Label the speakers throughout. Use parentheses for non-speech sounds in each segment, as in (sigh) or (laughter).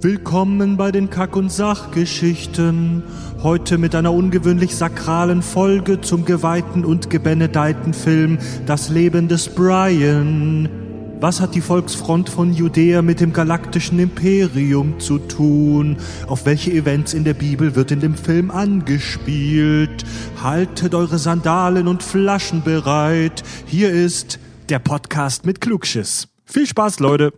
Speaker 1: Willkommen bei den Kack- und Sachgeschichten. Heute mit einer ungewöhnlich sakralen Folge zum geweihten und gebenedeiten Film Das Leben des Brian. Was hat die Volksfront von Judäa mit dem galaktischen Imperium zu tun? Auf welche Events in der Bibel wird in dem Film angespielt? Haltet eure Sandalen und Flaschen bereit. Hier ist der Podcast mit Klugschiss. Viel Spaß, Leute.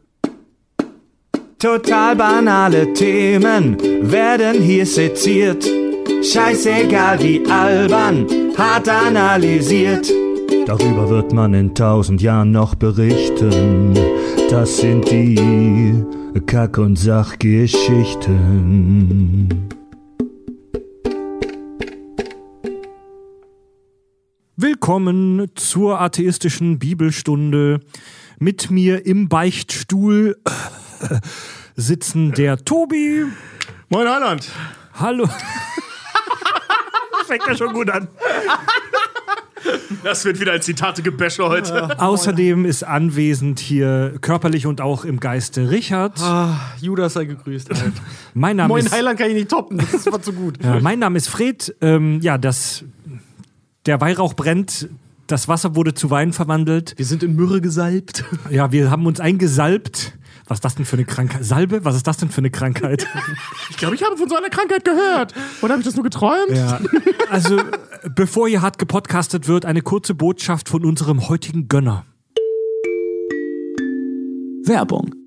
Speaker 2: Total banale Themen werden hier seziert. Scheißegal wie albern, hart analysiert.
Speaker 1: Darüber wird man in tausend Jahren noch berichten. Das sind die Kack- und Sachgeschichten. Willkommen zur atheistischen Bibelstunde. Mit mir im Beichtstuhl (laughs) sitzen der Tobi.
Speaker 3: Moin Heiland.
Speaker 1: Hallo. Fängt ja schon gut an.
Speaker 3: Das wird wieder ein Zitate-Gebäsche heute.
Speaker 1: Außerdem ist anwesend hier körperlich und auch im Geiste Richard.
Speaker 4: Ah, Judas sei gegrüßt. Alter. (laughs)
Speaker 1: Mein Name
Speaker 4: Moin
Speaker 1: ist
Speaker 4: Heiland kann ich nicht toppen, das war zu gut.
Speaker 1: Ja, mein Name ist Fred. Ähm, ja, das, der Weihrauch brennt. Das Wasser wurde zu Wein verwandelt.
Speaker 4: Wir sind in Myrrhe gesalbt.
Speaker 1: Ja, wir haben uns eingesalbt. Was ist das denn für eine Krankheit? Salbe? Was ist das denn für eine Krankheit?
Speaker 4: Ich glaube, ich habe von so einer Krankheit gehört. Oder habe ich das nur geträumt?
Speaker 1: Ja. Also, bevor hier hart gepodcastet wird, eine kurze Botschaft von unserem heutigen Gönner.
Speaker 2: Werbung.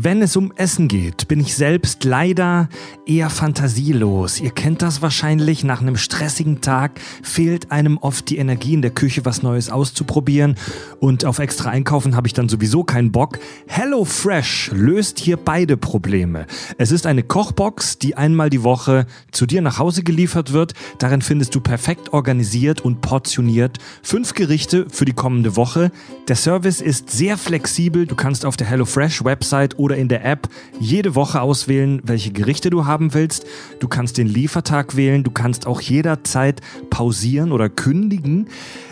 Speaker 1: Wenn es um Essen geht, bin ich selbst leider eher fantasielos. Ihr kennt das wahrscheinlich, nach einem stressigen Tag fehlt einem oft die Energie in der Küche was Neues auszuprobieren und auf extra einkaufen habe ich dann sowieso keinen Bock. Hello Fresh löst hier beide Probleme. Es ist eine Kochbox, die einmal die Woche zu dir nach Hause geliefert wird. Darin findest du perfekt organisiert und portioniert fünf Gerichte für die kommende Woche. Der Service ist sehr flexibel. Du kannst auf der HelloFresh Website oder in der App jede Woche auswählen, welche Gerichte du haben willst. Du kannst den Liefertag wählen. Du kannst auch jederzeit pausieren oder kündigen.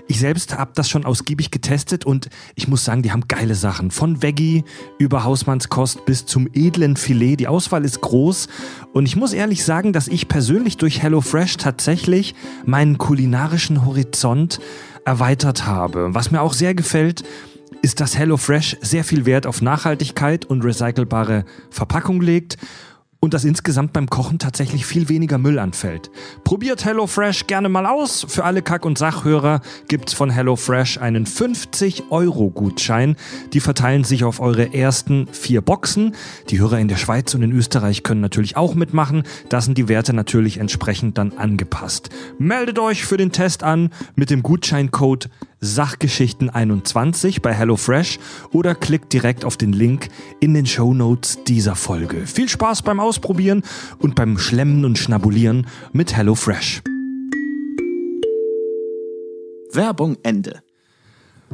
Speaker 1: Ich selbst habe das schon ausgiebig getestet und ich muss sagen, die haben geile Sachen. Von Veggie über Hausmannskost bis zum edlen Filet. Die Auswahl ist groß und ich muss ehrlich sagen, dass ich persönlich durch HelloFresh tatsächlich meinen kulinarischen Horizont erweitert habe. Was mir auch sehr gefällt, ist, dass HelloFresh sehr viel Wert auf Nachhaltigkeit und recycelbare Verpackung legt und dass insgesamt beim Kochen tatsächlich viel weniger Müll anfällt. Probiert HelloFresh gerne mal aus. Für alle Kack- und Sachhörer gibt's von HelloFresh einen 50-Euro-Gutschein. Die verteilen sich auf eure ersten vier Boxen. Die Hörer in der Schweiz und in Österreich können natürlich auch mitmachen. Da sind die Werte natürlich entsprechend dann angepasst. Meldet euch für den Test an mit dem Gutscheincode Sachgeschichten21 bei HelloFresh oder klickt direkt auf den Link in den Show Notes dieser Folge. Viel Spaß beim Ausprobieren und beim Schlemmen und Schnabulieren mit HelloFresh.
Speaker 2: Werbung Ende.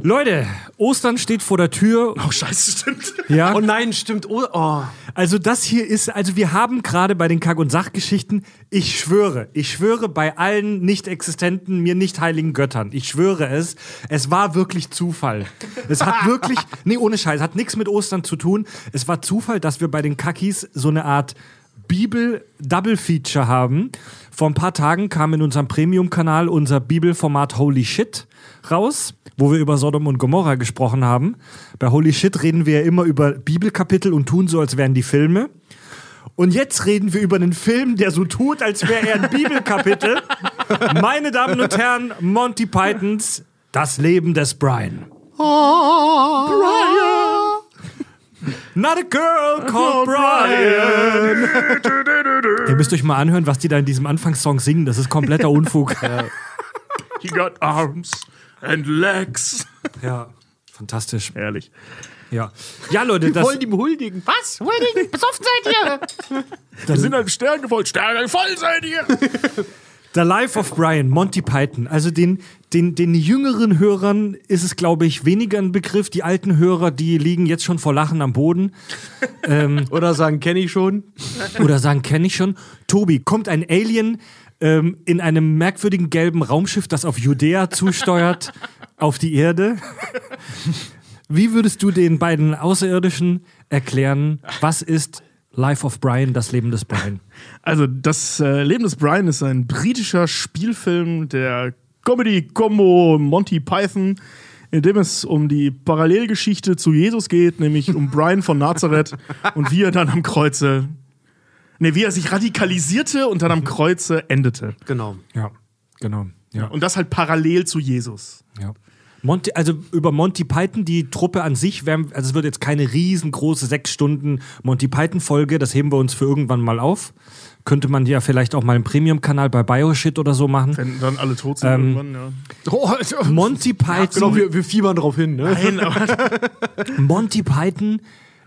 Speaker 1: Leute, Ostern steht vor der Tür.
Speaker 3: Oh, scheiße, stimmt.
Speaker 1: Ja.
Speaker 4: Oh nein, stimmt. Oh, oh.
Speaker 1: Also das hier ist, also wir haben gerade bei den Kack- und Sachgeschichten, ich schwöre, ich schwöre bei allen nicht existenten, mir nicht heiligen Göttern, ich schwöre es, es war wirklich Zufall. Es hat (laughs) wirklich, nee, ohne Scheiß, hat nichts mit Ostern zu tun. Es war Zufall, dass wir bei den Kackis so eine Art Bibel-Double-Feature haben. Vor ein paar Tagen kam in unserem Premium-Kanal unser Bibelformat Holy Shit raus, wo wir über Sodom und Gomorra gesprochen haben. Bei Holy Shit reden wir ja immer über Bibelkapitel und tun so, als wären die Filme. Und jetzt reden wir über einen Film, der so tut, als wäre er ein Bibelkapitel. (laughs) Meine Damen und Herren, Monty Pythons Das Leben des Brian. Not a girl called Brian. Ihr müsst euch mal anhören, was die da in diesem Anfangssong singen. Das ist kompletter Unfug. (laughs)
Speaker 3: He got arms and legs.
Speaker 1: Ja, fantastisch.
Speaker 3: Herrlich.
Speaker 1: Ja, ja Leute, das,
Speaker 4: Wollen die huldigen? Was? Huldigen? Besoffen seid ihr?
Speaker 3: Wir sind ein Stern gefolgt. Sterne voll seid ihr. (laughs)
Speaker 1: The Life of Brian, Monty Python. Also den, den, den jüngeren Hörern ist es, glaube ich, weniger ein Begriff. Die alten Hörer, die liegen jetzt schon vor Lachen am Boden. (laughs)
Speaker 4: Oder sagen, kenne ich schon.
Speaker 1: Oder sagen, kenne ich schon. Tobi, kommt ein Alien ähm, in einem merkwürdigen gelben Raumschiff, das auf Judäa zusteuert, (laughs) auf die Erde. Wie würdest du den beiden Außerirdischen erklären, was ist Life of Brian, das Leben des Brian. (laughs)
Speaker 3: Also, das äh, Leben des Brian ist ein britischer Spielfilm der Comedy-Combo Monty Python, in dem es um die Parallelgeschichte zu Jesus geht, nämlich um (laughs) Brian von Nazareth und wie er dann am Kreuze, ne, wie er sich radikalisierte und dann am Kreuze endete.
Speaker 5: Genau.
Speaker 1: Ja, genau. Ja.
Speaker 3: Und das halt parallel zu Jesus.
Speaker 1: Ja. Monty, also über Monty Python, die Truppe an sich, werden, also es wird jetzt keine riesengroße sechs Stunden Monty Python-Folge, das heben wir uns für irgendwann mal auf. Könnte man ja vielleicht auch mal im Premium-Kanal bei Bioshit oder so machen.
Speaker 3: Wenn dann alle tot sind
Speaker 1: Ähm,
Speaker 3: irgendwann, ja.
Speaker 5: Oh, (laughs) also,
Speaker 1: Monty Python,
Speaker 5: genau, wir, wir fiebern drauf hin, ne?
Speaker 3: Nein, aber (laughs)
Speaker 1: Monty Python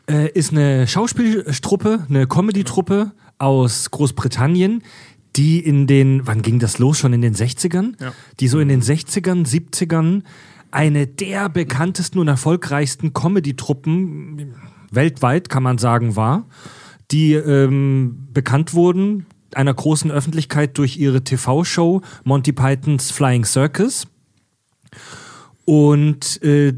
Speaker 1: äh, ist eine Schauspieltruppe, eine Comedy-Truppe aus Großbritannien, die in den, wann ging das los? Schon in den 60ern?
Speaker 3: Ja.
Speaker 1: Die so in den 60ern, 70ern eine der bekanntesten und erfolgreichsten Comedy-Truppen weltweit, kann man sagen, war, die ähm, bekannt wurden einer großen Öffentlichkeit durch ihre TV-Show Monty Pythons Flying Circus. Und äh,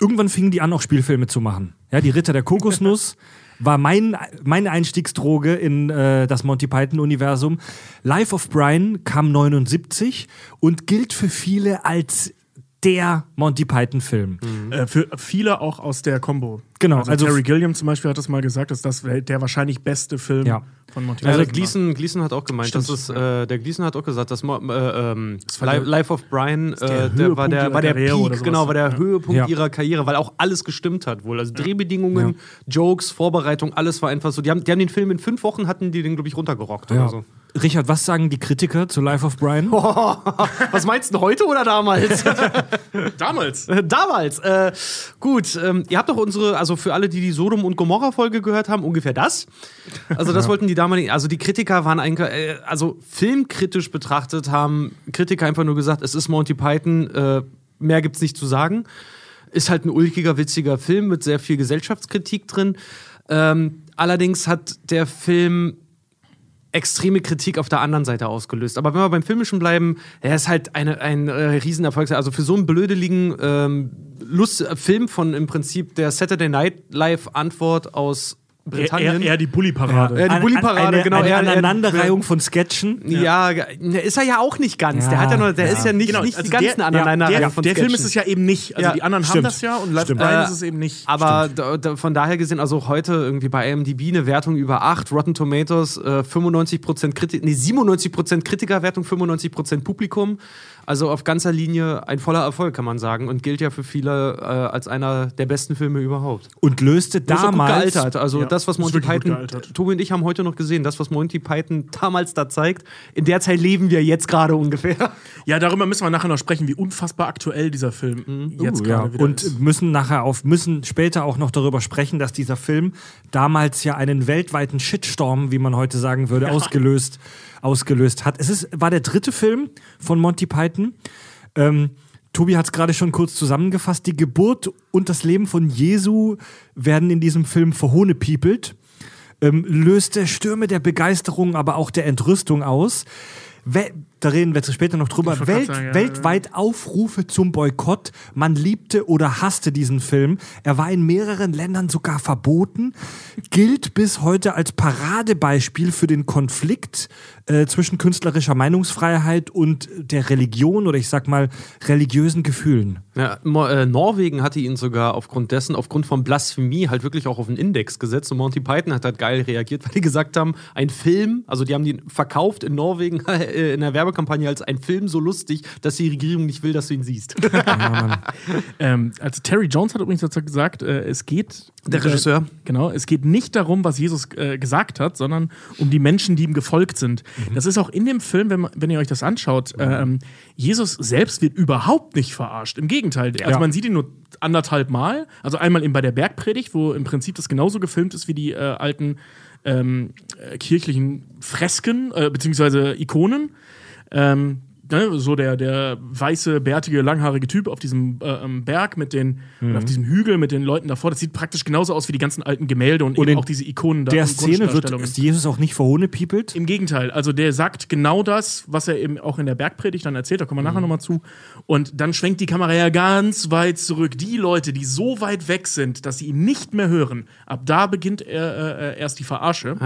Speaker 1: irgendwann fingen die an, auch Spielfilme zu machen. Ja, die Ritter der Kokosnuss (laughs) war mein, meine Einstiegsdroge in äh, das Monty Python-Universum. Life of Brian kam 79 und gilt für viele als der Monty Python-Film.
Speaker 3: äh, für viele auch aus der Combo.
Speaker 1: Genau,
Speaker 3: Also,
Speaker 1: also-
Speaker 3: Terry Gilliam zum Beispiel hat das mal gesagt, dass das der wahrscheinlich beste Film
Speaker 1: Ja.
Speaker 3: von Monty
Speaker 5: Also
Speaker 3: Python war.
Speaker 5: Gleason, Gleason hat auch gemeint,
Speaker 3: Stimmt,
Speaker 5: dass es, äh, der Gleason hat auch gesagt, dass äh, ähm,
Speaker 3: war
Speaker 5: Li-
Speaker 3: der-
Speaker 5: Life of Brian,
Speaker 3: der
Speaker 5: äh, der war
Speaker 3: Höhepunkt
Speaker 5: der,
Speaker 3: ihrer
Speaker 5: war der
Speaker 3: Karriere oder
Speaker 5: Peak,
Speaker 3: sowas.
Speaker 5: genau, war der
Speaker 3: Ja.
Speaker 5: Höhepunkt
Speaker 1: Ja.
Speaker 5: ihrer Karriere, weil auch alles gestimmt hat wohl. Also Drehbedingungen, Jokes, Vorbereitung, alles war einfach so. Die haben, die haben den Film in fünf Wochen hatten die den, glaube ich, runtergerockt oder so.
Speaker 1: Richard, was sagen die Kritiker zu Life of Brian? (laughs)
Speaker 5: Was meinst du heute oder damals? (laughs)
Speaker 3: Damals.
Speaker 5: Damals. Äh, gut, ähm, ihr habt doch unsere, also für alle, die die Sodom und Gomorra-Folge gehört haben, ungefähr das. Also das wollten die damaligen, also die Kritiker waren eigentlich, äh, also filmkritisch betrachtet haben Kritiker einfach nur gesagt, es ist Monty Python, äh, mehr gibt's nicht zu sagen. Ist halt ein ulkiger, witziger Film mit sehr viel Gesellschaftskritik drin. Ähm, allerdings hat der Film extreme Kritik auf der anderen Seite ausgelöst. Aber wenn wir beim Filmischen bleiben, er ist halt eine, ein äh, Riesenerfolg. Also für so einen blödeligen ähm, Lust äh, Film von im Prinzip der Saturday Night Live Antwort aus Britannien.
Speaker 3: eher die Bully-Parade.
Speaker 5: Ja, die Bulli-Parade,
Speaker 1: eine,
Speaker 5: genau.
Speaker 1: Eine
Speaker 5: er-
Speaker 1: Aneinanderreihung von Sketchen.
Speaker 5: ja, ge- ne, ist er ja auch nicht ganz. der
Speaker 1: Ja,
Speaker 5: hat ja noch, der
Speaker 1: ja.
Speaker 5: ist ja nicht,
Speaker 3: Genau,
Speaker 5: nicht
Speaker 3: also
Speaker 5: die ganzen
Speaker 3: der-
Speaker 5: Aneinanderreihung
Speaker 3: der,
Speaker 5: von
Speaker 3: der Film
Speaker 5: Sketchen.
Speaker 3: ist es ja eben nicht. Also
Speaker 5: Ja,
Speaker 3: die anderen haben
Speaker 1: stimmt.
Speaker 3: das ja und Live. Brian
Speaker 5: Äh,
Speaker 3: ist es eben nicht.
Speaker 5: Aber da, da, von daher gesehen, also heute irgendwie bei IMDb eine Wertung über 8, Rotten Tomatoes, äh, 95% Kritik, nee, 97% Kritikerwertung, 95% Publikum. Also auf ganzer Linie ein voller Erfolg, kann man sagen. Und gilt ja für viele äh, als einer der besten Filme überhaupt.
Speaker 1: Und löste
Speaker 5: Das ist auch gut
Speaker 1: damals.
Speaker 5: gealtert. Also
Speaker 3: Ja,
Speaker 5: das, was Monty Python. Tobi und ich haben heute noch gesehen, das, was Monty Python damals da zeigt, in der Zeit leben wir jetzt gerade ungefähr. (laughs)
Speaker 3: Ja, darüber müssen wir nachher noch sprechen, wie unfassbar aktuell dieser Film jetzt
Speaker 1: Uh, ja.
Speaker 3: gerade wieder
Speaker 1: Und
Speaker 3: ist.
Speaker 1: müssen nachher auf, müssen später auch noch darüber sprechen, dass dieser Film damals ja einen weltweiten Shitstorm, wie man heute sagen würde, ausgelöst, ausgelöst hat. Es ist, war der dritte Film von Monty Python. Ähm, Tobi hat es gerade schon kurz zusammengefasst. Die Geburt und das Leben von Jesu werden in diesem Film verhohnepiepelt. Ähm, löste Stürme der Begeisterung, aber auch der Entrüstung aus. We da reden wir später noch drüber. Welt,
Speaker 3: sagen, ja,
Speaker 1: weltweit Aufrufe zum Boykott. Man liebte oder hasste diesen Film. Er war in mehreren Ländern sogar verboten. Gilt bis heute als Paradebeispiel für den Konflikt äh, zwischen künstlerischer Meinungsfreiheit und der Religion oder ich sag mal religiösen Gefühlen.
Speaker 5: Ja, äh, Norwegen hatte ihn sogar aufgrund dessen, aufgrund von Blasphemie, halt wirklich auch auf den Index gesetzt. Und Monty Python hat halt geil reagiert, (laughs) weil die gesagt haben, ein Film, also die haben den verkauft in Norwegen (laughs) äh, in der Werbekampagne als ein Film so lustig, dass die Regierung nicht will, dass du ihn siehst. (laughs)
Speaker 3: Ähm, also Terry Jones hat übrigens dazu gesagt, äh, es geht.
Speaker 5: Der Regisseur.
Speaker 3: Genau, es geht nicht darum, was Jesus äh, gesagt hat, sondern um die Menschen, die ihm gefolgt sind. Das ist auch in dem Film, wenn, man, wenn ihr euch das anschaut, ähm, Jesus selbst wird überhaupt nicht verarscht. Im Gegenteil, also
Speaker 1: Ja.
Speaker 3: man sieht ihn nur anderthalb Mal. Also einmal eben bei der Bergpredigt, wo im Prinzip das genauso gefilmt ist wie die äh, alten ähm, äh, kirchlichen Fresken, äh, beziehungsweise Ikonen. Ähm, ne, so der, der weiße, bärtige, langhaarige Typ auf diesem äh, ähm, Berg mit den,
Speaker 1: Mhm.
Speaker 3: auf diesem Hügel mit den Leuten davor, das sieht praktisch genauso aus wie die ganzen alten Gemälde und,
Speaker 1: Und
Speaker 3: eben auch diese Ikonen da.
Speaker 1: Der Szene wird ist Jesus auch nicht verhohnepiepelt.
Speaker 3: Im Gegenteil, also der sagt genau das, was er eben auch in der Bergpredigt dann erzählt, da kommen wir nachher nochmal zu. Und dann schwenkt die Kamera ja ganz weit zurück. Die Leute, die so weit weg sind, dass sie ihn nicht mehr hören, ab da beginnt er, äh, erst die Verarsche.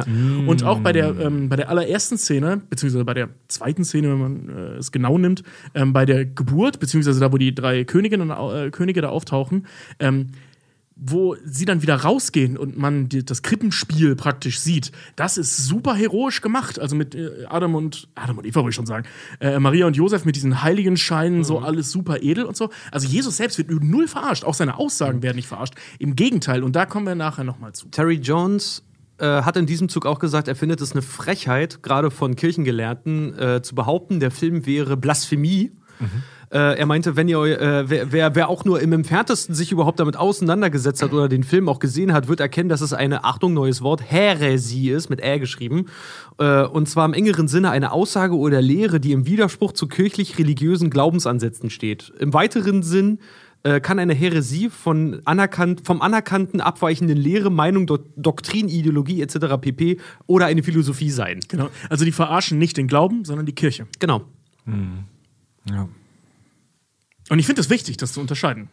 Speaker 3: Und auch bei der, ähm, bei der allerersten Szene, beziehungsweise bei der zweiten Szene, wenn man äh, es genau nimmt, ähm, bei der Geburt, beziehungsweise da, wo die drei Königinnen, äh, Könige da auftauchen, ähm, wo sie dann wieder rausgehen und man die, das Krippenspiel praktisch sieht, das ist super heroisch gemacht. Also mit äh, Adam und Adam und Eva wollte ich schon sagen, äh, Maria und Josef mit diesen heiligen Scheinen, so alles super edel und so. Also Jesus selbst wird null verarscht, auch seine Aussagen werden nicht verarscht. Im Gegenteil, und da kommen wir nachher nochmal zu.
Speaker 5: Terry Jones äh, hat in diesem Zug auch gesagt, er findet es eine Frechheit, gerade von Kirchengelehrten, äh, zu behaupten, der Film wäre Blasphemie. Äh, er meinte, wenn ihr äh, wer, wer, wer auch nur im entferntesten sich überhaupt damit auseinandergesetzt hat oder den Film auch gesehen hat, wird erkennen, dass es eine, Achtung, neues Wort, Häresie ist, mit Ä geschrieben. Äh, und zwar im engeren Sinne eine Aussage oder Lehre, die im Widerspruch zu kirchlich-religiösen Glaubensansätzen steht. Im weiteren Sinn äh, kann eine Häresie von anerkannt, vom anerkannten abweichenden Lehre, Meinung, Do Doktrin, Ideologie etc. pp. oder eine Philosophie sein.
Speaker 3: Genau. Also die verarschen nicht den Glauben, sondern die Kirche.
Speaker 5: Genau.
Speaker 1: Ja.
Speaker 3: Und ich finde es wichtig, das zu unterscheiden.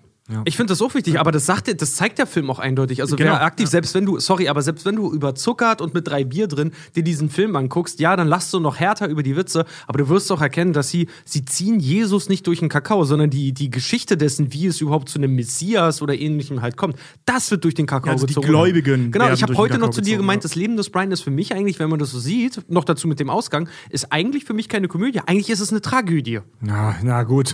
Speaker 5: Ich finde das auch wichtig, aber das sagt, das zeigt der Film auch eindeutig. Also
Speaker 3: Genau,
Speaker 5: wer aktiv,
Speaker 3: ja.
Speaker 5: selbst wenn du, sorry, aber selbst wenn du überzuckert und mit drei Bier drin dir diesen Film anguckst, ja, dann lachst du noch härter über die Witze, aber du wirst auch erkennen, dass sie, sie ziehen Jesus nicht durch den Kakao, sondern die, die Geschichte dessen, wie es überhaupt zu einem Messias oder ähnlichem halt kommt, das wird durch den Kakao
Speaker 3: Also die
Speaker 5: gezogen.
Speaker 3: Gläubigen
Speaker 5: Genau, ich habe heute noch zu dir
Speaker 3: gezogen,
Speaker 5: gemeint,
Speaker 3: ja.
Speaker 5: das Leben des Brian ist für mich eigentlich, wenn man das so sieht, noch dazu mit dem Ausgang, ist eigentlich für mich keine Komödie. Eigentlich ist es eine Tragödie.
Speaker 1: Na, na gut.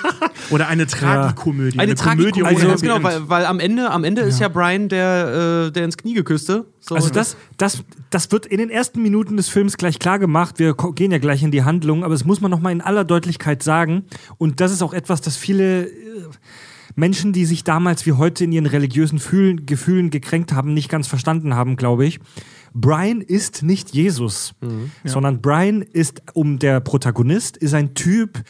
Speaker 1: (laughs)
Speaker 3: Oder eine Tragikomödie.
Speaker 5: Eine, Tragikomödie,
Speaker 1: also-
Speaker 5: ganz genau,
Speaker 3: End.
Speaker 5: weil, weil am Ende, am Ende ist ja Brian der, äh, der ins Knie geküsste. So,
Speaker 1: Also
Speaker 5: ne?
Speaker 1: das, das, das wird in den ersten Minuten des Films gleich klar gemacht. Wir gehen ja gleich in die Handlung, aber das muss man noch mal in aller Deutlichkeit sagen. Und das ist auch etwas, das viele äh, Menschen, die sich damals wie heute in ihren religiösen Fühlen, Gefühlen gekränkt haben, nicht ganz verstanden haben, glaube ich. Brian ist nicht Jesus, sondern Brian ist, um der Protagonist, ist ein Typ,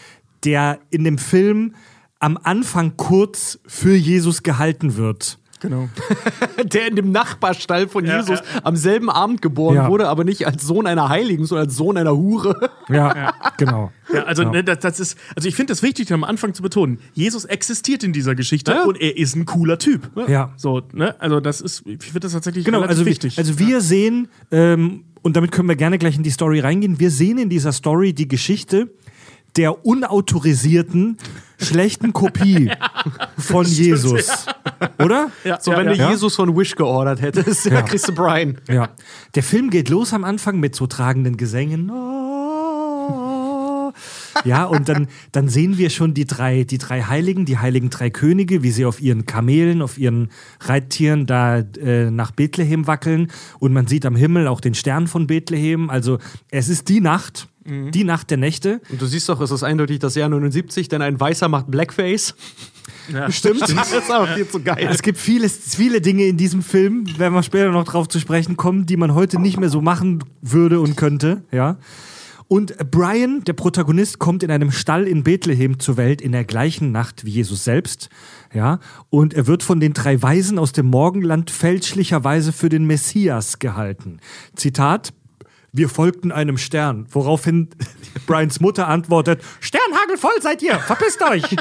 Speaker 1: der in dem Film am Anfang kurz für Jesus gehalten wird.
Speaker 3: Genau. (laughs)
Speaker 5: der in dem Nachbarstall von
Speaker 3: Ja,
Speaker 5: Jesus
Speaker 3: ja.
Speaker 5: am selben Abend geboren
Speaker 1: Ja.
Speaker 5: wurde, aber nicht als Sohn einer Heiligen, sondern als Sohn einer Hure. (laughs)
Speaker 1: Ja, genau.
Speaker 3: Ja, also
Speaker 1: Ja.
Speaker 3: Ne, das, das ist, also ich finde das wichtig, am Anfang zu betonen. Jesus existiert in dieser Geschichte
Speaker 5: Ja.
Speaker 3: und er ist ein cooler Typ.
Speaker 1: Ja.
Speaker 3: So, ne? Also das ist, ich finde das tatsächlich
Speaker 1: Genau, also, wir-
Speaker 3: wichtig.
Speaker 1: also wir sehen, ähm, und damit können wir gerne gleich in die Story reingehen, wir sehen in dieser Story die Geschichte der unautorisierten, schlechten Kopie (laughs) von Jesus. Oder?
Speaker 3: ja,
Speaker 5: So,
Speaker 3: ja,
Speaker 5: wenn
Speaker 3: ja.
Speaker 5: du Jesus von Wish geordert hättest, ja. (laughs) kriegst du Brian.
Speaker 1: Ja. Der Film geht los am Anfang mit so tragenden Gesängen. Ja, und dann, dann sehen wir schon die drei, die drei Heiligen, die heiligen drei Könige, wie sie auf ihren Kamelen, auf ihren Reittieren da äh, nach Bethlehem wackeln. Und man sieht am Himmel auch den Stern von Bethlehem. Also es ist die Nacht, die Nacht der Nächte.
Speaker 5: Und du siehst doch, es ist eindeutig das Jahr 79, denn ein Weißer macht Blackface.
Speaker 3: Ja. (laughs)
Speaker 1: Stimmt.
Speaker 5: Das ist aber viel zu geil.
Speaker 1: Es gibt viele, viele Dinge in diesem Film, werden wir später noch drauf zu sprechen kommen, die man heute nicht mehr so machen würde und könnte, ja. Und Brian, der Protagonist, kommt in einem Stall in Bethlehem zur Welt in der gleichen Nacht wie Jesus selbst, ja. Und er wird von den drei Weisen aus dem Morgenland fälschlicherweise für den Messias gehalten. Zitat. Wir folgten einem Stern, woraufhin (laughs) Brians Mutter antwortet: Sternhagel voll seid ihr, verpisst euch! (laughs)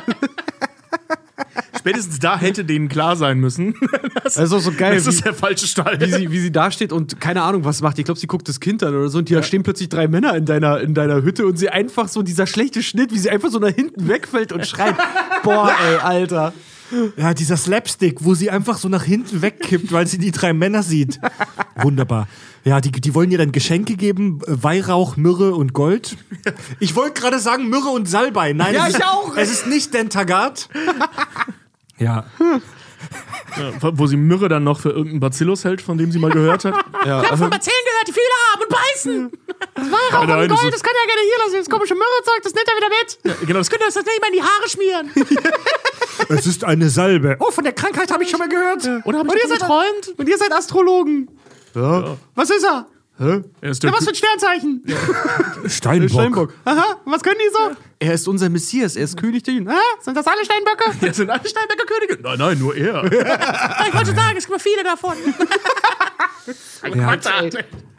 Speaker 3: Spätestens da hätte denen klar sein müssen. (laughs) Das,
Speaker 5: Das ist auch so geil,
Speaker 3: das
Speaker 5: wie-
Speaker 3: ist der falsche Stall.
Speaker 5: wie sie, wie sie da steht und keine Ahnung, was macht. Ich glaube, sie guckt das Kind an oder so und da stehen plötzlich drei Männer in deiner, in deiner Hütte und sie einfach so, dieser schlechte Schnitt, wie sie einfach so nach hinten wegfällt und schreit. Boah, ey, Alter.
Speaker 1: Ja, dieser Slapstick, wo sie einfach so nach hinten wegkippt, weil sie die drei Männer sieht. Wunderbar. Ja, die, die wollen ihr dann Geschenke geben: äh, Weihrauch, Myrrhe und Gold. Ich wollte gerade sagen Myrrhe und Salbei. Nein,
Speaker 5: Ja,
Speaker 1: es
Speaker 5: ich
Speaker 1: ist,
Speaker 5: auch.
Speaker 1: Es ist nicht Dentagat. Ja.
Speaker 3: Ja, wo sie Myrrhe dann noch für irgendeinen Bacillus hält, von dem sie mal gehört hat.
Speaker 5: Ja,
Speaker 4: Von Erzählen gehört, die viele haben und beißen. Das Weihrauch und
Speaker 3: das
Speaker 4: Gold,
Speaker 3: ist-
Speaker 4: das kann er gerne hier lassen. Das komische Mürrezeug, das nimmt er wieder mit.
Speaker 3: Genau, das
Speaker 4: Könnt ihr euch das nicht mal in die Haare schmieren? (laughs)
Speaker 1: Es ist eine Salbe. Oh, von der Krankheit habe ich schon mal gehört.
Speaker 3: Oder hab ich
Speaker 4: Und ihr seid geträumt? Und ihr seid Astrologen.
Speaker 5: ja.
Speaker 4: Was ist er?
Speaker 3: Er ist der
Speaker 5: Ja, was für ein Sternzeichen? (laughs)
Speaker 1: Steinbock.
Speaker 5: Steinbock. Aha, was können die so? Er ist unser Messias, er ist König der Juden. Ah, sind das alle Steinböcke?
Speaker 3: Der sind alle Steinbecker Könige. Nein, nein, nur er. (laughs)
Speaker 5: ich wollte schon sagen, es gibt viele davon. (laughs)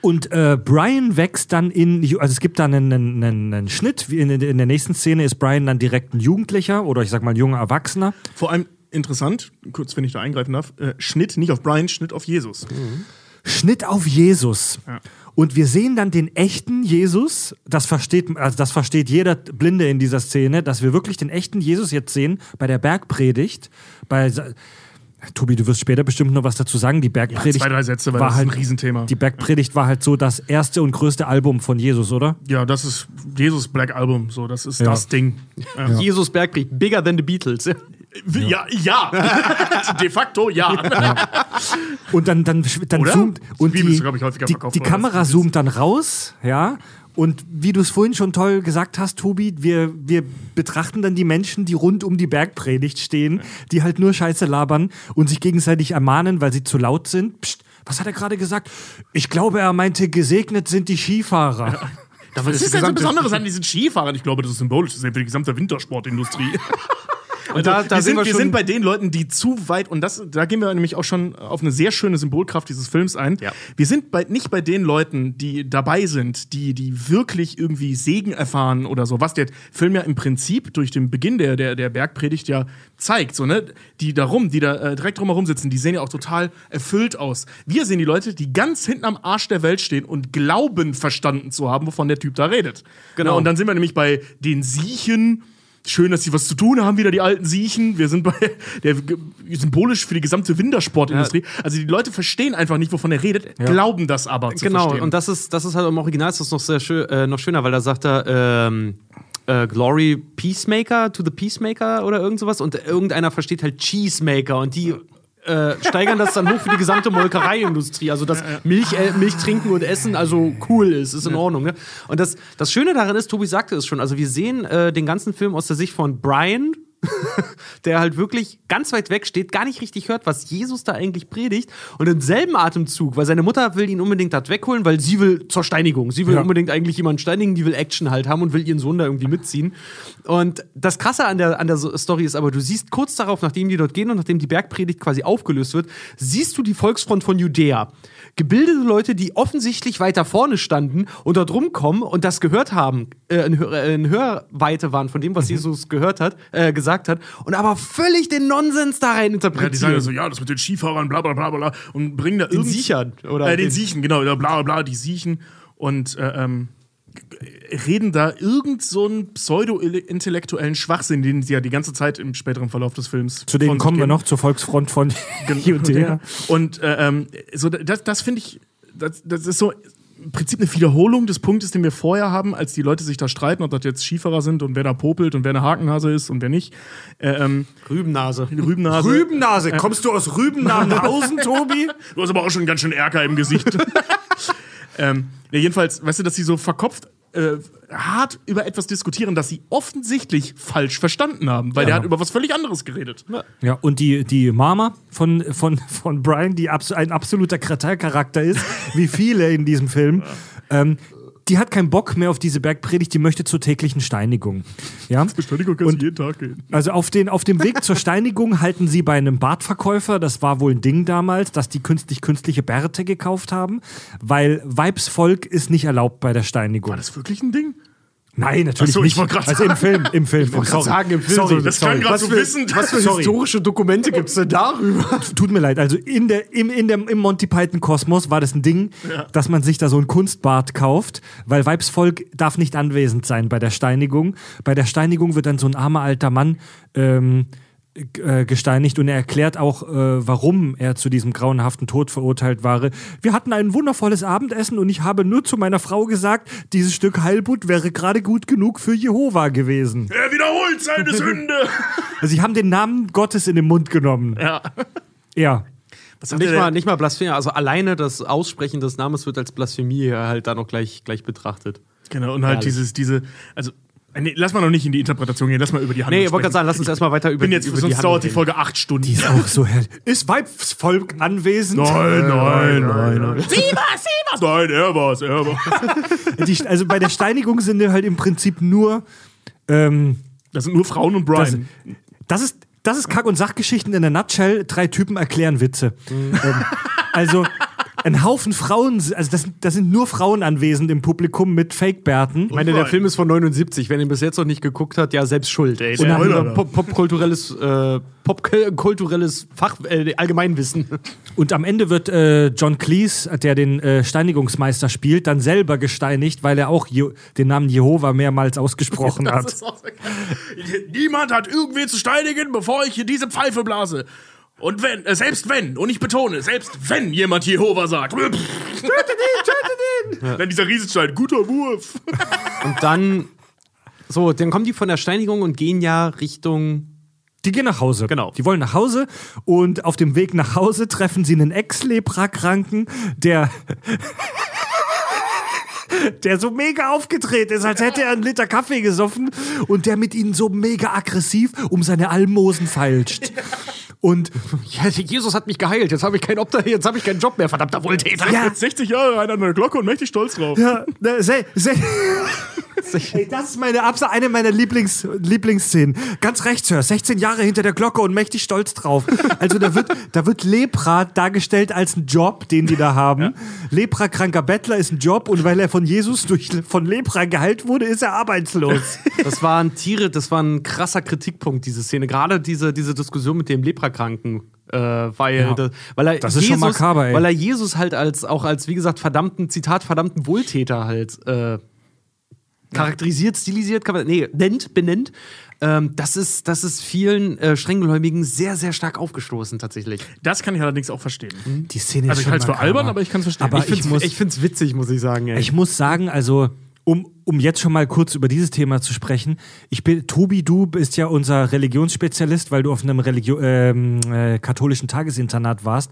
Speaker 1: Und äh, Brian wächst dann in, also es gibt dann einen, einen, einen Schnitt. In, in der nächsten Szene ist Brian dann direkt ein Jugendlicher oder ich sag mal ein junger Erwachsener.
Speaker 3: Vor allem interessant, kurz, wenn ich da eingreifen darf, äh, Schnitt nicht auf Brian, Schnitt auf Jesus.
Speaker 1: Schnitt auf Jesus.
Speaker 3: Ja.
Speaker 1: Und wir sehen dann den echten Jesus. Das versteht, also das versteht jeder Blinde in dieser Szene, dass wir wirklich den echten Jesus jetzt sehen bei der Bergpredigt. Bei Tobi, du wirst später bestimmt noch was dazu sagen. Die Bergpredigt
Speaker 3: zwei, drei Sätze, weil
Speaker 1: war
Speaker 3: das ist
Speaker 1: halt
Speaker 3: ein Riesenthema.
Speaker 1: Die Bergpredigt war halt so das erste und größte Album von Jesus, oder?
Speaker 3: Ja, das ist Jesus Black Album, so, das ist
Speaker 1: Ja.
Speaker 3: das Ding. Ja,
Speaker 5: Jesus Bergkrieg, bigger than the Beatles.
Speaker 3: ja. ja. (laughs) De facto ja.
Speaker 1: Und dann, dann, dann
Speaker 3: Oder?
Speaker 1: zoomt und die,
Speaker 3: glaub ich, häufiger
Speaker 1: die,
Speaker 3: verkauft
Speaker 1: die Kamera zoomt dann raus, ja. Und wie du es vorhin schon toll gesagt hast, Tobi, wir, wir betrachten dann die Menschen, die rund um die Bergpredigt stehen, die halt nur Scheiße labern und sich gegenseitig ermahnen, weil sie zu laut sind. Psst, was hat er gerade gesagt? Ich glaube, er meinte, gesegnet sind die Skifahrer.
Speaker 3: Was ist denn so Besonderes an diesen Skifahrern? Ich glaube, das ist symbolisch. Das ist ja für die gesamte Wintersportindustrie. (laughs)
Speaker 5: Und da, da
Speaker 3: wir,
Speaker 5: sind wir
Speaker 3: wir sind bei den Leuten, die zu weit, und das, da gehen wir nämlich auch schon auf eine sehr schöne Symbolkraft dieses Films ein.
Speaker 5: Ja.
Speaker 3: Wir sind bei, nicht bei den Leuten, die dabei sind, die, die wirklich irgendwie Segen erfahren oder so, was der Film ja im Prinzip durch den Beginn der, der, der Bergpredigt ja zeigt. So, ne? Die da rum, die da äh, direkt drumherum sitzen, die sehen ja auch total erfüllt aus. Wir sehen die Leute, die ganz hinten am Arsch der Welt stehen und glauben, verstanden zu haben, wovon der Typ da redet.
Speaker 5: Genau.
Speaker 3: Na, und dann sind wir nämlich bei den Siechen. Schön, dass sie was zu tun haben, wieder die alten Siechen. Wir sind bei (laughs) der symbolisch für die gesamte Wintersportindustrie. Also die Leute verstehen einfach nicht, wovon er redet, glauben das aber zu
Speaker 5: Genau,
Speaker 3: verstehen.
Speaker 5: und das ist, das ist halt im Original ist das noch sehr schön, äh, noch schöner, weil da sagt er, ähm, äh, Glory Peacemaker to the Peacemaker oder irgend sowas und irgendeiner versteht halt Cheesemaker und die äh, steigern das dann hoch für die gesamte Molkereiindustrie. Also, dass Milch, äh, Milch trinken und essen also cool ist, ist in Ordnung. Ne? Und das, das Schöne daran ist, Tobi sagte es schon, also wir sehen äh, den ganzen Film aus der Sicht von Brian, (laughs) der halt wirklich ganz weit weg steht, gar nicht richtig hört, was Jesus da eigentlich predigt. Und im selben Atemzug, weil seine Mutter will ihn unbedingt dort wegholen, weil sie will zur Steinigung. Sie will
Speaker 1: Ja.
Speaker 5: unbedingt eigentlich jemanden steinigen, die will Action halt haben und will ihren Sohn da irgendwie mitziehen. Und das Krasse an der, an der Story ist aber, du siehst kurz darauf, nachdem die dort gehen und nachdem die Bergpredigt quasi aufgelöst wird, siehst du die Volksfront von Judäa. Gebildete Leute, die offensichtlich weiter vorne standen und dort rumkommen und das gehört haben, äh, in, Hör äh, in Hörweite waren von dem, was Jesus gehört hat, äh, gesagt hat, und aber völlig den Nonsens da rein
Speaker 3: ja,
Speaker 5: interpretieren.
Speaker 3: die sagen so, ja, das mit den Skifahrern, bla bla bla bla und bringen da irgend-
Speaker 5: Siechern, oder
Speaker 3: Äh, den
Speaker 5: den-
Speaker 3: Siechen, genau, ja, bla bla bla, die Siechen. Und äh, ähm, reden da irgend so einen pseudo-intellektuellen Schwachsinn, den sie ja die ganze Zeit im späteren Verlauf des Films
Speaker 1: Zu denen kommen wir
Speaker 3: geben.
Speaker 1: noch zur Volksfront von (laughs) Judäa.
Speaker 3: Und äh, ähm, so, das, das finde ich, das, das ist so im Prinzip eine Wiederholung des Punktes, den wir vorher haben, als die Leute sich da streiten, ob das jetzt Skifahrer sind und wer da popelt und wer eine Hakennase ist und wer nicht. Äh, ähm,
Speaker 5: Rübennase. (laughs)
Speaker 3: Rübennase.
Speaker 1: Rübennase, kommst du aus Rübennahausen, Tobi? (laughs)
Speaker 3: Du hast aber auch schon ganz schön Ärger im Gesicht. ähm, ja, jedenfalls, weißt du, dass sie so verkopft äh, hart über etwas diskutieren, das sie offensichtlich falsch verstanden haben, weil der hat über was völlig anderes geredet.
Speaker 1: Ja, und die, die Mama von, von, von Brian, die abs ein absoluter Kretalcharakter ist, (laughs) wie viele in diesem Film, ähm, die hat keinen Bock mehr auf diese Bergpredigt, die möchte zur täglichen Steinigung. Ja?
Speaker 3: Bestätigung kannst du jeden Tag gehen.
Speaker 1: Also auf, den, auf dem Weg zur Steinigung halten sie bei einem Bartverkäufer, das war wohl ein Ding damals, dass die künstlich künstliche Bärte gekauft haben, weil Weibsvolk ist nicht erlaubt bei der Steinigung.
Speaker 3: War das wirklich ein Ding?
Speaker 1: Nein, natürlich
Speaker 3: Ach so, ich
Speaker 1: nicht.
Speaker 3: wollte
Speaker 1: also im Film, im Film. Ich
Speaker 5: wollte sagen, im Film
Speaker 1: Sorry,
Speaker 5: so,
Speaker 3: Das
Speaker 1: sorry.
Speaker 3: klang gerade so wissend.
Speaker 5: Was für
Speaker 1: Sorry.
Speaker 5: historische Dokumente gibt es denn darüber?
Speaker 1: Tut mir leid, also in der, im, in dem, im Monty Python Kosmos war das ein Ding, dass man sich da so ein Kunstbad kauft, weil Weibsvolk darf nicht anwesend sein bei der Steinigung. Bei der Steinigung wird dann so ein armer alter Mann ähm, äh, gesteinigt und er erklärt auch, äh, warum er zu diesem grauenhaften Tod verurteilt war. Wir hatten ein wundervolles Abendessen und ich habe nur zu meiner Frau gesagt, dieses Stück Heilbutt wäre gerade gut genug für Jehova gewesen.
Speaker 3: Er wiederholt seine Sünde. (laughs)
Speaker 1: Also sie haben den Namen Gottes in den Mund genommen.
Speaker 3: ja.
Speaker 1: Ja.
Speaker 5: Nicht mal, nicht mal Blasphemie, also alleine das Aussprechen des Namens wird als Blasphemie halt da noch gleich, gleich betrachtet.
Speaker 3: Genau, und halt
Speaker 5: Herrlich.
Speaker 3: dieses, diese, also Nee, lass mal noch nicht in die Interpretation gehen, lass mal über die Handlung
Speaker 5: Nee, ich wollte gerade sagen, lass uns erstmal weiter über
Speaker 3: bin jetzt,
Speaker 5: über
Speaker 3: sonst
Speaker 5: Handlung
Speaker 3: dauert die. Folge acht Stunden.
Speaker 1: Die ist auch so herrlich. Ist Weibsvolk anwesend?
Speaker 3: Nein, nein, nein, nein. Sie war's, sie war's. Nein, er war's, er war's. (laughs)
Speaker 1: Die, also bei der Steinigung sind halt im Prinzip nur. Ähm,
Speaker 3: Das sind nur Frauen und
Speaker 1: das,
Speaker 3: Brian.
Speaker 1: das ist. Das ist Kack- und Sachgeschichten in der Nutshell. Drei Typen erklären Witze.
Speaker 3: Mhm.
Speaker 1: Ähm, also ein Haufen Frauen, also das, das sind nur Frauen anwesend im Publikum mit Fake-Bärten.
Speaker 5: Ich meine, der Film ist von 79. Wenn ihr bis jetzt noch nicht geguckt habt, ja, selbst schuld, ey. Hat Pop- popkulturelles äh, popkulturelles (laughs) Fach, äh, Allgemeinwissen.
Speaker 1: Und am Ende wird äh, John Cleese, der den äh, Steinigungsmeister spielt, dann selber gesteinigt, weil er auch Je den Namen Jehova mehrmals ausgesprochen (laughs) hat.
Speaker 3: so. Niemand hat irgendwen zu steinigen, bevor ich hier diese Pfeife blase. Und wenn, äh, selbst wenn, und ich betone, selbst wenn jemand Jehova sagt, (laughs) tötet ihn, tötet ihn! Dann dieser Riesenstein, guter Wurf.
Speaker 5: Und dann, so, dann kommen die von der Steinigung und gehen ja Richtung.
Speaker 1: Die gehen nach Hause.
Speaker 5: Genau.
Speaker 1: Die wollen nach Hause und auf dem Weg nach Hause treffen sie einen Ex-Lepra-Kranken, der. (laughs) Der so mega aufgedreht ist, als hätte er einen Liter Kaffee gesoffen und der mit ihnen so mega aggressiv um seine Almosen feilscht. (laughs) Und (laughs)
Speaker 5: Ja, Jesus hat mich geheilt. Jetzt habe ich keinen Obdach, jetzt habe ich keinen Job mehr, verdammter Wohltäter.
Speaker 1: ja,
Speaker 3: 60 Jahre rein an der Glocke und mächtig stolz drauf.
Speaker 1: Ja, ne, se, se, (laughs) Ey, das ist meine Absa eine meiner Lieblings, Lieblingsszenen. Ganz rechts, Sir. 16 Jahre hinter der Glocke und mächtig stolz drauf. Also da wird, da wird Lepra dargestellt als ein Job, den die da haben. Lepra-kranker Bettler ist ein Job und weil er von Jesus durch, von Lepra geheilt wurde, ist er arbeitslos.
Speaker 5: Das war ein Tiere, das war ein krasser Kritikpunkt, diese Szene. Gerade diese, diese Diskussion mit dem Leprakranken. Äh, weil,
Speaker 1: Ja.
Speaker 5: das, weil er
Speaker 1: Das ist
Speaker 5: Jesus,
Speaker 1: schon makaber, ey.
Speaker 5: weil er Jesus halt als auch als wie gesagt verdammten Zitat verdammten Wohltäter halt äh, charakterisiert, stilisiert, kann man nee nennt benennt. Ähm, das ist das ist vielen äh, Strenggläubigen sehr sehr stark aufgestoßen tatsächlich.
Speaker 3: Das kann ich allerdings auch verstehen.
Speaker 1: Die Szene
Speaker 3: Also
Speaker 1: ist
Speaker 3: ich
Speaker 1: schon
Speaker 3: halte es für albern, aber ich kann es verstehen.
Speaker 1: Aber
Speaker 3: ich
Speaker 1: ich
Speaker 5: ich find's witzig, muss ich sagen. Ey.
Speaker 1: Ich muss sagen, also um, um jetzt schon mal kurz über dieses Thema zu sprechen, ich bin, Tobi, du bist ja unser Religionsspezialist, weil du auf einem Religio ähm, äh, katholischen Tagesinternat warst.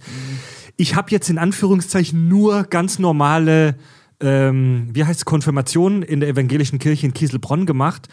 Speaker 1: Ich habe jetzt in Anführungszeichen nur ganz normale, ähm, wie heißt es, Konfirmationen in der evangelischen Kirche in Kieselbronn gemacht.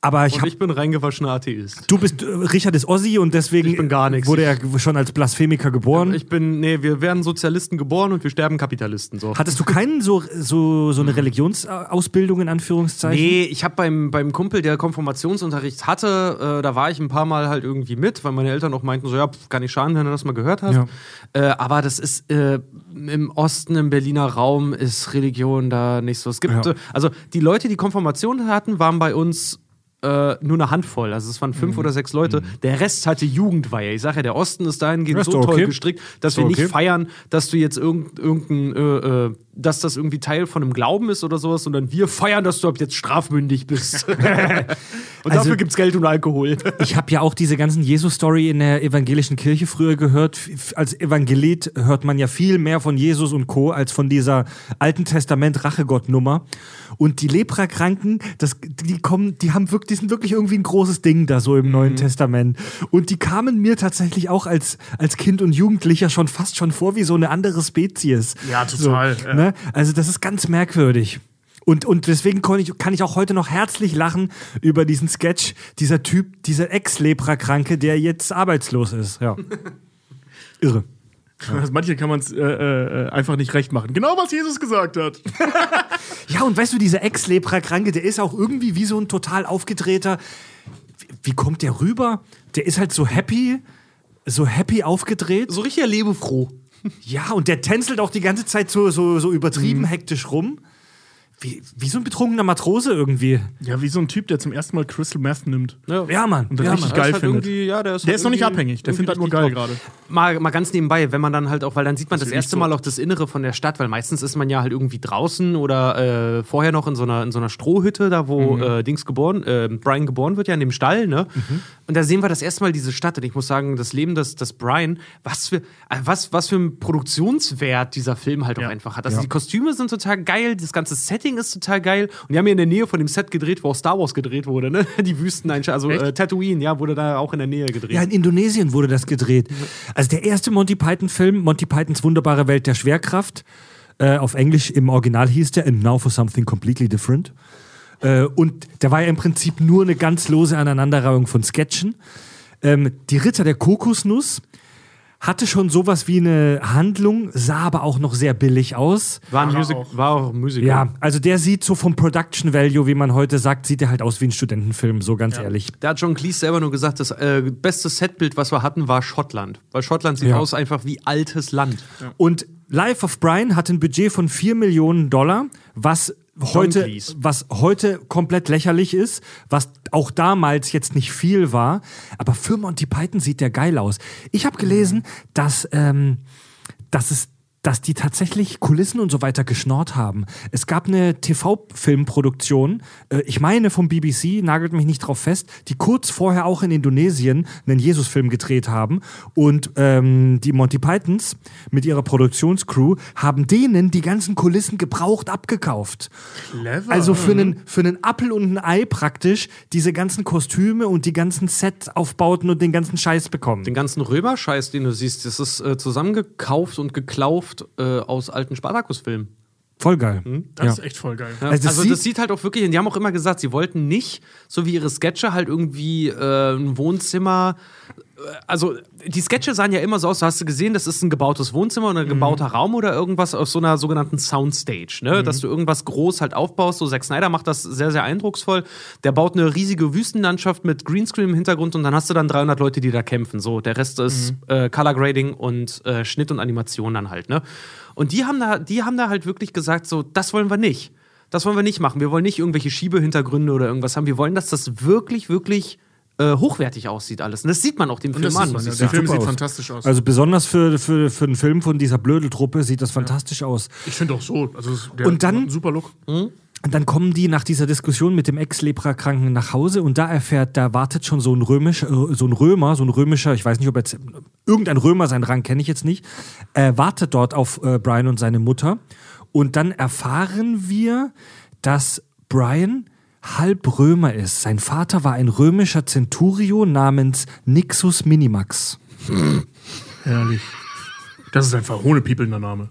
Speaker 1: Aber ich habe
Speaker 5: ich bin reingewaschener Atheist.
Speaker 1: Du bist, äh, Richard ist Ossi und deswegen
Speaker 5: Ich bin gar nix.
Speaker 1: wurde er schon als Blasphemiker geboren.
Speaker 5: Ich bin, nee, wir werden Sozialisten geboren und wir sterben Kapitalisten. So.
Speaker 1: Hattest du keinen so, so, so eine Religionsausbildung in Anführungszeichen?
Speaker 5: Nee, ich habe beim, beim Kumpel, der Konfirmationsunterricht hatte, äh, da war ich ein paar Mal halt irgendwie mit, weil meine Eltern auch meinten, so ja, pf, kann nicht schaden, wenn du das mal gehört hast.
Speaker 1: Ja.
Speaker 5: Äh, aber das ist äh, im Osten, im Berliner Raum, ist Religion da nicht so. Es gibt,
Speaker 1: Ja.
Speaker 5: äh, also die Leute, die Konfirmation hatten, waren bei uns äh, nur eine Handvoll. Also es waren fünf
Speaker 1: Mhm.
Speaker 5: oder sechs Leute. Der Rest hatte Jugendweihe. Ich sage ja, der Osten ist dahingehend so
Speaker 1: doch
Speaker 5: toll
Speaker 1: okay.
Speaker 5: gestrickt, dass
Speaker 1: Ist
Speaker 5: wir
Speaker 1: doch
Speaker 5: nicht
Speaker 1: okay.
Speaker 5: feiern, dass du jetzt irgend, irgendein, äh, äh, dass das irgendwie Teil von einem Glauben ist oder sowas, sondern wir feiern, dass du ab jetzt strafmündig bist. (laughs) und
Speaker 1: Also-
Speaker 5: dafür gibt's Geld und Alkohol.
Speaker 1: Ich habe ja auch diese ganzen Jesus-Story in der evangelischen Kirche früher gehört. Als Evangelit hört man ja viel mehr von Jesus und Co. als von dieser Alten Testament-Rachegott-Nummer. Und die Leprakranken, das, die kommen, die haben wirklich, die sind wirklich irgendwie ein großes Ding da so im Neuen Testament. Und die kamen mir tatsächlich auch als, als Kind und Jugendlicher schon fast schon vor wie so eine andere Spezies.
Speaker 3: Ja, total,
Speaker 1: So,
Speaker 3: ja.
Speaker 1: Ne? Also das ist ganz merkwürdig. Und, und deswegen kann ich, kann ich auch heute noch herzlich lachen über diesen Sketch, dieser Typ, dieser Ex-Lepra-Kranke, der jetzt arbeitslos ist. Ja. (laughs) Irre.
Speaker 3: Also manche kann man es äh, äh, einfach nicht recht machen. Genau, was Jesus gesagt hat. (laughs)
Speaker 1: Ja, und weißt du, dieser Ex-Lepra-Kranke, der ist auch irgendwie wie so ein total aufgedrehter. Wie, wie kommt der rüber? Der ist halt so happy, so happy aufgedreht.
Speaker 5: So richtig lebefroh.
Speaker 1: Ja, und der tänzelt auch die ganze Zeit so, so, so übertrieben hektisch rum. Wie, wie so ein betrunkener Matrose irgendwie.
Speaker 3: Ja, wie so ein Typ, der zum ersten Mal Crystal Meth nimmt.
Speaker 1: Ja, Mann.
Speaker 3: Und das
Speaker 1: ja,
Speaker 3: richtig
Speaker 1: Mann.
Speaker 3: geil
Speaker 5: ist halt
Speaker 3: findet.
Speaker 5: Ja, der ist,
Speaker 3: Der
Speaker 5: halt
Speaker 3: ist noch nicht abhängig, der findet halt nur geil
Speaker 5: drauf.
Speaker 3: gerade.
Speaker 5: Mal, mal ganz nebenbei, wenn man dann halt auch, weil dann sieht man das
Speaker 3: ist
Speaker 5: erste
Speaker 3: so.
Speaker 5: Mal auch das Innere von der Stadt, weil meistens ist man ja halt irgendwie draußen oder äh, vorher noch in so einer, in so einer Strohhütte, da wo
Speaker 3: Mhm.
Speaker 5: äh, Dings geboren, äh, Brian geboren wird, ja in dem Stall, ne? Und da sehen wir das erste Mal diese Stadt und ich muss sagen, das Leben des, des Brian, was für, äh, was, was für ein Produktionswert dieser Film halt auch
Speaker 3: Ja.
Speaker 5: einfach hat. Also die Kostüme sind total geil, das ganze Setting ist total geil und die haben hier in der Nähe von dem Set gedreht, wo auch Star Wars gedreht wurde, ne? (laughs) Die Wüsteneinstellung, also äh, Tatooine, ja, wurde da auch in der Nähe gedreht.
Speaker 1: Ja, in Indonesien wurde das gedreht. Also der erste Monty Python-Film, Monty Pythons wunderbare Welt der Schwerkraft, äh, auf Englisch im Original hieß der And Now for Something Completely Different. Äh, und der war ja im Prinzip nur eine ganz lose Aneinanderreihung von Sketchen. Ähm, die Ritter der Kokosnuss hatte schon sowas wie eine Handlung, sah aber auch noch sehr billig aus.
Speaker 5: War ein Music, war auch ein Musical.
Speaker 1: Ja, also der sieht so vom Production Value, wie man heute sagt, sieht er halt aus wie ein Studentenfilm, so ganz ehrlich.
Speaker 5: Da hat John Cleese selber nur gesagt, das äh, beste Setbild, was wir hatten, war Schottland. Weil Schottland sieht
Speaker 1: Ja.
Speaker 5: aus einfach wie altes Land.
Speaker 1: Und Life of Brian hat ein Budget von 4 Millionen Dollar, was heute,
Speaker 5: Cleese.
Speaker 1: was heute komplett lächerlich ist, was auch damals jetzt nicht viel war. Aber für Monty Python sieht der geil aus. Ich habe gelesen, dass, ähm, dass es dass die tatsächlich Kulissen und so weiter geschnorrt haben. Es gab eine TV-Filmproduktion, äh, ich meine vom BBC, nagelt mich nicht drauf fest, die kurz vorher auch in Indonesien einen Jesus-Film gedreht haben. Und ähm, die Monty Pythons mit ihrer Produktionscrew haben denen die ganzen Kulissen gebraucht abgekauft.
Speaker 3: Clever.
Speaker 1: Also für einen, für einen Appel und ein Ei praktisch diese ganzen Kostüme und die ganzen Set-Aufbauten und den ganzen Scheiß bekommen.
Speaker 5: Den ganzen Römer-Scheiß, den du siehst, das ist äh, zusammengekauft und geklauft äh, aus alten Spartacus-Filmen.
Speaker 1: Voll geil.
Speaker 3: das
Speaker 1: ja.
Speaker 3: ist echt voll geil.
Speaker 5: Ja,
Speaker 1: Also das
Speaker 5: also
Speaker 1: sieht-
Speaker 5: das sieht halt auch wirklich, und die haben auch immer gesagt, sie wollten nicht, so wie ihre Sketche, halt irgendwie äh, ein Wohnzimmer. Also die Sketche sahen ja immer so aus, hast du gesehen, das ist ein gebautes Wohnzimmer oder ein gebauter Raum oder irgendwas aus so einer sogenannten Soundstage, ne? Dass du irgendwas groß halt aufbaust. So Zack Snyder macht das sehr, sehr eindrucksvoll. Der baut eine riesige Wüstenlandschaft mit Greenscreen im Hintergrund und dann hast du dann 300 Leute, die da kämpfen. So, der Rest ist äh, Color Grading und äh, Schnitt und Animation dann halt, ne? Und die haben da, die haben da halt wirklich gesagt, so, das wollen wir nicht. Das wollen wir nicht machen. Wir wollen nicht irgendwelche Schiebehintergründe oder irgendwas haben. Wir wollen, dass das wirklich, wirklich äh, hochwertig aussieht alles. Und das sieht man auch dem Film an.
Speaker 3: man, ja. Der. Film sieht
Speaker 1: aus.
Speaker 3: fantastisch aus.
Speaker 1: Also besonders für, für, für einen Film von dieser Blödeltruppe sieht das fantastisch aus.
Speaker 3: ich finde auch so. Also
Speaker 1: Und dann-
Speaker 3: super Look.
Speaker 1: Und dann kommen die nach dieser Diskussion mit dem Ex-Lepra-Kranken nach Hause und da erfährt, da wartet schon so ein römisch, äh, so ein Römer, so ein römischer, ich weiß nicht, ob jetzt irgendein Römer seinen Rang kenne ich jetzt nicht, äh, wartet dort auf äh, Brian und seine Mutter. Und dann erfahren wir, dass Brian halb Römer ist. Sein Vater war ein römischer Centurio namens Nixus Minimax.
Speaker 3: Herrlich. Das ist einfach hohnepiepelnder Name.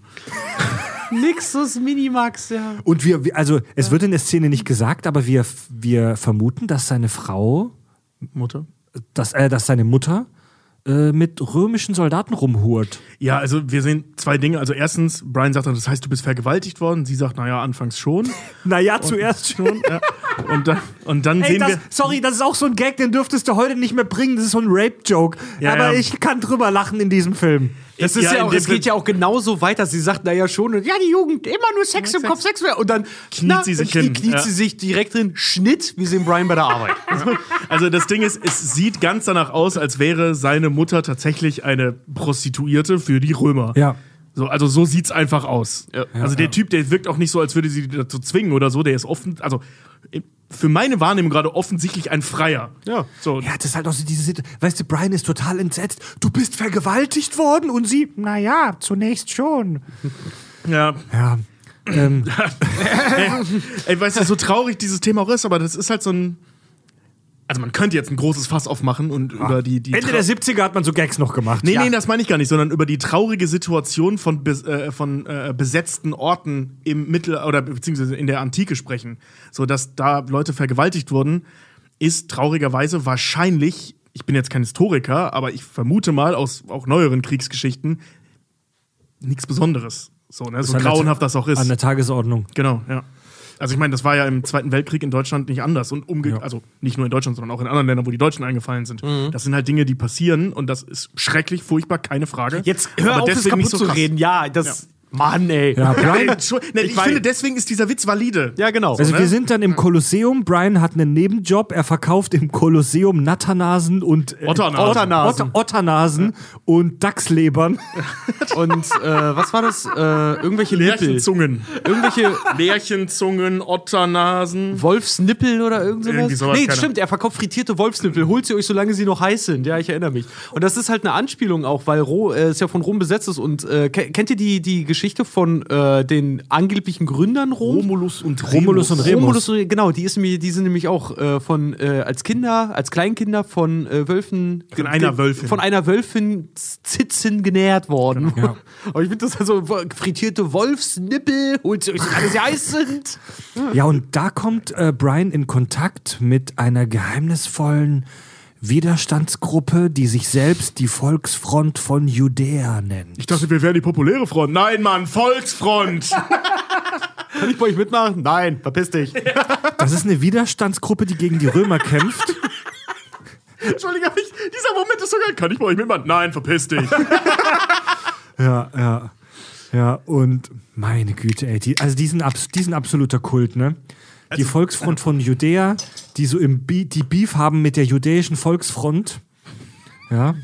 Speaker 3: (laughs)
Speaker 5: Nixus Minimax, ja.
Speaker 1: Und wir, wir also es wird in der Szene nicht gesagt, aber wir, wir vermuten, dass seine Frau
Speaker 3: Mutter.
Speaker 1: dass, äh, dass seine Mutter äh, mit römischen Soldaten rumhurt.
Speaker 3: Ja, also wir sehen zwei Dinge. Also erstens, Brian sagt dann, das heißt, du bist vergewaltigt worden. Sie sagt, naja, anfangs schon. (laughs)
Speaker 1: Naja, zuerst schon.
Speaker 3: Ja. (laughs) Und dann, und dann
Speaker 1: Ey,
Speaker 3: sehen
Speaker 1: das,
Speaker 3: wir.
Speaker 1: sorry, das ist auch so ein Gag, den dürftest du heute nicht mehr bringen. Das ist so ein Rape-Joke.
Speaker 3: Ja,
Speaker 1: Aber
Speaker 3: ja.
Speaker 1: ich kann drüber lachen in diesem Film.
Speaker 5: Es, ist
Speaker 3: Ja,
Speaker 5: ja, auch, es geht ja auch genauso weiter. Sie sagt, naja, schon, und ja, die Jugend, immer nur Sex im Kopf, Sex wäre. Und dann
Speaker 3: Kniet sie sich
Speaker 5: knie-
Speaker 3: hin,
Speaker 5: Kniet
Speaker 3: ja.
Speaker 5: sie sich direkt drin, Schnitt, wir sehen Brian bei der Arbeit. (laughs)
Speaker 3: Also das Ding ist, es sieht ganz danach aus, als wäre seine Mutter tatsächlich eine Prostituierte für die Römer.
Speaker 1: Ja.
Speaker 3: So, also so sieht's einfach aus.
Speaker 5: Ja.
Speaker 3: also der Typ, der wirkt auch nicht so, als würde sie dazu zwingen oder so. Der ist offen, also für meine Wahrnehmung gerade offensichtlich ein Freier.
Speaker 5: Ja.
Speaker 3: So.
Speaker 1: Ja, das ist halt auch so diese Situation. Weißt du, Brian ist total entsetzt. Du bist vergewaltigt worden und sie, naja, zunächst schon. (laughs)
Speaker 3: ja.
Speaker 1: Ja. Ähm, (laughs)
Speaker 3: Ey, weißt du, so traurig dieses Thema auch ist, aber das ist halt so ein. Also man könnte jetzt ein großes Fass aufmachen und über die, die
Speaker 1: Ende der 70er hat man so Gags noch gemacht.
Speaker 3: Nee,
Speaker 1: ja.
Speaker 3: nee, das meine ich gar nicht, sondern über die traurige Situation von, äh, von äh, besetzten Orten im Mittel- oder beziehungsweise in der Antike sprechen. So dass da Leute vergewaltigt wurden, ist traurigerweise wahrscheinlich, ich bin jetzt kein Historiker, aber ich vermute mal aus auch neueren Kriegsgeschichten, nichts Besonderes. So, ne? so grauenhaft das auch ist.
Speaker 1: An der Tagesordnung.
Speaker 3: Genau, ja. Also ich meine, das war ja im Zweiten Weltkrieg in Deutschland nicht anders und umge
Speaker 1: Ja.
Speaker 3: also nicht nur in Deutschland, sondern auch in anderen Ländern, wo die Deutschen eingefallen sind.
Speaker 5: Mhm.
Speaker 3: Das sind halt Dinge, die passieren und das ist schrecklich, furchtbar, keine Frage.
Speaker 5: Jetzt hör
Speaker 3: Aber
Speaker 5: auf, es
Speaker 3: deswegen
Speaker 5: kaputt
Speaker 3: nicht so
Speaker 5: zu reden. Ja, das. Mann, ey.
Speaker 1: Ja, (laughs) Brian,
Speaker 3: Ne, ich
Speaker 5: Ich
Speaker 3: finde, deswegen ist dieser Witz valide.
Speaker 5: Ja, genau.
Speaker 1: Also
Speaker 3: ne?
Speaker 1: wir sind dann im Kolosseum. Brian hat einen Nebenjob. Er verkauft im Kolosseum Natternasen und äh,
Speaker 3: Otternasen.
Speaker 5: Otternasen.
Speaker 1: Otter, Otternasen und Dachslebern. (laughs)
Speaker 5: Und äh, was war das? Äh, irgendwelche.
Speaker 3: Lärchenzungen.
Speaker 5: Irgendwelche
Speaker 3: Lärchenzungen, Otternasen.
Speaker 5: Wolfsnippel oder irgend sowas?
Speaker 3: Irgendwie sowas,
Speaker 5: nee,
Speaker 3: keine
Speaker 5: stimmt, er verkauft frittierte Wolfsnippel. Holt sie euch, solange sie noch heiß sind. Ja, ich erinnere mich. Und das ist halt eine Anspielung auch, weil Ro, äh, es ja von Rom besetzt ist. Und äh, ke- kennt ihr die, die Geschichte von äh, den angeblichen Gründern Rom.
Speaker 3: Romulus und
Speaker 1: Romulus und Remus.
Speaker 5: Romulus, und- genau, die, ist, nämlich- die sind nämlich auch äh, von äh, als Kinder, als Kleinkinder von äh, Wölfen.
Speaker 3: Von einer Wölfin.
Speaker 5: Von einer Wölfin Zitzen genährt worden.
Speaker 1: Ja. (laughs)
Speaker 5: Aber ich finde das also frittierte Wolfsnippel, holt sie euch die alle sie heiß sind.
Speaker 1: Ja, und da kommt äh, Brian in Kontakt mit einer geheimnisvollen Widerstandsgruppe, die sich selbst die Volksfront von Judäa nennt.
Speaker 3: Ich dachte, wir wären die populäre Front. Nein, Mann, Volksfront! (laughs)
Speaker 5: Kann ich bei euch mitmachen? Nein, verpiss dich.
Speaker 1: Das ist eine Widerstandsgruppe, die gegen die Römer kämpft. (laughs)
Speaker 3: Entschuldigung, ich, dieser Moment ist so geil. Kann ich bei euch mitmachen? Nein, verpiss dich. (laughs)
Speaker 1: Ja, ja. Ja, und meine Güte, ey, die, also die sind, abs, die sind absoluter Kult, ne? Die Volksfront von Judäa, die so im Be die Beef haben mit der judäischen Volksfront. Ja.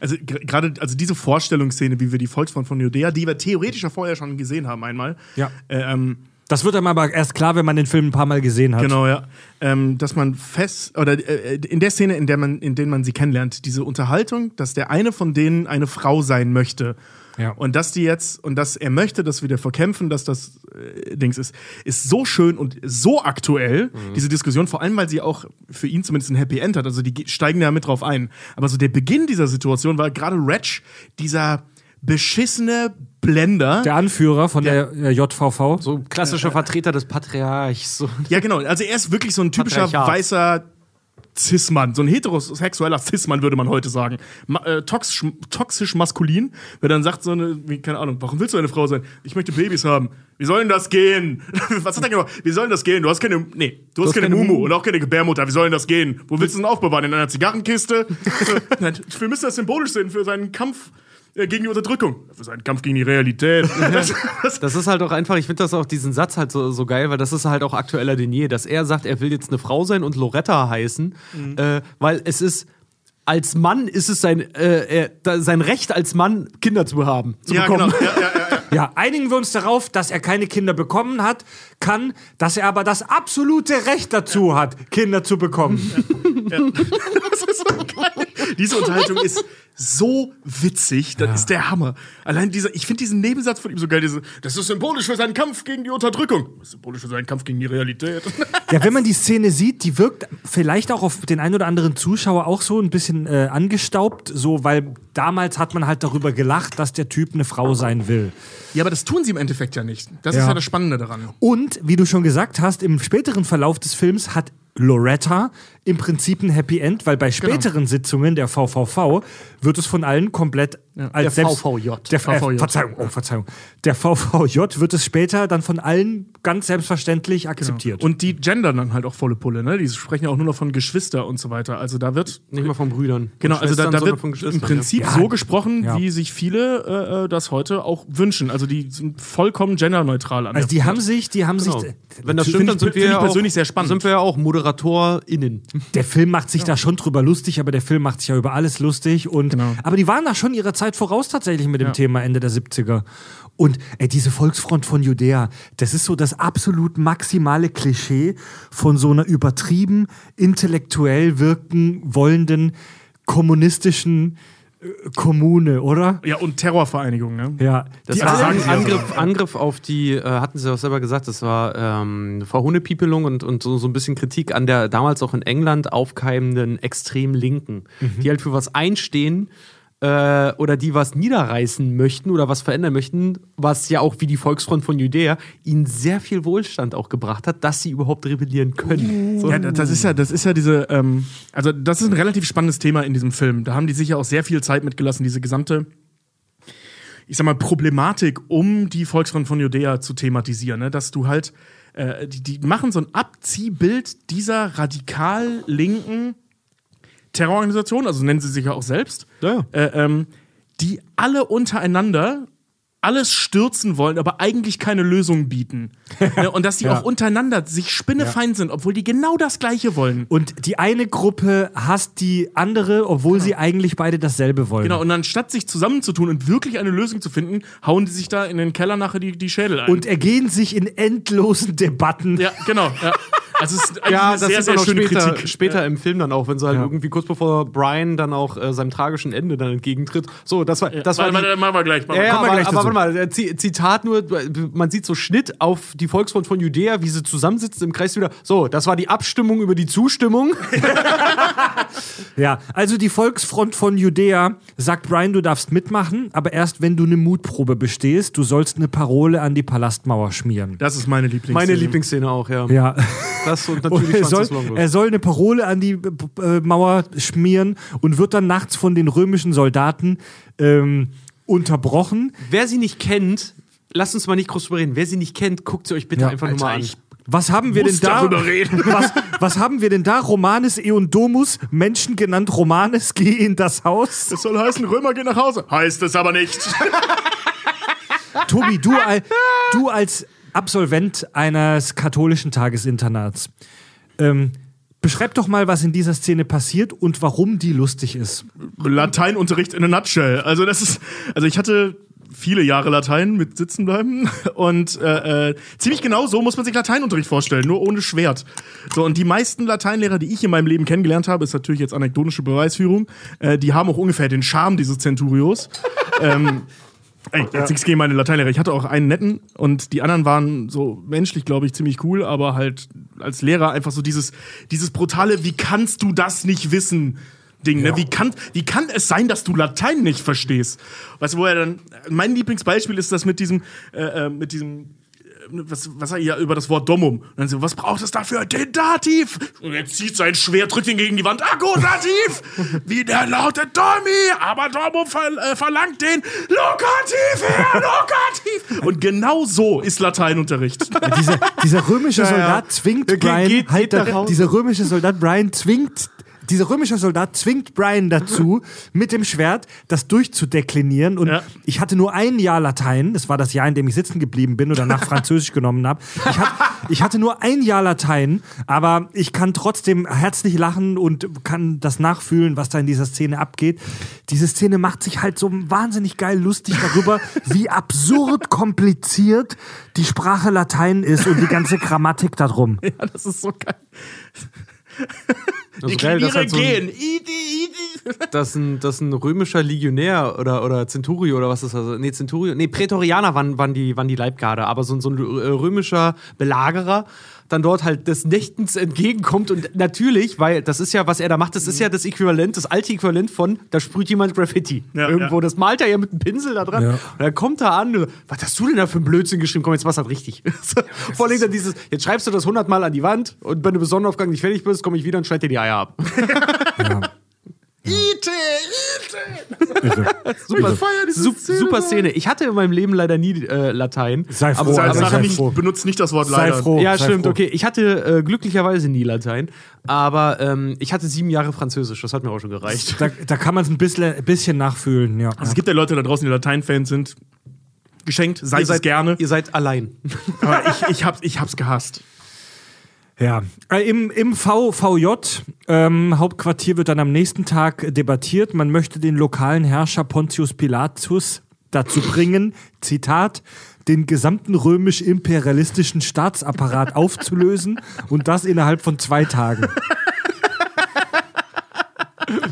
Speaker 3: Also gerade also diese Vorstellungsszene, wie wir die Volksfront von Judäa, die wir theoretisch ja vorher schon gesehen haben einmal.
Speaker 1: Ja.
Speaker 3: Äh, ähm,
Speaker 1: Das wird einem aber erst klar, wenn man den Film ein paar Mal gesehen hat.
Speaker 3: Genau, ja. Ähm, dass man fest, oder äh, in der Szene, in der man, in der man sie kennenlernt, diese Unterhaltung, dass der eine von denen eine Frau sein möchte.
Speaker 1: Ja.
Speaker 3: Und dass die jetzt, und dass er möchte, dass wir dafür kämpfen, dass das äh, Dings ist, ist so schön und so aktuell, diese Diskussion, vor allem, weil sie auch für ihn zumindest ein Happy End hat. Also die ge- steigen da mit drauf ein. Aber so der Beginn dieser Situation war gerade Ratch, dieser beschissene Blender.
Speaker 1: Der Anführer von der, äh, JVV.
Speaker 5: So klassischer Vertreter des Patriarchs. So.
Speaker 3: Ja, genau. Also er ist wirklich so ein typischer weißer Cis-Mann. So ein heterosexueller Cis-Mann, würde man heute sagen. Ma äh, toxisch, toxisch maskulin. Wer dann sagt so eine, wie, keine Ahnung, warum willst du eine Frau sein? Ich möchte Babys haben. Wie soll denn das gehen? (laughs) Was hat er gemacht? Wie soll denn das gehen? Du hast keine, nee, du hast, keine,
Speaker 5: keine
Speaker 3: Mumu und auch keine Gebärmutter. Wie soll denn das gehen? Wo willst du denn aufbewahren? In einer Zigarrenkiste? Nein, (laughs) wir müssen das symbolisch sehen für seinen Kampf gegen die Unterdrückung. Für seinen Kampf gegen die Realität. (laughs) das, das,
Speaker 5: Das ist halt auch einfach, ich finde das auch diesen Satz halt so, so geil, weil das ist halt auch aktueller denn je, dass er sagt, er will jetzt eine Frau sein und Loretta heißen,
Speaker 3: Mhm.
Speaker 5: äh, weil es ist als Mann ist es sein, äh, er, da, sein Recht als Mann Kinder zu haben, zu
Speaker 3: ja,
Speaker 5: bekommen.
Speaker 3: genau. Ja, ja, ja, ja.
Speaker 1: Ja, einigen wir uns darauf, dass er keine Kinder bekommen hat, kann, dass er aber das absolute Recht dazu hat, Kinder zu bekommen. (laughs)
Speaker 3: Das ist so geil. Diese Unterhaltung ist so witzig, das ist der Hammer. Allein dieser, ich finde diesen Nebensatz von ihm so geil. Diese, das ist symbolisch für seinen Kampf gegen die Unterdrückung. Das ist symbolisch für seinen Kampf gegen die Realität. (laughs)
Speaker 1: Ja, wenn man die Szene sieht, die wirkt vielleicht auch auf den einen oder anderen Zuschauer auch so ein bisschen äh, angestaubt, so, weil damals hat man halt darüber gelacht, dass der Typ eine Frau sein will.
Speaker 3: Ja, aber das tun sie im Endeffekt ja nicht. Das ist
Speaker 1: Ja.
Speaker 3: ja das Spannende daran.
Speaker 1: Und, wie du schon gesagt hast, im späteren Verlauf des Films hat Loretta. Im Prinzip ein Happy End, weil bei späteren Sitzungen der VVV wird es von allen komplett als
Speaker 5: Der
Speaker 1: selbst
Speaker 5: VVJ.
Speaker 1: Der äh,
Speaker 3: VVJ.
Speaker 1: Verzeihung, oh, Verzeihung. Der VVJ wird es später dann von allen ganz selbstverständlich akzeptiert.
Speaker 3: Und die gendern dann halt auch volle Pulle, ne? Die sprechen ja auch nur noch von Geschwister und so weiter. Also da wird
Speaker 5: Nicht mal von Brüdern.
Speaker 3: Genau, also da, da wird
Speaker 5: von
Speaker 3: im Prinzip
Speaker 1: Ja.
Speaker 3: so gesprochen,
Speaker 1: Ja.
Speaker 3: wie sich viele äh, äh, das heute auch wünschen. Also die sind vollkommen genderneutral an
Speaker 1: also die
Speaker 3: der
Speaker 1: haben sich, die haben
Speaker 5: Genau.
Speaker 1: sich.
Speaker 5: Wenn das stimmt, dann sind wir ja
Speaker 3: persönlich
Speaker 5: auch,
Speaker 3: sehr spannend.
Speaker 5: Sind wir ja auch ModeratorInnen.
Speaker 1: Der Film macht sich da schon drüber lustig, aber der Film macht sich ja über alles lustig. Und,
Speaker 3: Genau.
Speaker 1: Aber die waren da schon ihrer Zeit voraus tatsächlich mit dem Thema Ende der 70er. Und ey, diese Volksfront von Judäa, das ist so das absolut maximale Klischee von so einer übertrieben intellektuell wirken wollenden kommunistischen äh, Kommune, oder?
Speaker 3: Ja, und Terrorvereinigung, ne?
Speaker 1: Ja,
Speaker 5: Das
Speaker 1: die
Speaker 5: war
Speaker 3: ja
Speaker 5: Angriff, Angriff auf die, äh, hatten sie auch selber gesagt, das war ähm, Verhundepiepelung und, und so, so ein bisschen Kritik an der damals auch in England aufkeimenden extrem Linken, die halt für was einstehen äh, oder die was niederreißen möchten oder was verändern möchten, was ja auch wie die Volksfront von Judäa ihnen sehr viel Wohlstand auch gebracht hat, dass sie überhaupt rebellieren können. So.
Speaker 3: Ja, das ist ja, das ist ja diese, ähm, also das ist ein relativ spannendes Thema in diesem Film. Da haben die sich ja auch sehr viel Zeit mitgelassen, diese gesamte, ich sag mal, Problematik um die Volksfront von Judäa zu thematisieren, ne? Dass du halt, äh, die, die machen so ein Abziehbild dieser radikal linken Terrororganisation, also nennen sie sich ja auch selbst,
Speaker 5: Ja.
Speaker 3: äh, ähm, die alle untereinander alles stürzen wollen, aber eigentlich keine Lösung bieten. (laughs) Ne, Und dass die
Speaker 1: Ja.
Speaker 3: auch untereinander sich spinnefeind sind, obwohl die genau das Gleiche wollen.
Speaker 1: Und die eine Gruppe hasst die andere, obwohl sie eigentlich beide dasselbe wollen.
Speaker 3: Genau, und anstatt sich zusammenzutun und wirklich eine Lösung zu finden, hauen die sich da in den Keller nachher die, die Schädel ein.
Speaker 1: Und ergehen sich in endlosen Debatten.
Speaker 3: ja, genau. Ja. (laughs) Also es ist
Speaker 5: Ja,
Speaker 3: eine
Speaker 5: das
Speaker 3: sehr,
Speaker 5: ist
Speaker 3: sehr
Speaker 5: dann auch
Speaker 3: schöne
Speaker 5: später,
Speaker 3: Kritik.
Speaker 5: später im Film dann auch, wenn sie halt
Speaker 1: Ja.
Speaker 5: irgendwie kurz bevor Brian dann auch äh, seinem tragischen Ende dann entgegentritt. So, das war, das war
Speaker 3: warte, machen wir gleich. Machen
Speaker 5: Ja,
Speaker 3: wir.
Speaker 5: ja, aber,
Speaker 3: gleich
Speaker 5: aber warte mal, Zi- Zitat nur, man sieht so Schnitt auf die Volksfront von Judäa, wie sie zusammensitzen im Kreis wieder. So, das war die Abstimmung über die Zustimmung. (laughs)
Speaker 1: Ja, also die Volksfront von Judäa sagt Brian, du darfst mitmachen, aber erst wenn du eine Mutprobe bestehst. Du sollst eine Parole an die Palastmauer schmieren.
Speaker 3: Das ist meine Lieblings.
Speaker 5: Meine Lieblingsszene auch, ja.
Speaker 1: Ja.
Speaker 5: Das und
Speaker 1: Und
Speaker 5: natürlich
Speaker 1: er, soll, er soll eine Parole an die äh, Mauer schmieren und wird dann nachts von den römischen Soldaten ähm, unterbrochen.
Speaker 5: Wer sie nicht kennt, lasst uns mal nicht groß drüber reden. Wer sie nicht kennt, guckt sie euch bitte
Speaker 1: Ja,
Speaker 5: einfach nur mal an.
Speaker 1: Was haben wir denn da? (laughs) Was, was haben wir denn da? Romanes Eondomus, Menschen genannt Romanes, geh in das Haus.
Speaker 3: Das soll heißen, Römer gehen nach Hause. Heißt es aber nicht.
Speaker 1: Tobi, du, du als Absolvent eines katholischen Tagesinternats, ähm, beschreib doch mal, was in dieser Szene passiert und warum die lustig ist.
Speaker 3: Lateinunterricht in a nutshell. Also das ist, also ich hatte viele Jahre Latein mit Sitzenbleiben (laughs) und äh, äh, ziemlich genau so muss man sich Lateinunterricht vorstellen, nur ohne Schwert. So und die meisten Lateinlehrer, die ich in meinem Leben kennengelernt habe, ist natürlich jetzt anekdotische Beweisführung, äh, die haben auch ungefähr den Charme dieses Centurios. (laughs) ähm, Ey, jetzt nichts gegen meine Lateinlehrer. Ich hatte auch einen netten und die anderen waren so menschlich, glaube ich, ziemlich cool, aber halt als Lehrer einfach so dieses, dieses brutale, wie kannst du das nicht wissen? Ding, ne? Wie kann, wie kann es sein, dass du Latein nicht verstehst? Weißt du, wo er dann, mein Lieblingsbeispiel ist das mit diesem, äh, äh, mit diesem, was, was er ja über das Wort Domum. Und dann so, was braucht es dafür? Den Dativ! Und er zieht sein Schwert, drückt ihn gegen die Wand. Akkusativ! (laughs) Wie der lautet Domi! Aber Domum ver, äh, verlangt den Lokativ her! (laughs) Lokativ! Und genau so ist Lateinunterricht. (laughs)
Speaker 1: Dieser, dieser römische Soldat zwingt
Speaker 5: Geht-
Speaker 1: Brian,
Speaker 5: geht-
Speaker 1: halt,
Speaker 5: geht Hause.
Speaker 1: dieser römische Soldat Brian zwingt dieser römische Soldat zwingt Brian dazu, (laughs) mit dem Schwert das durchzudeklinieren. Und
Speaker 3: Ja.
Speaker 1: ich hatte nur ein Jahr Latein. Das war das Jahr, in dem ich sitzen geblieben bin oder nach (laughs) Französisch genommen habe. Ich, hat, ich hatte nur ein Jahr Latein, aber ich kann trotzdem herzlich lachen und kann das nachfühlen, was da in dieser Szene abgeht. Diese Szene macht sich halt so wahnsinnig geil lustig darüber, (laughs) wie absurd kompliziert die Sprache Latein ist und die ganze Grammatik darum.
Speaker 3: ja, das ist so geil.
Speaker 5: Also
Speaker 3: Die
Speaker 5: geil, dass halt so ein- (laughs) dass ein, dass ein römischer Legionär oder, oder Centurio oder was ist das? Nee, Centurio. Nee, Prätorianer waren, waren, die, waren die Leibgarde, aber so, so ein äh, römischer Belagerer dann dort halt des Nächtens entgegenkommt und natürlich, weil das ist ja, was er da macht, das ist ja das Äquivalent, das alte Äquivalent von, da sprüht jemand Graffiti.
Speaker 3: Ja,
Speaker 5: Irgendwo,
Speaker 3: ja.
Speaker 5: das malt er ja mit einem Pinsel da dran.
Speaker 1: Ja.
Speaker 5: Und dann kommt er an, was hast du denn da für einen Blödsinn geschrieben? Komm, jetzt mach's halt richtig. (laughs) Vor allem dann dieses, jetzt schreibst du das hundertmal an die Wand und wenn du bis Sonnenaufgang nicht fertig bist, komme ich wieder und schneid dir die Eier ab. (laughs)
Speaker 3: Ite, ite. (laughs)
Speaker 5: Super,
Speaker 3: feier diese
Speaker 5: sup-
Speaker 3: Szene
Speaker 5: super. Szene. Ich hatte in meinem Leben leider nie äh, Latein.
Speaker 1: Sei froh,
Speaker 5: aber,
Speaker 3: Sag,
Speaker 1: aber
Speaker 3: sag
Speaker 1: sei
Speaker 3: nicht,
Speaker 1: froh.
Speaker 3: benutzt nicht das Wort
Speaker 1: Sei
Speaker 3: leider.
Speaker 1: froh.
Speaker 5: ja,
Speaker 1: sei
Speaker 5: stimmt,
Speaker 1: froh.
Speaker 5: okay. Ich hatte äh, glücklicherweise nie Latein, aber ähm, ich hatte sieben Jahre Französisch. Das hat mir auch schon gereicht.
Speaker 1: Da, da kann man es ein bisschen, ein bisschen nachfühlen, ja.
Speaker 3: Also es gibt ja Leute da draußen, die Latein-Fans sind. Geschenkt, sei es gerne.
Speaker 5: Ihr seid allein.
Speaker 3: Aber ich, ich, hab's, ich hab's gehasst.
Speaker 1: Ja, äh, im, im VVJ, ähm, Hauptquartier, wird dann am nächsten Tag debattiert. Man möchte den lokalen Herrscher Pontius Pilatus dazu bringen, Zitat, den gesamten römisch-imperialistischen Staatsapparat aufzulösen und das innerhalb von zwei Tagen.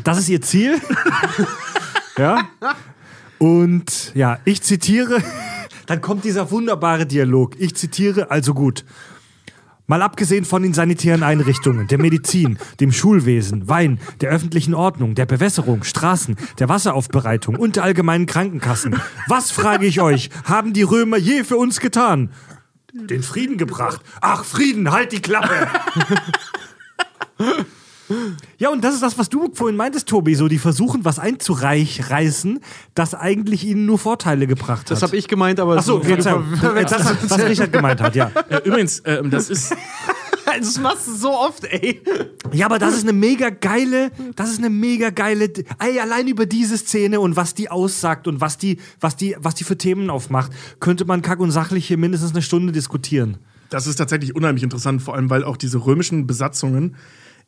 Speaker 1: Das ist ihr Ziel. ja. Und ja, ich zitiere, dann kommt dieser wunderbare Dialog. Ich zitiere, also gut. Mal abgesehen von den sanitären Einrichtungen, der Medizin, dem Schulwesen, Wein, der öffentlichen Ordnung, der Bewässerung, Straßen, der Wasseraufbereitung und der allgemeinen Krankenkassen. Was, frage ich euch, haben die Römer je für uns getan? Den Frieden gebracht. Ach, Frieden, halt die Klappe. (laughs) Ja, und das ist das, was du vorhin meintest, Tobi. So, die versuchen, was einzureißen, das eigentlich ihnen nur Vorteile gebracht hat.
Speaker 5: Das habe ich gemeint, aber
Speaker 1: Achso, Verzeihung. Das, (laughs) das, was Richard gemeint hat, ja.
Speaker 3: Äh, übrigens, ähm, das ist. (laughs)
Speaker 5: das machst du so oft, ey.
Speaker 1: Ja, aber das ist eine mega geile, das ist eine mega geile, ey, allein über diese Szene und was die aussagt und was die, was die, was die für Themen aufmacht, könnte man kack und sachlich hier mindestens eine Stunde diskutieren.
Speaker 3: Das ist tatsächlich unheimlich interessant, vor allem weil auch diese römischen Besatzungen,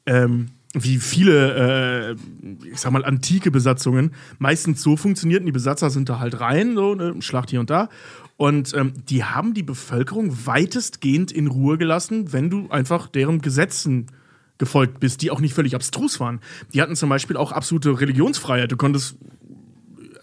Speaker 3: ähm, wie viele, äh, ich sag mal, antike Besatzungen, meistens so funktionierten. Die Besatzer sind da halt rein, so, ne, Schlacht hier und da. Und ähm, die haben die Bevölkerung weitestgehend in Ruhe gelassen, wenn du einfach deren Gesetzen gefolgt bist, die auch nicht völlig abstrus waren. Die hatten zum Beispiel auch absolute Religionsfreiheit. Du konntest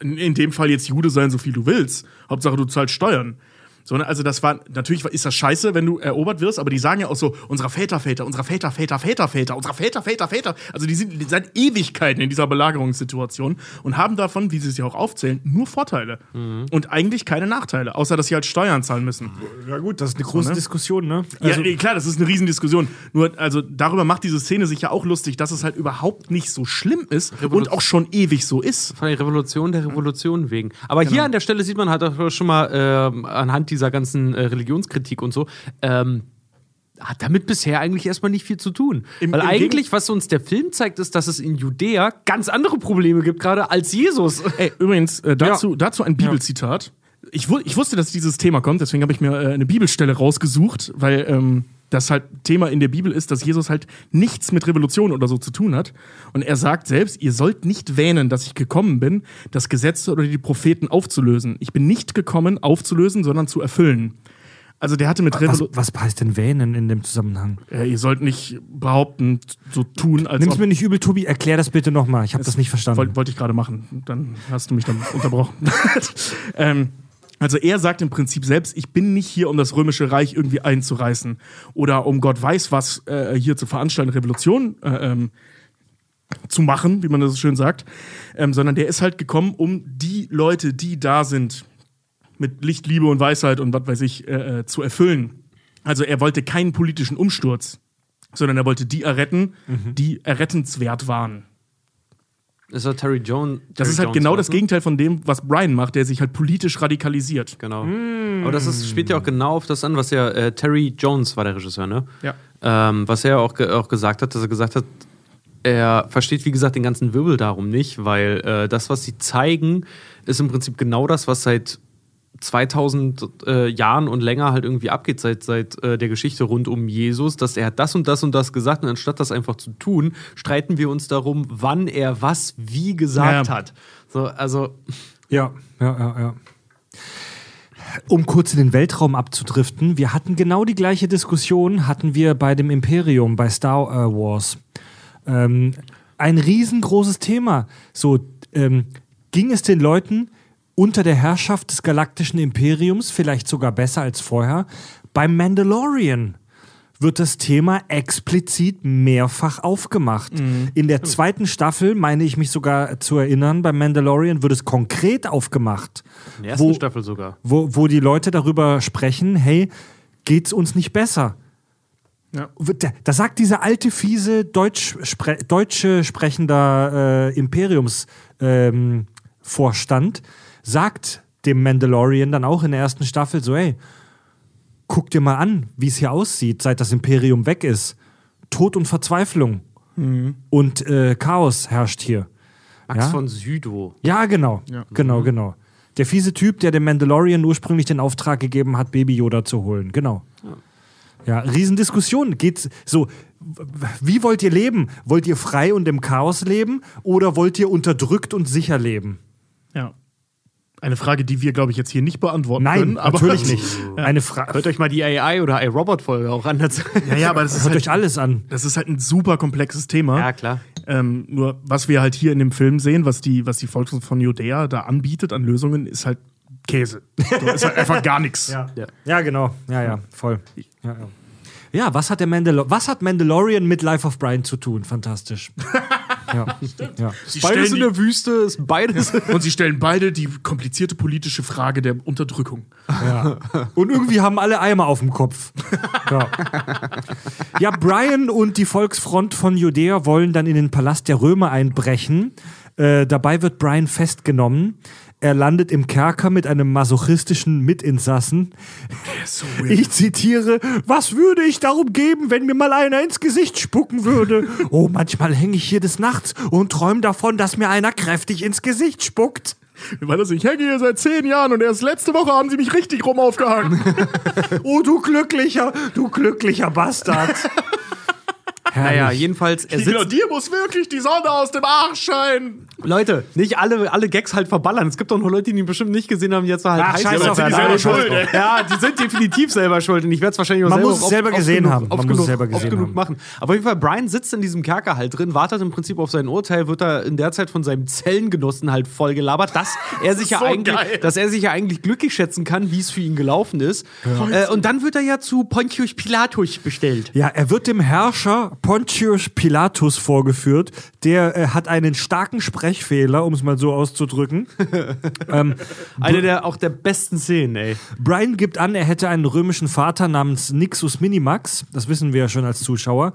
Speaker 3: in dem Fall jetzt Jude sein, so viel du willst. Hauptsache, du zahlst Steuern. So, ne? Also das war, natürlich ist das scheiße, wenn du erobert wirst, aber die sagen ja auch so, unserer Väter, Väter, unserer Väter, Väter, Väter, Väter, unserer Väter, Väter, Väter. Also die sind seit Ewigkeiten in dieser Belagerungssituation und haben davon, wie sie es ja auch aufzählen, nur Vorteile. Und eigentlich keine Nachteile, außer dass sie halt Steuern zahlen müssen.
Speaker 1: Ja, gut, das ist eine große
Speaker 3: ne?
Speaker 1: Diskussion, ne?
Speaker 3: ja, nee, klar, das ist eine Riesendiskussion. Nur, also darüber macht diese Szene sich ja auch lustig, dass es halt überhaupt nicht so schlimm ist und auch schon ewig so ist.
Speaker 5: Von der Revolution der Revolution wegen. Aber hier an der Stelle sieht man halt auch schon mal ähm, anhand dieser ganzen äh, Religionskritik und so, ähm, hat damit bisher eigentlich erstmal nicht viel zu tun.
Speaker 3: Im-
Speaker 5: Weil
Speaker 3: im
Speaker 5: eigentlich, was uns der Film zeigt, ist, dass es in Judäa ganz andere Probleme gibt, gerade als Jesus. (laughs)
Speaker 3: Ey, übrigens, äh, dazu, dazu ein Bibelzitat. Ich, wu ich wusste, dass dieses Thema kommt, deswegen habe ich mir äh, eine Bibelstelle rausgesucht, weil ähm, das halt Thema in der Bibel ist, dass Jesus halt nichts mit Revolution oder so zu tun hat. Und er sagt selbst, ihr sollt nicht wähnen, dass ich gekommen bin, das Gesetz oder die Propheten aufzulösen. Ich bin nicht gekommen, aufzulösen, sondern zu erfüllen. Also der hatte mit
Speaker 1: Was,
Speaker 3: Revolution.
Speaker 1: was heißt denn Wähnen in dem Zusammenhang?
Speaker 3: Äh, ihr sollt nicht behaupten, so tun, als
Speaker 1: Nimm's
Speaker 3: ob
Speaker 1: mir nicht übel, Tobi, erklär das bitte nochmal. Ich habe das nicht verstanden.
Speaker 3: Wollte wollte ich gerade machen. Dann hast du mich dann (laughs) unterbrochen. (laughs) ähm, also er sagt im Prinzip selbst, ich bin nicht hier, um das römische Reich irgendwie einzureißen oder um Gott weiß was äh, hier zu veranstalten, Revolution äh, ähm, zu machen, wie man das so schön sagt, ähm, sondern der ist halt gekommen, um die Leute, die da sind, mit Licht, Liebe und Weisheit und was weiß ich, äh, äh, zu erfüllen. Also er wollte keinen politischen Umsturz, sondern er wollte die erretten, die errettenswert waren.
Speaker 5: Ist Terry Jones.
Speaker 3: Das ist halt genau das Gegenteil von dem, was Brian macht, der sich halt politisch radikalisiert.
Speaker 5: Genau. Aber das ist, spielt ja auch genau auf das an, was ja äh, Terry Jones war der Regisseur, ne?
Speaker 3: Ja.
Speaker 5: Ähm, was er auch, ge auch gesagt hat, dass er gesagt hat, er versteht, wie gesagt, den ganzen Wirbel darum nicht, weil äh, das, was sie zeigen, ist im Prinzip genau das, was seit 2000 äh, Jahren und länger halt irgendwie abgeht, seit, seit äh, der Geschichte rund um Jesus, dass er hat das und das und das gesagt und anstatt das einfach zu tun, streiten wir uns darum, wann er was wie gesagt
Speaker 3: Ja.
Speaker 5: hat. So, also,
Speaker 1: Ja, ja, ja, ja. Um kurz in den Weltraum abzudriften, wir hatten genau die gleiche Diskussion, hatten wir bei dem Imperium, bei Star äh, Wars. Ähm, ein riesengroßes Thema. So, ähm, ging es den Leuten unter der Herrschaft des galaktischen Imperiums vielleicht sogar besser als vorher? Beim Mandalorian wird das Thema explizit mehrfach aufgemacht. In der zweiten Staffel, meine ich mich sogar zu erinnern, beim Mandalorian wird es konkret aufgemacht.
Speaker 5: in der ersten
Speaker 1: Wo-
Speaker 5: Staffel sogar.
Speaker 1: Wo, wo die Leute darüber sprechen, hey, geht's uns nicht besser?
Speaker 3: Ja.
Speaker 1: Da, sagt dieser alte, fiese Deutsch, spre, deutsche sprechender äh, Imperiumsvorstand, ähm, sagt dem Mandalorian dann auch in der ersten Staffel so, hey, guck dir mal an, wie es hier aussieht, seit das Imperium weg ist. Tod und Verzweiflung und äh, Chaos herrscht hier.
Speaker 5: Max
Speaker 1: Ja?
Speaker 5: von Südow.
Speaker 1: Ja, genau. Genau, genau. Der fiese Typ, der dem Mandalorian ursprünglich den Auftrag gegeben hat, Baby Yoda zu holen. Genau. Ja, Riesendiskussion. Geht's so, wie wollt ihr leben? Wollt ihr frei und im Chaos leben oder wollt ihr unterdrückt und sicher leben?
Speaker 3: Ja. Eine Frage, die wir, glaube ich, jetzt hier nicht beantworten
Speaker 1: Nein,
Speaker 3: können. aber-
Speaker 1: natürlich (laughs) nicht. Eine Frage.
Speaker 5: Hört euch mal die AI oder iRobot-Folge auch an.
Speaker 3: Ja, ja, aber das ist,
Speaker 1: Hört
Speaker 3: halt,
Speaker 1: euch alles an.
Speaker 3: das ist halt ein super komplexes Thema.
Speaker 5: ja, klar.
Speaker 3: Ähm, nur was wir halt hier in dem Film sehen, was die, was die Volks von Judäa da anbietet an Lösungen, ist halt Käse. So, ist halt einfach gar nichts. (laughs)
Speaker 1: Ja. ja, genau. Ja, ja, voll. Ja, ja. ja was, hat der Mandalo was hat Mandalorian mit Life of Brian zu tun? Fantastisch. (laughs) ja. (laughs) ja.
Speaker 3: Sie
Speaker 5: Beides in der Wüste, ist beides. (laughs)
Speaker 3: und sie stellen beide die komplizierte politische Frage der Unterdrückung.
Speaker 1: Ja. Und irgendwie haben alle Eimer auf dem Kopf. Ja. ja, Brian und die Volksfront von Judäa wollen dann in den Palast der Römer einbrechen. Äh, dabei wird Brian festgenommen. Er landet im Kerker mit einem masochistischen Mitinsassen. Ich zitiere, was würde ich darum geben, wenn mir mal einer ins Gesicht spucken würde? Oh, manchmal hänge ich hier des Nachts und träume davon, dass mir einer kräftig ins Gesicht spuckt.
Speaker 3: Weil das, ich hänge hier seit zehn Jahren und erst letzte Woche haben sie mich richtig rum aufgehangen. (laughs)
Speaker 1: Oh, du glücklicher, du glücklicher Bastard. (laughs)
Speaker 5: Naja, jedenfalls, er sitzt,
Speaker 3: dir muss wirklich die Sonne aus dem Arsch scheinen.
Speaker 5: Leute, nicht alle, alle Gags halt verballern. Es gibt doch noch Leute, die ihn bestimmt nicht gesehen haben, die jetzt halt
Speaker 1: Ach,
Speaker 5: heiß
Speaker 1: scheiß
Speaker 5: werden.
Speaker 1: auf die
Speaker 5: Ja,
Speaker 1: selber
Speaker 5: ja,
Speaker 1: schuld,
Speaker 5: ja.
Speaker 3: ey.
Speaker 5: Ja, die sind definitiv selber schuld. Und ich werde es wahrscheinlich auch
Speaker 1: Man
Speaker 5: selber
Speaker 1: muss es selber
Speaker 5: oft
Speaker 1: gesehen
Speaker 5: genug,
Speaker 1: haben.
Speaker 5: Oft
Speaker 1: Man muss
Speaker 5: genug,
Speaker 1: es selber gesehen
Speaker 5: genug
Speaker 1: haben.
Speaker 5: machen. Aber auf jeden Fall, Brian sitzt in diesem Kerker halt drin, wartet im Prinzip auf sein Urteil, wird da in der Zeit von seinem Zellengenossen halt voll gelabert, dass (laughs) er sich ja
Speaker 3: so
Speaker 5: eigentlich,
Speaker 3: geil.
Speaker 5: dass er sich ja eigentlich glücklich schätzen kann, wie es für ihn gelaufen ist. Äh, und dann wird er ja zu Pontius Pilatus bestellt.
Speaker 1: Ja, er wird dem Herrscher Pontius Pilatus vorgeführt. Der äh, hat einen starken Sprechfehler, um es mal so auszudrücken. (laughs) ähm,
Speaker 5: Eine der auch der besten Szenen, ey.
Speaker 1: Brian gibt an, er hätte einen römischen Vater namens Nixus Minimax. Das wissen wir ja schon als Zuschauer.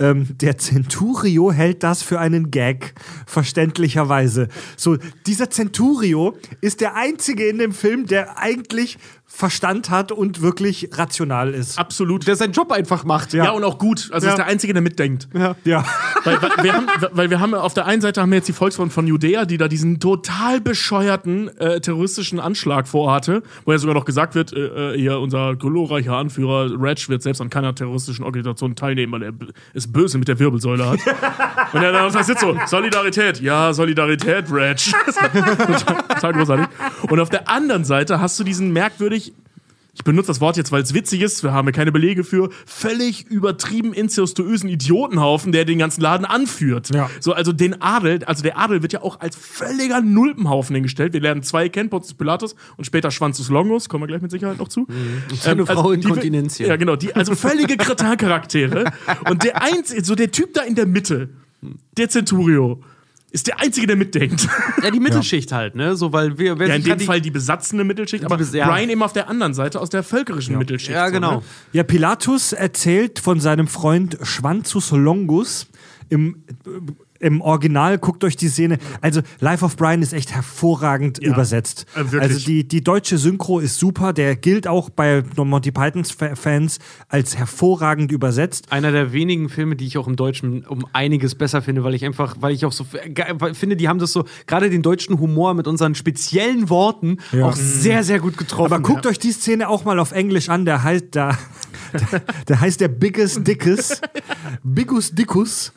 Speaker 1: Ähm, der Centurio hält das für einen Gag, verständlicherweise. So, dieser Centurio ist der einzige in dem Film, der eigentlich Verstand hat und wirklich rational ist.
Speaker 3: Absolut.
Speaker 5: Der seinen Job einfach macht.
Speaker 3: ja. und auch gut. Also
Speaker 1: Ja.
Speaker 3: ist der Einzige, der mitdenkt.
Speaker 1: Ja.
Speaker 3: Weil, weil, wir haben, weil wir haben auf der einen Seite haben wir jetzt die Volksfront von Judäa, die da diesen total bescheuerten äh, terroristischen Anschlag vorhatte, wo ja sogar noch gesagt wird, äh, äh, hier unser glorreicher Anführer Reg wird selbst an keiner terroristischen Organisation teilnehmen, weil er es böse mit der Wirbelsäule hat. (laughs) Und er dann sitzt so, Solidarität, ja, Solidarität, Reg. (laughs) total, großartig. Und auf der anderen Seite hast du diesen merkwürdig ich benutze das Wort jetzt, weil es witzig ist, wir haben ja keine Belege für, völlig übertrieben incestuösen Idiotenhaufen, der den ganzen Laden anführt.
Speaker 1: Ja.
Speaker 3: So, also den Adel, also der Adel wird ja auch als völliger Nulpenhaufen hingestellt. Wir lernen zwei kennen, Pontius Pilatus und später Schwanzus Longus, kommen wir gleich mit Sicherheit noch zu.
Speaker 5: Seine Frau in
Speaker 3: die-
Speaker 5: Kontinentia.
Speaker 3: Ja, genau, die, also völlige Kretin-Charaktere. (laughs) und der einzige, so der Typ da in der Mitte, der Centurio, ist der Einzige, der mitdenkt. (laughs)
Speaker 5: Ja, die Mittelschicht halt, ne? So, weil wir, wer
Speaker 3: Ja, in dem
Speaker 5: halt die-
Speaker 3: Fall die besatzende Mittelschicht, aber
Speaker 5: ja.
Speaker 3: Brian eben auf der anderen Seite aus der völkerischen Mittelschicht.
Speaker 5: Ja,
Speaker 3: so,
Speaker 5: genau.
Speaker 3: ne?
Speaker 1: Ja, Pilatus erzählt von seinem Freund Schwanzus Longus im, im Original. Guckt euch die Szene. Also, Life of Brian ist echt hervorragend
Speaker 3: Ja,
Speaker 1: übersetzt.
Speaker 3: äh, wirklich.
Speaker 1: also, die, die deutsche Synchro ist super. Der gilt auch bei Monty Pythons Fa- Fans als hervorragend übersetzt.
Speaker 5: einer der wenigen Filme, die ich auch im Deutschen um einiges besser finde, weil ich einfach, weil ich auch so finde, die haben das so, gerade den deutschen Humor mit unseren speziellen Worten auch sehr, sehr gut getroffen.
Speaker 1: Aber guckt euch die Szene auch mal auf Englisch an. Der heißt, da, (laughs) der, der heißt der Biggest Dickus. (laughs) Biggus Dickus.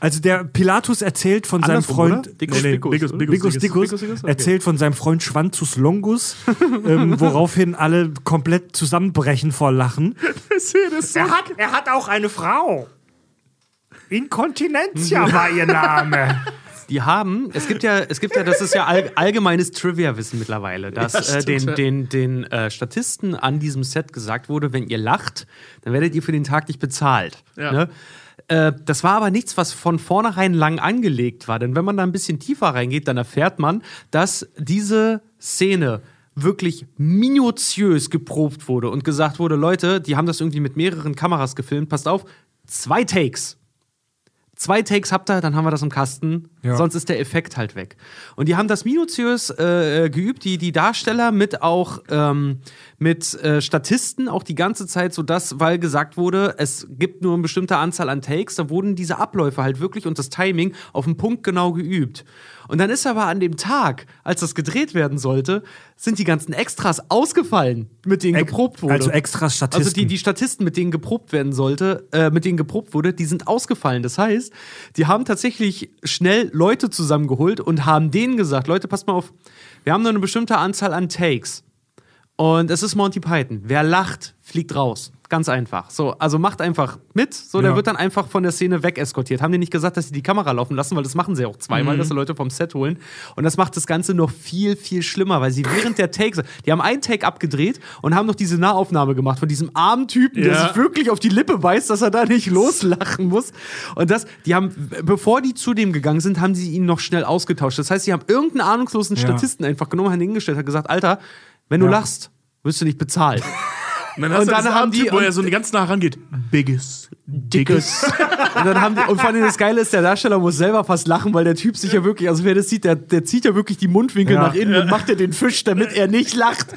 Speaker 1: Also der Pilatus erzählt von seinem Freund?
Speaker 5: Dickus, Dickus,
Speaker 1: erzählt von seinem Freund Schwanzus Longus, (laughs) ähm, woraufhin alle komplett zusammenbrechen vor Lachen. Er hat, er hat auch eine Frau. Inkontinentia war ihr Name.
Speaker 5: Die haben, es gibt ja, es gibt ja, das ist ja all, allgemeines Trivia-Wissen mittlerweile, dass
Speaker 3: Ja,
Speaker 5: äh, den, den, den äh, Statisten an diesem Set gesagt wurde, wenn ihr lacht, dann werdet ihr für den Tag nicht bezahlt.
Speaker 3: Ja.
Speaker 5: Ne? Äh, das war aber nichts, was von vornherein lang angelegt war. Denn wenn man da ein bisschen tiefer reingeht, dann erfährt man, dass diese Szene wirklich minutiös geprobt wurde und gesagt wurde, Leute, die haben das irgendwie mit mehreren Kameras gefilmt, passt auf, zwei Takes. Zwei Takes habt ihr, dann haben wir das im Kasten.
Speaker 1: Ja.
Speaker 5: Sonst ist der Effekt halt weg. Und die haben das minutiös äh, geübt, die, die Darsteller mit auch ähm, mit äh, Statisten auch die ganze Zeit, so dass, weil gesagt wurde, es gibt nur eine bestimmte Anzahl an Takes, da wurden diese Abläufe halt wirklich und das Timing auf den Punkt genau geübt. Und dann ist aber an dem Tag, als das gedreht werden sollte, sind die ganzen Extras ausgefallen, mit denen geprobt wurde.
Speaker 1: Also extra Statisten.
Speaker 5: Also die, die Statisten, mit denen geprobt werden sollte, äh, mit denen geprobt wurde, die sind ausgefallen. Das heißt, die haben tatsächlich schnell Leute zusammengeholt und haben denen gesagt, Leute, passt mal auf, wir haben nur eine bestimmte Anzahl an Takes. Und es ist Monty Python. Wer lacht, fliegt raus. Ganz einfach. So, also macht einfach mit. So, der
Speaker 1: Ja.
Speaker 5: wird dann einfach von der Szene wegeskortiert. Haben die nicht gesagt, dass sie die Kamera laufen lassen, weil das machen sie auch zweimal,
Speaker 1: Mhm.
Speaker 5: dass sie Leute vom Set holen. Und das macht das Ganze noch viel, viel schlimmer, weil sie während der Takes, die haben einen Take abgedreht und haben noch diese Nahaufnahme gemacht von diesem armen Typen, der
Speaker 3: Ja.
Speaker 5: sich wirklich auf die Lippe beißt, dass er da nicht loslachen muss. Und das, die haben, bevor die zu dem gegangen sind, haben sie ihn noch schnell ausgetauscht. Das heißt, sie haben irgendeinen ahnungslosen
Speaker 1: Ja.
Speaker 5: Statisten einfach genommen, haben ihn hingestellt, hat gesagt, Alter, wenn du
Speaker 1: Ja.
Speaker 5: lachst, wirst du nicht bezahlt. (laughs)
Speaker 3: Und dann,
Speaker 5: Und dann haben die-
Speaker 3: wo er so ganz nah rangeht. Biggest, dickes.
Speaker 5: Und dann haben die, und vor allem das Geile ist, der Darsteller muss selber fast lachen, weil der Typ sich ja wirklich, also wer das sieht, der, der zieht ja wirklich die Mundwinkel
Speaker 1: Ja.
Speaker 5: nach innen und macht ja den Fisch, damit er nicht lacht.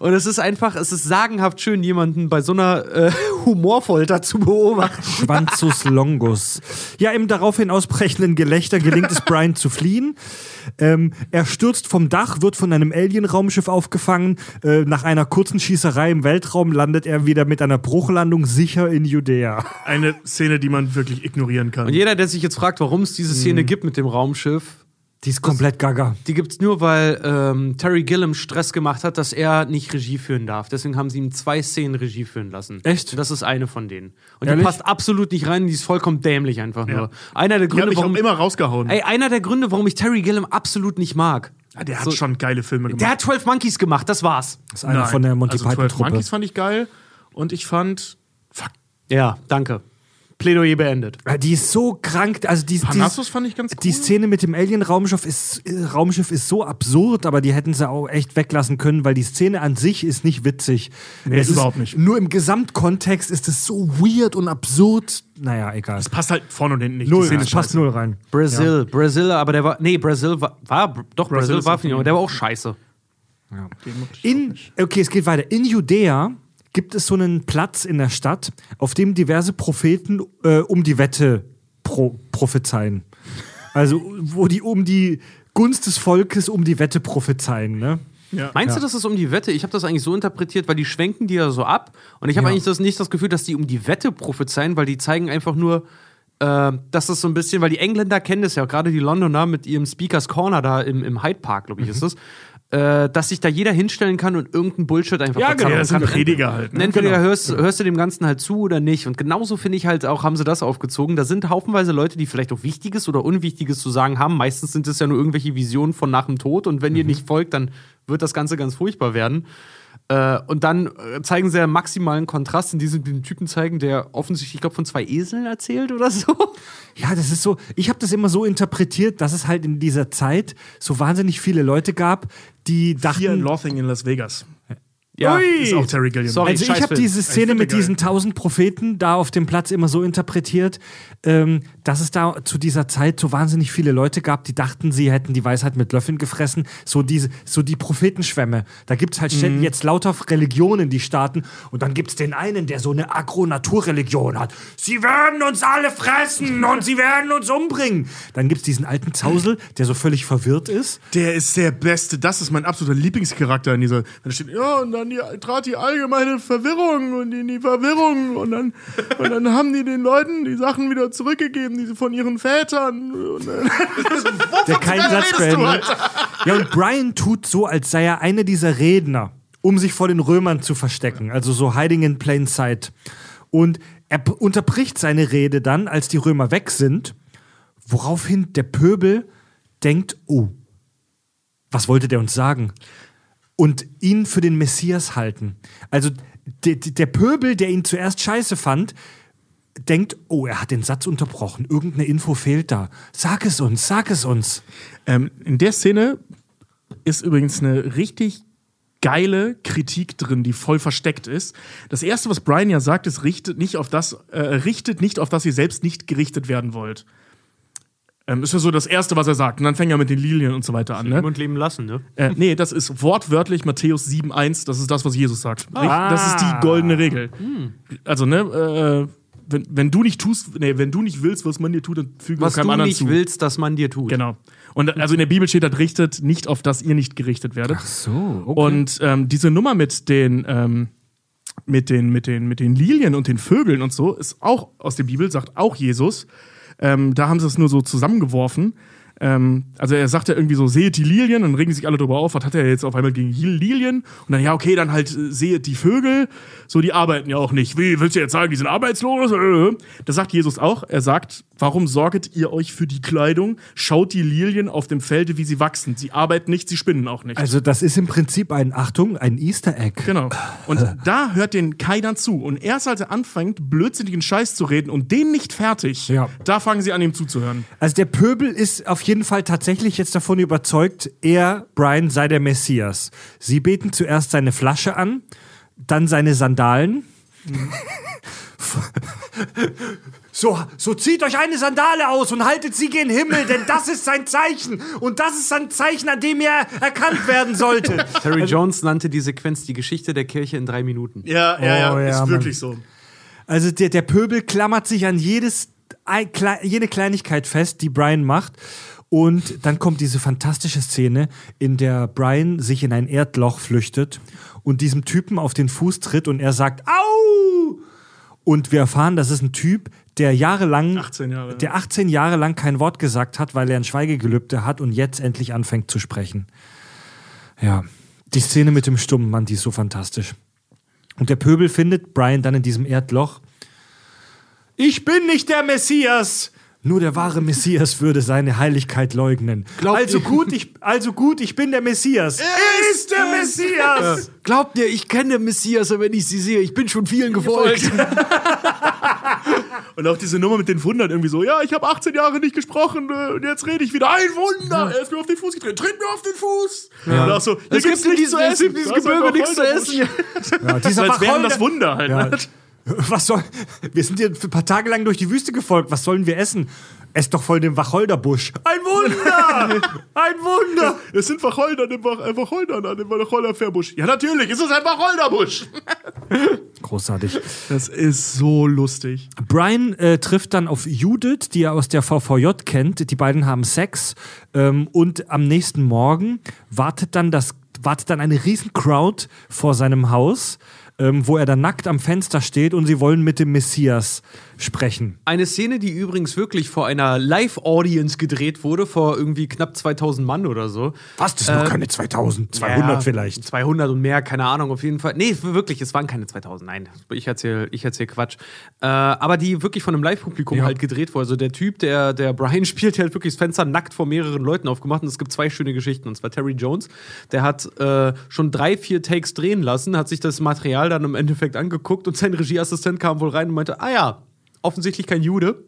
Speaker 5: Und es ist einfach, es ist sagenhaft schön, jemanden bei so einer äh, (laughs) Humorfolter zu beobachten.
Speaker 1: Schwanzus Longus. Ja, im daraufhin ausbrechenden Gelächter gelingt es Brian zu fliehen. Ähm, er stürzt vom Dach, wird von einem Alien-Raumschiff aufgefangen. Äh, nach einer kurzen Schießerei im Weltraum landet er wieder mit einer Bruchlandung sicher in Judäa.
Speaker 3: Eine Szene, die man wirklich ignorieren kann.
Speaker 5: Und jeder, der sich jetzt fragt, warum es diese Szene gibt mit dem Raumschiff,
Speaker 1: Die ist komplett gaga.
Speaker 5: Die gibt's nur, weil ähm, Terry Gilliam Stress gemacht hat, dass er nicht Regie führen darf. Deswegen haben sie ihm zwei Szenen Regie führen lassen.
Speaker 1: Echt?
Speaker 5: Und das ist eine von denen. Und
Speaker 1: Ehrlich?
Speaker 5: die passt absolut nicht rein, die ist vollkommen dämlich einfach nur. Einer der Gründe, warum,
Speaker 3: immer rausgehauen.
Speaker 5: ey, einer der Gründe, warum ich Terry Gilliam absolut nicht mag.
Speaker 3: Ah, der hat
Speaker 5: so-
Speaker 3: schon geile Filme gemacht.
Speaker 5: Der hat 12 Monkeys gemacht, das war's.
Speaker 1: Das ist einer
Speaker 3: Nein.
Speaker 1: von der Monty
Speaker 3: also
Speaker 1: Python
Speaker 3: 12
Speaker 1: Truppe.
Speaker 3: Monkeys fand ich geil. Und ich fand. Fuck.
Speaker 5: Ja, danke. Plädoyer beendet.
Speaker 1: Ja, Die ist so krank, also die, die,
Speaker 3: Parnassus fand ich ganz cool.
Speaker 1: die Szene mit dem Alien-Raumschiff ist, äh, Raumschiff ist so absurd, aber die hätten sie auch echt weglassen können, weil die Szene an sich ist nicht witzig.
Speaker 3: Nee,
Speaker 1: es
Speaker 3: überhaupt nicht.
Speaker 1: Nur im Gesamtkontext ist es so weird und absurd. Naja, egal.
Speaker 3: Das passt halt vorne und hinten nicht.
Speaker 1: Null,
Speaker 3: Die Szene
Speaker 1: es
Speaker 3: ist
Speaker 1: passt null rein.
Speaker 5: Brazil, Brazil, aber der war. Nee, Brazil war. war doch,
Speaker 3: Brazil
Speaker 5: Brazil
Speaker 3: ist
Speaker 5: war
Speaker 3: auf
Speaker 5: für ihn, aber der war auch scheiße.
Speaker 3: Den mochte ich auch
Speaker 1: In, okay, es geht weiter. In Judäa gibt es so einen Platz in der Stadt, auf dem diverse Propheten äh, um die Wette pro prophezeien. Also, wo die um die Gunst des Volkes um die Wette prophezeien, ne?
Speaker 3: Ja.
Speaker 5: Meinst du, das ist um die Wette? Ich habe das eigentlich so interpretiert, weil die schwenken die ja so ab. Und ich habe
Speaker 1: Ja.
Speaker 5: eigentlich das, nicht das Gefühl, dass die um die Wette prophezeien, weil die zeigen einfach nur, äh, dass das so ein bisschen, weil die Engländer kennen das ja, gerade die Londoner mit ihrem Speakers Corner da im, im Hyde Park, glaube ich, ist das. Äh, dass sich da jeder hinstellen kann und irgendeinen Bullshit einfach
Speaker 1: Ja, genau,
Speaker 3: das sind
Speaker 5: kann.
Speaker 3: Prediger halt. Ne?
Speaker 5: entweder
Speaker 1: Genau.
Speaker 5: hörst, hörst du dem Ganzen halt zu oder nicht. Und genauso finde ich halt auch, haben sie das aufgezogen. Da sind haufenweise Leute, die vielleicht auch Wichtiges oder Unwichtiges zu sagen haben. Meistens sind es ja nur irgendwelche Visionen von nach dem Tod. Und wenn ihr nicht folgt, dann wird das Ganze ganz furchtbar werden. Äh, und dann äh, zeigen sie ja maximalen Kontrast, in diesem den Typen zeigen, der offensichtlich, ich glaube, von zwei Eseln erzählt oder so. (laughs)
Speaker 1: Ja, das ist so, ich habe das immer so interpretiert, dass es halt in dieser Zeit so wahnsinnig viele Leute gab, die
Speaker 3: Fear and
Speaker 1: dachten,
Speaker 3: Loathing in Las Vegas.
Speaker 5: Ja,
Speaker 3: Ist auch Terry Gilliam.
Speaker 5: Sorry.
Speaker 1: Also ich habe diese Szene mit
Speaker 3: geil.
Speaker 1: diesen tausend Propheten da auf dem Platz immer so interpretiert, ähm, dass es da zu dieser Zeit so wahnsinnig viele Leute gab, die dachten, sie hätten die Weisheit mit Löffeln gefressen. So diese, so die Prophetenschwämme. Da gibt's halt
Speaker 3: Mhm.
Speaker 1: jetzt lauter Religionen, die starten. Und dann gibt's den einen, der so eine Agro-Naturreligion hat. Sie werden uns alle fressen und sie werden uns umbringen. Dann gibt's diesen alten Zausel, der so völlig verwirrt ist.
Speaker 3: Der ist der Beste. Das ist mein absoluter Lieblingscharakter in dieser. Da steht, ja, und dann die, trat die allgemeine Verwirrung und in die Verwirrung. Und dann, und dann haben die den Leuten die Sachen wieder zurückgegeben, von ihren Vätern. (laughs)
Speaker 1: Der keinen Satz beendet. Ja, und Brian tut so, als sei er einer dieser Redner, um sich vor den Römern zu verstecken. Also so hiding in plain sight. Und er unterbricht seine Rede dann, als die Römer weg sind, woraufhin der Pöbel denkt, oh, was wollte der uns sagen? Und ihn für den Messias halten. Also der, der Pöbel, der ihn zuerst scheiße fand, denkt, oh, er hat den Satz unterbrochen. Irgendeine Info fehlt da. Sag es uns, sag es uns.
Speaker 3: ähm, in der Szene ist übrigens eine richtig geile Kritik drin, die voll versteckt ist. Das erste, was Brian ja sagt, ist, richtet nicht auf das, äh, richtet nicht auf das ihr selbst nicht gerichtet werden wollt. Ähm, ist ja so das erste, was er sagt. Und dann fängt er mit den Lilien und so weiter an. Ne?
Speaker 5: Und leben lassen, ne?
Speaker 3: Äh, nee, das ist wortwörtlich Matthäus 7,1. Das ist das, was Jesus sagt. Das ist die goldene Regel. Also, ne, äh, wenn, wenn du nicht tust, nee, wenn du nicht willst, was man dir tut, dann füge
Speaker 5: Was
Speaker 3: keinem
Speaker 5: du
Speaker 3: anderen
Speaker 5: nicht
Speaker 3: zu.
Speaker 5: willst, dass man dir tut.
Speaker 3: Genau. Und also in der Bibel steht, das richtet nicht auf das ihr nicht gerichtet werdet.
Speaker 1: So,
Speaker 3: Und ähm, diese Nummer mit den, ähm, mit, den, mit, den, mit den Lilien und den Vögeln und so ist auch aus der Bibel, sagt auch Jesus. Ähm, da haben sie es nur so zusammengeworfen. Ähm, also er sagt ja irgendwie so, seht die Lilien, dann regen sich alle drüber auf, was hat er jetzt auf einmal gegen Lilien? Und dann, ja, okay, dann halt äh, seht die Vögel, so die arbeiten ja auch nicht. Wie, willst du jetzt sagen, die sind arbeitslos? Äh. Das sagt Jesus auch. Er sagt, warum sorget ihr euch für die Kleidung? Schaut die Lilien auf dem Felde, wie sie wachsen. Sie arbeiten nicht, sie spinnen auch nicht.
Speaker 1: Also das ist im Prinzip ein, Achtung, ein Easter Egg.
Speaker 3: Genau. Und (laughs) da hört den keiner zu. Und erst als er anfängt, blödsinnigen Scheiß zu reden und den nicht fertig,
Speaker 1: Ja.
Speaker 3: da fangen sie an, ihm zuzuhören.
Speaker 1: Also der Pöbel ist auf jeden Fall tatsächlich jetzt davon überzeugt, er, Brian, sei der Messias. Sie beten zuerst seine Flasche an, dann seine Sandalen. (laughs) So, so zieht euch eine Sandale aus und haltet sie gen Himmel, denn das ist sein Zeichen. Und das ist ein Zeichen, an dem er erkannt werden sollte. (laughs)
Speaker 5: Terry Jones nannte die Sequenz die Geschichte der Kirche in drei Minuten.
Speaker 3: Ja,
Speaker 1: ja, ja, ist wirklich
Speaker 3: so.
Speaker 1: Also der, der Pöbel klammert sich an jedes, jede Kleinigkeit fest, die Brian macht. Und dann kommt diese fantastische Szene, in der Brian sich in ein Erdloch flüchtet und diesem Typen auf den Fuß tritt und er sagt, au! Und wir erfahren, das ist ein Typ, der jahrelang
Speaker 3: 18 Jahre.
Speaker 1: der 18 Jahre lang kein Wort gesagt hat, weil er ein Schweigegelübde hat und jetzt endlich anfängt zu sprechen. Ja, die Szene mit dem Stummen, Mann, die ist so fantastisch. Und der Pöbel findet Brian dann in diesem Erdloch. Ich bin nicht der Messias! Nur der wahre Messias würde seine Heiligkeit leugnen. also gut, ich, also gut, ich bin der Messias. Er ist der Messias!
Speaker 5: Glaubt ihr, ich kenne den Messias, wenn ich sie sehe? Ich bin schon vielen gefolgt. (laughs)
Speaker 3: Und auch diese Nummer mit den Wundern irgendwie so, ja, ich habe 18 Jahre nicht gesprochen äh, und jetzt rede ich wieder. Ein Wunder! Er ist mir auf den Fuß getreten. Tritt mir auf den Fuß! Und auch so, hier
Speaker 5: Es gibt in
Speaker 3: nichts zu essen.
Speaker 5: diesem
Speaker 3: Da ist
Speaker 5: Gebirge nichts zu essen.
Speaker 1: Ja, dieser
Speaker 3: So als wären das Wunder halt.
Speaker 1: Ja. Was soll. Wir sind hier für ein paar Tage lang durch die Wüste gefolgt. Was sollen wir essen? Ess doch voll den Wacholderbusch. Ein Wunder! (laughs) Ein Wunder!
Speaker 3: Es sind Wacholder an dem Wach äh, Wacholder an dem Wacholderfährbusch. Ja, natürlich, es ist ein Wacholderbusch. (laughs)
Speaker 1: Großartig.
Speaker 3: Das ist so lustig.
Speaker 1: Brian äh, trifft dann auf Judith, die er aus der VVJ kennt. Die beiden haben Sex. Ähm, und am nächsten Morgen wartet dann, das, wartet dann eine riesen Crowd vor seinem Haus, ähm, wo er dann nackt am Fenster steht und sie wollen mit dem Messias sprechen.
Speaker 5: Eine Szene, die übrigens wirklich vor einer Live-Audience gedreht wurde, vor irgendwie knapp 2000 Mann oder so.
Speaker 1: Was? Das sind noch keine 2000, 200
Speaker 5: Ja,
Speaker 1: vielleicht.
Speaker 5: 200 und mehr, keine Ahnung, auf jeden Fall. Nee, wirklich, es waren keine 2000, nein, ich erzähle ich erzähl Quatsch. Äh, aber die wirklich von einem Live-Publikum
Speaker 1: Ja.
Speaker 5: halt gedreht wurde. Also der Typ, der, der Brian (laughs) spielt, der hat wirklich das Fenster nackt vor mehreren Leuten aufgemacht und es gibt zwei schöne Geschichten. Und zwar Terry Jones, der hat äh, schon drei, vier Takes drehen lassen, hat sich das Material dann im Endeffekt angeguckt und sein Regieassistent kam wohl rein und meinte, ah ja, offensichtlich kein Jude.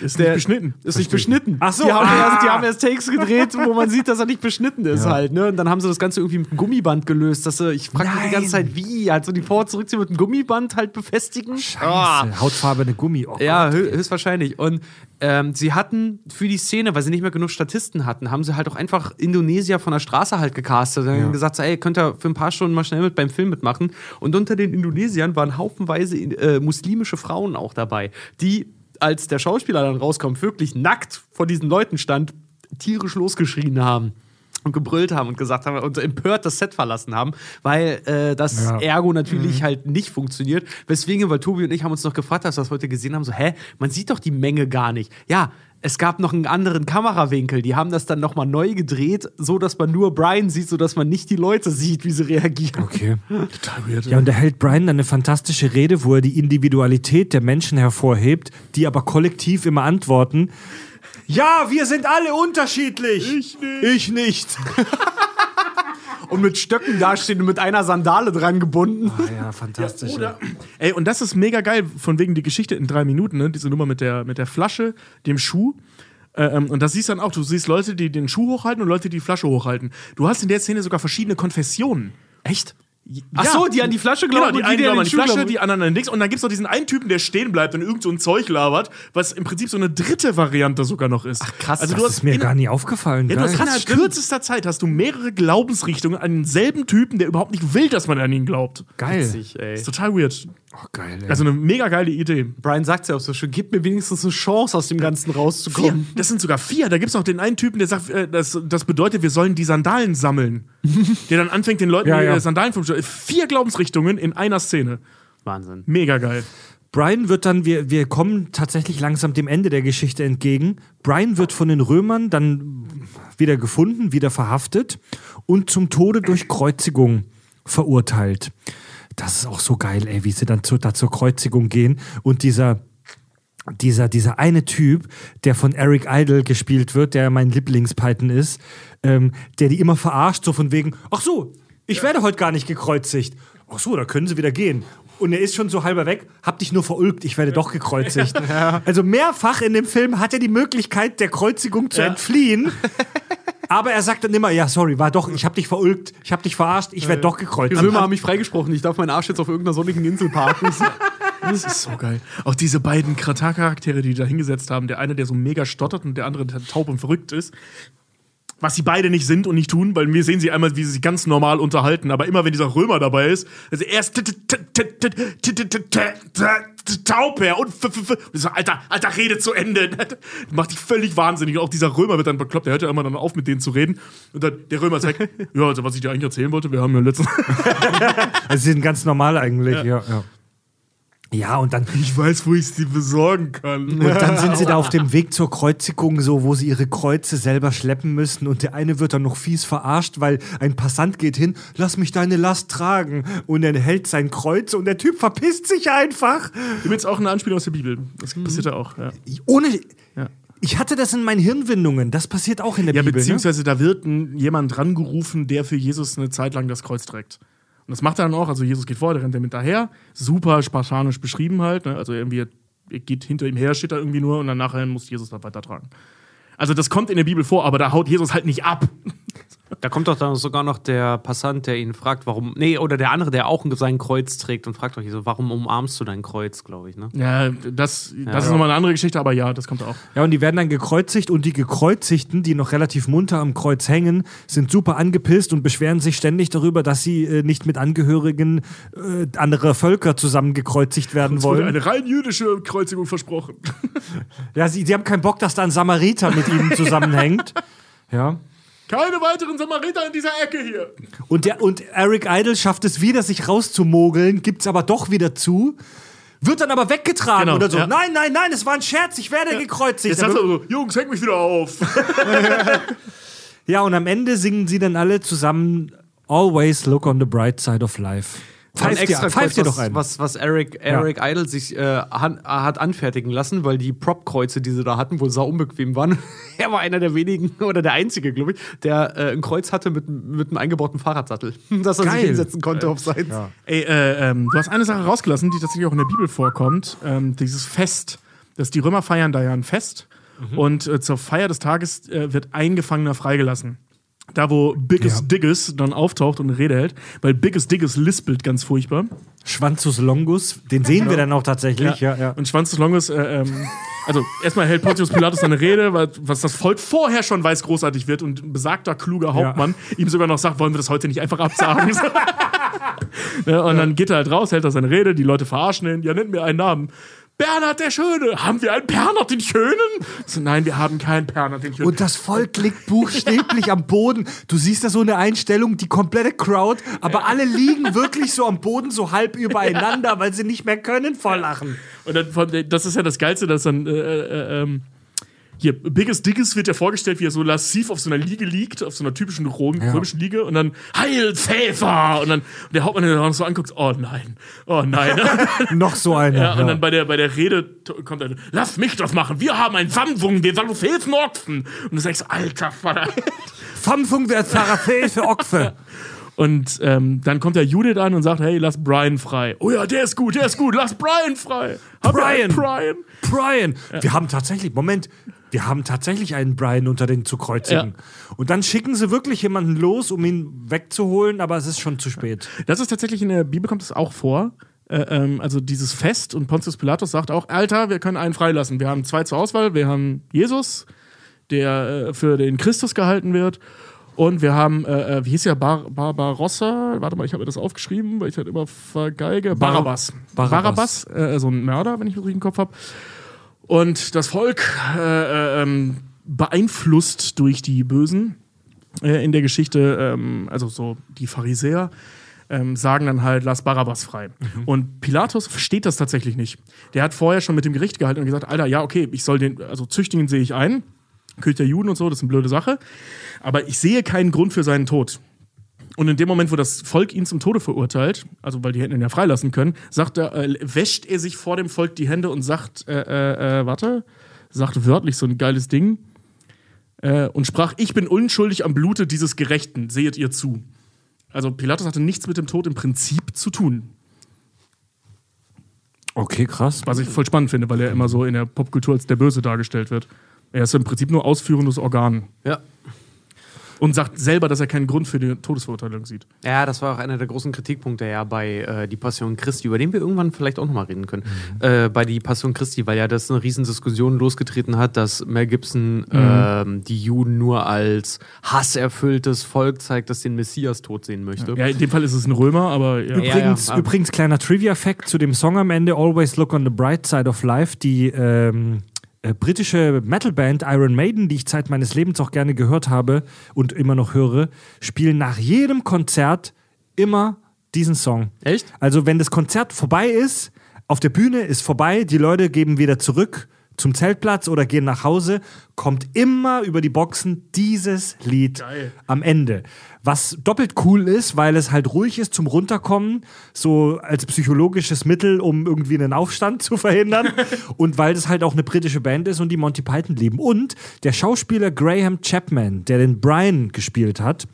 Speaker 3: Ist
Speaker 5: Der
Speaker 3: nicht beschnitten.
Speaker 5: Ist nicht beschnitten.
Speaker 1: Ach so,
Speaker 5: Die haben,
Speaker 1: ah.
Speaker 5: erst, die haben erst Takes gedreht, wo man sieht, dass er nicht beschnitten ist halt. Ne? Und dann haben sie das Ganze irgendwie mit einem Gummiband gelöst. Dass sie, ich frage mich die ganze Zeit, wie? Also die Vor- und zurückziehen mit einem Gummiband halt befestigen?
Speaker 1: Scheiße. Hautfarbene Gummi. Oh
Speaker 5: Ja,
Speaker 1: Gott.
Speaker 5: hö höchstwahrscheinlich. Und ähm, sie hatten für die Szene, weil sie nicht mehr genug Statisten hatten, haben sie halt auch einfach Indonesier von der Straße halt gecastet. Dann haben gesagt, so, ey, könnt ihr für ein paar Stunden mal schnell mit beim Film mitmachen. Und unter den Indonesiern waren haufenweise äh, muslimische Frauen auch dabei, die, als der Schauspieler dann rauskommt, wirklich nackt vor diesen Leuten stand, tierisch losgeschrien haben. Und gebrüllt haben und gesagt haben und empört das Set verlassen haben, weil äh, das
Speaker 1: Ja.
Speaker 5: Ergo natürlich halt nicht funktioniert. Weswegen, weil Tobi und ich haben uns noch gefragt, als wir das heute gesehen haben, so, hä, man sieht doch die Menge gar nicht. Ja, es gab noch einen anderen Kamerawinkel. Die haben das dann nochmal neu gedreht, so dass man nur Brian sieht, so dass man nicht die Leute sieht, wie sie reagieren.
Speaker 1: Okay.
Speaker 3: Total weird.
Speaker 1: Ja, und da hält Brian dann eine fantastische Rede, wo er die Individualität der Menschen hervorhebt, die aber kollektiv immer antworten. Ja, wir sind alle unterschiedlich. Ich nicht. Ich nicht. (laughs)
Speaker 5: Und mit Stöcken dastehen und mit einer Sandale dran gebunden.
Speaker 1: Ah, ja, fantastisch.
Speaker 3: Oder, ey, und das ist mega geil, von wegen die Geschichte in drei Minuten, ne? Diese Nummer mit der, mit der Flasche, dem Schuh. Äh, ähm, und das siehst dann auch, du siehst Leute, die den Schuh hochhalten und Leute, die die Flasche hochhalten. Du hast in der Szene sogar verschiedene Konfessionen.
Speaker 5: Echt? Ach so, die an die Flasche
Speaker 3: Genau,
Speaker 5: glauben
Speaker 3: die
Speaker 5: und
Speaker 3: einen
Speaker 5: die, die an
Speaker 3: glauben an die
Speaker 5: Schuh
Speaker 3: Flasche,
Speaker 5: glauben.
Speaker 3: die anderen an nichts. Und dann gibt es noch diesen einen Typen, der stehen bleibt und irgend so ein Zeug labert, was im Prinzip so eine dritte Variante sogar noch ist. Ach
Speaker 5: krass,
Speaker 3: also
Speaker 1: Das
Speaker 3: du hast
Speaker 1: ist mir
Speaker 3: in-
Speaker 1: gar nie aufgefallen.
Speaker 3: Ja, du hast innerhalb kürzester Zeit hast du mehrere Glaubensrichtungen an denselben Typen, der überhaupt nicht will, dass man an ihn glaubt.
Speaker 1: Geil.
Speaker 5: Witzig, ey.
Speaker 3: Ist total weird.
Speaker 1: Oh, geil ey.
Speaker 3: Also eine mega geile Idee.
Speaker 5: Brian sagt ja auch so schön, gib mir wenigstens eine Chance, aus dem Ganzen
Speaker 3: Vier.
Speaker 5: rauszukommen.
Speaker 3: Das sind sogar vier. Da gibt es noch den einen Typen, der sagt, äh, das, das bedeutet, wir sollen die Sandalen sammeln. (laughs) der dann anfängt, den Leuten
Speaker 1: Ja,
Speaker 3: die
Speaker 1: ja.
Speaker 3: äh, Sandalen vom Vier Glaubensrichtungen in einer Szene.
Speaker 5: Wahnsinn.
Speaker 3: Mega geil.
Speaker 1: Brian wird dann, wir, wir kommen tatsächlich langsam dem Ende der Geschichte entgegen. Brian wird von den Römern dann wieder gefunden, wieder verhaftet und zum Tode durch Kreuzigung verurteilt. Das ist auch so geil, ey, wie sie dann zu, da zur Kreuzigung gehen und dieser dieser, dieser eine Typ, der von Eric Idle gespielt wird, der mein Lieblingspython ist, ähm, der die immer verarscht, so von wegen, ach so, ich werde heute gar nicht gekreuzigt. Ach so, da können sie wieder gehen. Und er ist schon so halber weg, hab dich nur verulgt, ich werde doch gekreuzigt. (laughs) Also mehrfach in dem Film hat er die Möglichkeit, der Kreuzigung zu entfliehen. (laughs) Aber er sagt dann immer, ja, sorry, war doch, ich hab dich verulgt, ich hab dich verarscht, ich werde doch
Speaker 5: Die
Speaker 1: gekreuzigt.
Speaker 5: Römer haben mich freigesprochen, ich darf meinen Arsch jetzt auf irgendeiner sonnigen Insel parken. (laughs)
Speaker 3: Das ist so geil. Auch diese beiden Kratar-Charaktere, die die da hingesetzt haben. Der eine, der so mega stottert und der andere, der taub und verrückt ist. Was sie beide nicht sind und nicht tun, weil wir sehen sie einmal, wie sie sich ganz normal unterhalten. Aber immer, wenn dieser Römer dabei ist, also erst taub her und so, Alter, Alter, rede zu Ende. Macht dich völlig wahnsinnig. Und auch dieser Römer wird dann bekloppt, der hört ja immer dann auf, mit denen zu reden. Und dann der Römer sagt, ja, also was ich dir eigentlich erzählen wollte, wir haben ja letztens
Speaker 1: Also sie sind ganz normal eigentlich, ja. ja. Ja, und dann,
Speaker 3: Ich weiß, wo ich sie besorgen kann.
Speaker 1: und dann sind sie da auf dem (laughs) Weg zur Kreuzigung, so, wo sie ihre Kreuze selber schleppen müssen. Und der eine wird dann noch fies verarscht, weil ein Passant geht hin, lass mich deine Last tragen. Und er hält sein Kreuz und der Typ verpisst sich einfach.
Speaker 3: Übrigens auch eine Anspielung aus der Bibel. Das passiert ja auch. Ja.
Speaker 1: Ohne.
Speaker 3: Ja.
Speaker 1: Ich hatte das in meinen Hirnwindungen. Das passiert auch in der
Speaker 3: Ja,
Speaker 1: Bibel. Ne?
Speaker 3: beziehungsweise da wird ein, jemand rangerufen, der für Jesus eine Zeit lang das Kreuz trägt. Und das macht er dann auch. Also Jesus geht vor, der rennt damit daher. Super spartanisch beschrieben halt. Ne? Also irgendwie er geht hinter ihm her, steht da irgendwie nur und dann nachher muss Jesus das weitertragen. Also das kommt in der Bibel vor, aber da haut Jesus halt nicht ab.
Speaker 5: Da kommt doch dann sogar noch der Passant, der ihn fragt, warum. Nee, oder der andere, der auch sein Kreuz trägt und fragt doch so, warum umarmst du dein Kreuz, glaube ich, ne?
Speaker 3: Ja, das, das ist
Speaker 5: Ja.
Speaker 3: nochmal eine andere Geschichte, aber ja, das kommt auch.
Speaker 1: Ja, und die werden dann gekreuzigt und die Gekreuzigten, die noch relativ munter am Kreuz hängen, sind super angepisst und beschweren sich ständig darüber, dass sie äh, nicht mit Angehörigen äh, anderer Völker zusammen gekreuzigt werden
Speaker 3: wurde
Speaker 1: wollen.
Speaker 3: eine rein jüdische Kreuzigung versprochen. (laughs)
Speaker 1: Ja, sie, sie haben keinen Bock, dass da ein Samariter mit ihnen zusammenhängt. (laughs) Ja.
Speaker 3: Keine weiteren Samariter in dieser Ecke hier.
Speaker 1: Und, der, und Eric Idle schafft es wieder, sich rauszumogeln, gibt's aber doch wieder zu. Wird dann aber weggetragen
Speaker 3: Genau,
Speaker 1: oder so.
Speaker 3: ja.
Speaker 1: Nein, nein, nein, es war ein Scherz, ich werde gekreuzigt.
Speaker 3: Jetzt sagt
Speaker 1: Aber-
Speaker 3: er so, Jungs, häng mich wieder auf. (laughs)
Speaker 1: Ja, und am Ende singen sie dann alle zusammen Always look on the bright side of life. Pfeift dir,
Speaker 5: Extra
Speaker 1: pfeift dir
Speaker 5: Kreuz,
Speaker 1: doch ein.
Speaker 5: was, was Eric, Eric Idle sich äh, han, hat anfertigen lassen, weil die Prop-Kreuze, die sie da hatten, wohl sau unbequem waren. (laughs) er war einer der wenigen (laughs) oder der einzige, glaube ich, der äh, ein Kreuz hatte mit, mit einem eingebauten Fahrradsattel, (laughs) dass er
Speaker 1: Geil.
Speaker 5: sich hinsetzen konnte auf seins.
Speaker 3: Ey, äh, ähm, du hast eine Sache rausgelassen, die tatsächlich auch in der Bibel vorkommt. Ähm, dieses Fest. Das, die Römer feiern da ja ein Fest. Und äh, zur Feier des Tages äh, wird ein Gefangener freigelassen. Da, wo Biggest
Speaker 1: Ja.
Speaker 3: Digges dann auftaucht und eine Rede hält, weil Biggest Digges lispelt ganz furchtbar.
Speaker 1: Schwanzus longus, den sehen wir dann auch tatsächlich. Ja, ja.
Speaker 3: Und Schwanz des Longus, äh, ähm, also erstmal hält Pontius Pilatus eine Rede, was das Volk vorher schon weiß großartig wird und ein besagter, kluger Hauptmann ihm sogar noch sagt, wollen wir das heute nicht einfach absagen? (laughs) (laughs) ne, und dann geht er halt raus, hält da seine Rede, die Leute verarschen ihn, ja, nennt mir einen Namen. Bernhard der Schöne. Haben wir einen Bernhard den Schönen? So, nein, wir haben keinen Bernhard den Schönen.
Speaker 1: Und das Volk liegt buchstäblich am Boden. Du siehst da so eine Einstellung, die komplette Crowd, aber alle liegen wirklich so am Boden, so halb übereinander, weil sie nicht mehr können vor Lachen.
Speaker 3: Und dann, das ist ja das Geilste, dass dann, äh, äh, ähm, hier, Biggest Diggest wird ja vorgestellt, wie er so lassiv auf so einer Liege liegt, auf so einer typischen Rom römischen Liege und dann Heil Pfeffer! Und dann und der Hauptmann, der noch so anguckt, oh nein, oh nein. (laughs)
Speaker 1: Noch so einer.
Speaker 3: ja, und dann bei der, bei der Rede kommt er, lass mich das machen, wir haben einen Sammlung, wir sollen uns helfen, Ochsen. Und du sagst, alter Vater.
Speaker 1: Famfung der für Ochse. (laughs)
Speaker 3: Und ähm, dann kommt der Judith an und sagt, hey, lass Brian frei. Oh ja, der ist gut, der ist gut, lass Brian frei. Einen
Speaker 1: Brian.
Speaker 3: Brian.
Speaker 1: Brian. Wir haben tatsächlich, Moment, wir haben tatsächlich einen Brian unter den zu kreuzigen. Und dann schicken sie wirklich jemanden los, um ihn wegzuholen, aber es ist schon zu spät.
Speaker 3: Das ist tatsächlich in der Bibel kommt es auch vor. Äh, ähm, also dieses Fest und Pontius Pilatus sagt auch, Alter, wir können einen freilassen. Wir haben zwei zur Auswahl. Wir haben Jesus, der äh, für den Christus gehalten wird. Und wir haben, äh, äh, wie hieß der, Bar Barbarossa? Warte mal, ich habe mir das aufgeschrieben, weil ich halt immer vergeige.
Speaker 1: Bar-
Speaker 3: Barabbas.
Speaker 1: Barabbas.
Speaker 3: Barabbas, äh, so ein Mörder, wenn ich das richtig im Kopf habe. Und das Volk, äh, äh, ähm, beeinflusst durch die Bösen äh, in der Geschichte, ähm, also so die Pharisäer, ähm, sagen dann halt, lass Barabbas frei. Und Pilatus versteht das tatsächlich nicht. Der hat vorher schon mit dem Gericht gehalten und gesagt, Alter, ja, okay, ich soll den, also züchtigen sehe ich ein, König der Juden und so, das ist eine blöde Sache, aber ich sehe keinen Grund für seinen Tod. Und in dem Moment, wo das Volk ihn zum Tode verurteilt, also weil die hätten ihn ja freilassen können, sagt er, äh, wäscht er sich vor dem Volk die Hände und sagt, äh, äh, äh, warte, sagt wörtlich so ein geiles Ding äh, und sprach, ich bin unschuldig am Blute dieses Gerechten, sehet ihr zu. Also Pilatus hatte nichts mit dem Tod im Prinzip zu tun.
Speaker 1: Okay, krass.
Speaker 3: Was ich voll spannend finde, weil er immer so in der Popkultur als der Böse dargestellt wird. Er ist im Prinzip nur ausführendes Organ.
Speaker 5: Ja.
Speaker 3: Und sagt selber, dass er keinen Grund für die Todesverurteilung sieht.
Speaker 5: Ja, das war auch einer der großen Kritikpunkte ja bei äh, Die Passion Christi, über den wir irgendwann vielleicht auch nochmal reden können. Äh, bei Die Passion Christi, weil ja das eine Riesendiskussion losgetreten hat, dass Mel Gibson ähm, die Juden nur als hasserfülltes Volk zeigt, das den Messias tot sehen möchte.
Speaker 3: Ja, in dem Fall ist es ein Römer, aber ja.
Speaker 5: Ja,
Speaker 1: Übrigens,
Speaker 5: ja.
Speaker 1: übrigens kleiner Trivia-Fact zu dem Song am Ende, Always Look on the Bright Side of Life, die ähm, äh, britische Metalband Iron Maiden, die ich Zeit meines Lebens auch gerne gehört habe und immer noch höre, spielen nach jedem Konzert immer diesen Song.
Speaker 5: Echt?
Speaker 1: Also wenn das Konzert vorbei ist, Auf der Bühne ist vorbei, die Leute geben wieder zurück zum Zeltplatz oder gehen nach Hause, kommt immer über die Boxen dieses Lied am Ende. Was doppelt cool ist, weil es halt ruhig ist zum Runterkommen, so als psychologisches Mittel, um irgendwie einen Aufstand (laughs) zu verhindern. und weil das halt auch eine britische Band ist und die Monty Python lieben. Und der Schauspieler Graham Chapman, der den Brian gespielt hat,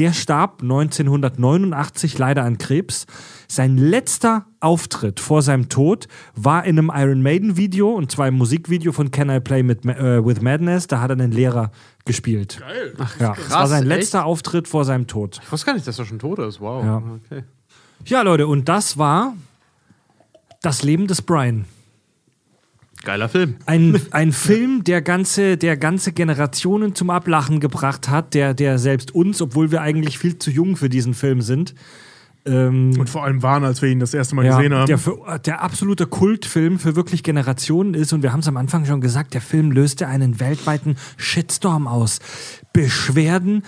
Speaker 1: der starb 1989 leider an Krebs. Sein letzter Auftritt vor seinem Tod war in einem Iron Maiden Video und zwar im Musikvideo von Can I Play mit, äh, with Madness. Da hat er einen Lehrer gespielt. Geil. Ach, ja, das war sein letzter
Speaker 5: echt?
Speaker 1: Auftritt vor seinem Tod.
Speaker 5: Ich wusste gar nicht, dass er schon tot ist. Wow.
Speaker 1: Ja.
Speaker 5: Okay.
Speaker 1: Ja, Leute, und das war das Leben des Brian.
Speaker 5: Geiler Film.
Speaker 1: Ein, ein Film, der ganze, der ganze Generationen zum Ablachen gebracht hat, der, der selbst uns, obwohl wir eigentlich viel zu jung für diesen Film sind, ähm,
Speaker 3: Und vor allem waren, als wir ihn das erste Mal
Speaker 1: ja,
Speaker 3: gesehen haben.
Speaker 1: Der, für, der absolute Kultfilm für wirklich Generationen ist. Und wir haben es am Anfang schon gesagt, der Film löste einen weltweiten Shitstorm aus. Beschwerden.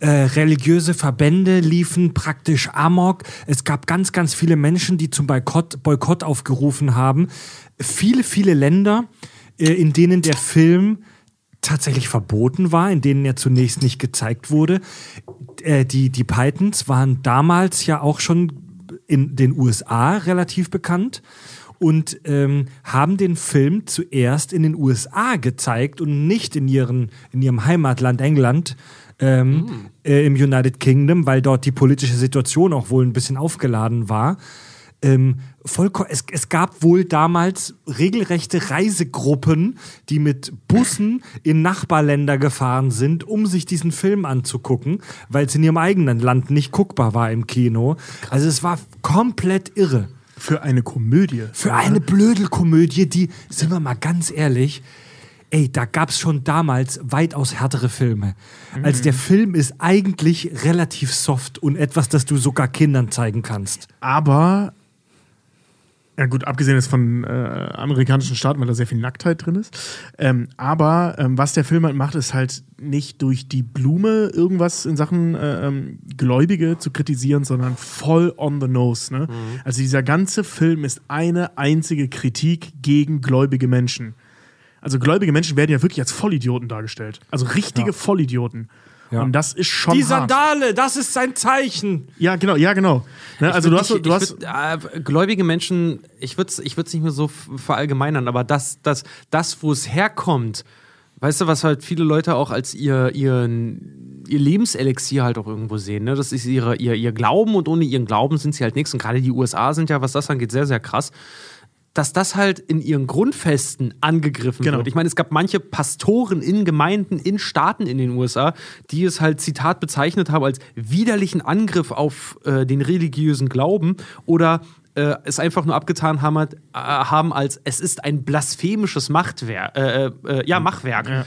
Speaker 1: Äh, religiöse Verbände liefen praktisch amok. Es gab ganz, ganz viele Menschen, die zum Boykott, Boykott aufgerufen haben. Viele, viele Länder, äh, in denen der Film tatsächlich verboten war, in denen er zunächst nicht gezeigt wurde. Äh, die, die Pythons waren damals ja auch schon in den USA relativ bekannt und ähm, haben den Film zuerst in den USA gezeigt und nicht in, ihren, in ihrem Heimatland England. Ähm, äh, im United Kingdom, weil dort die politische Situation auch wohl ein bisschen aufgeladen war. Ähm, es, es gab wohl damals regelrechte Reisegruppen, die mit Bussen in Nachbarländer gefahren sind, um sich diesen Film anzugucken, weil es in ihrem eigenen Land nicht guckbar war im Kino. Also es war komplett irre.
Speaker 3: Für eine Komödie.
Speaker 1: Für eine Blödelkomödie, die, sind wir mal ganz ehrlich, ey, da gab es schon damals weitaus härtere Filme. Also der Film ist eigentlich relativ soft und etwas, das du sogar Kindern zeigen kannst.
Speaker 3: Aber, ja gut, abgesehen jetzt von äh, amerikanischen Staaten, weil da sehr viel Nacktheit drin ist. Ähm, aber ähm, was der Film halt macht, ist halt nicht durch die Blume irgendwas in Sachen äh, ähm, Gläubige zu kritisieren, sondern voll on the nose. Ne? Also dieser ganze Film ist eine einzige Kritik gegen gläubige Menschen. Also gläubige Menschen werden ja wirklich als Vollidioten dargestellt. Also richtige Vollidioten.
Speaker 1: Ja.
Speaker 3: Und das ist schon
Speaker 1: Die
Speaker 3: hart.
Speaker 1: Sandale, das ist sein Zeichen.
Speaker 3: Ja, genau, ja, genau. Ne, also du hast,
Speaker 5: Ich würd
Speaker 3: du
Speaker 5: nicht-
Speaker 3: hast,
Speaker 5: würd, äh, gläubige Menschen, ich würde es ich würd's nicht mehr so verallgemeinern, aber das, das, das wo es herkommt, weißt du, was halt viele Leute auch als ihr, ihren, ihr Lebenselixier halt auch irgendwo sehen. Ne? Das ist ihre, ihr, ihr Glauben und ohne ihren Glauben sind sie halt nichts. Und gerade die USA sind ja, was das angeht, sehr, sehr krass. Dass das halt in ihren Grundfesten angegriffen
Speaker 3: Genau.
Speaker 5: wird. Ich meine, es gab manche Pastoren in Gemeinden, in Staaten in den USA, die es halt, Zitat, bezeichnet haben als widerlichen Angriff auf äh, den religiösen Glauben oder äh, es einfach nur abgetan haben, äh, haben als es ist ein blasphemisches Machtwerk, äh, äh, ja, Machwerk.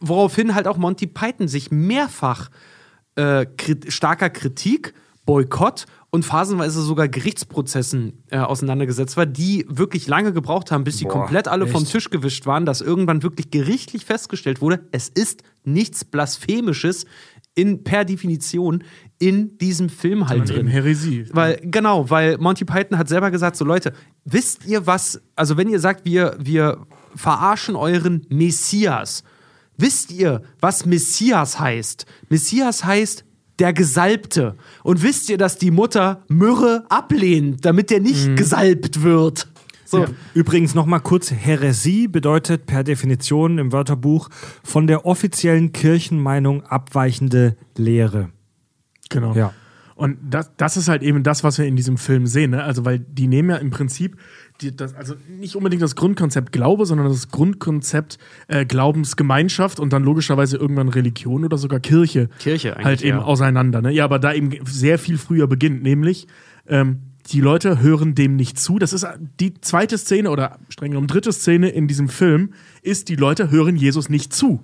Speaker 5: Woraufhin halt auch Monty Python sich mehrfach äh, krit starker Kritik, Boykott und phasenweise sogar Gerichtsprozessen äh, auseinandergesetzt war, die wirklich lange gebraucht haben, bis die komplett alle vom Tisch gewischt waren, dass irgendwann wirklich gerichtlich festgestellt wurde, es ist nichts Blasphemisches in, per Definition in diesem Film halt drin.
Speaker 3: Häresie.
Speaker 5: Weil, genau, weil Monty Python hat selber gesagt, so Leute, wisst ihr was, also wenn ihr sagt, wir, wir verarschen euren Messias, wisst ihr, was Messias heißt? Messias heißt der Gesalbte. Und wisst ihr, dass die Mutter Myrrhe ablehnt, damit der nicht gesalbt wird? So.
Speaker 1: Übrigens noch mal kurz, Häresie bedeutet per Definition im Wörterbuch von der offiziellen Kirchenmeinung abweichende Lehre.
Speaker 3: Genau.
Speaker 1: Ja.
Speaker 3: Und das, das ist halt eben das, was wir in diesem Film sehen. Ne? Also, weil die nehmen ja im Prinzip, die, das, also nicht unbedingt das Grundkonzept Glaube, sondern das Grundkonzept äh, Glaubensgemeinschaft und dann logischerweise irgendwann Religion oder sogar Kirche.
Speaker 5: Kirche eigentlich,
Speaker 3: Halt eben
Speaker 5: ja.
Speaker 3: auseinander. Ne? Ja, aber da eben sehr viel früher beginnt, nämlich ähm, die Leute hören dem nicht zu. Das ist die zweite Szene oder streng genommen dritte Szene in diesem Film, ist, die Leute hören Jesus nicht zu,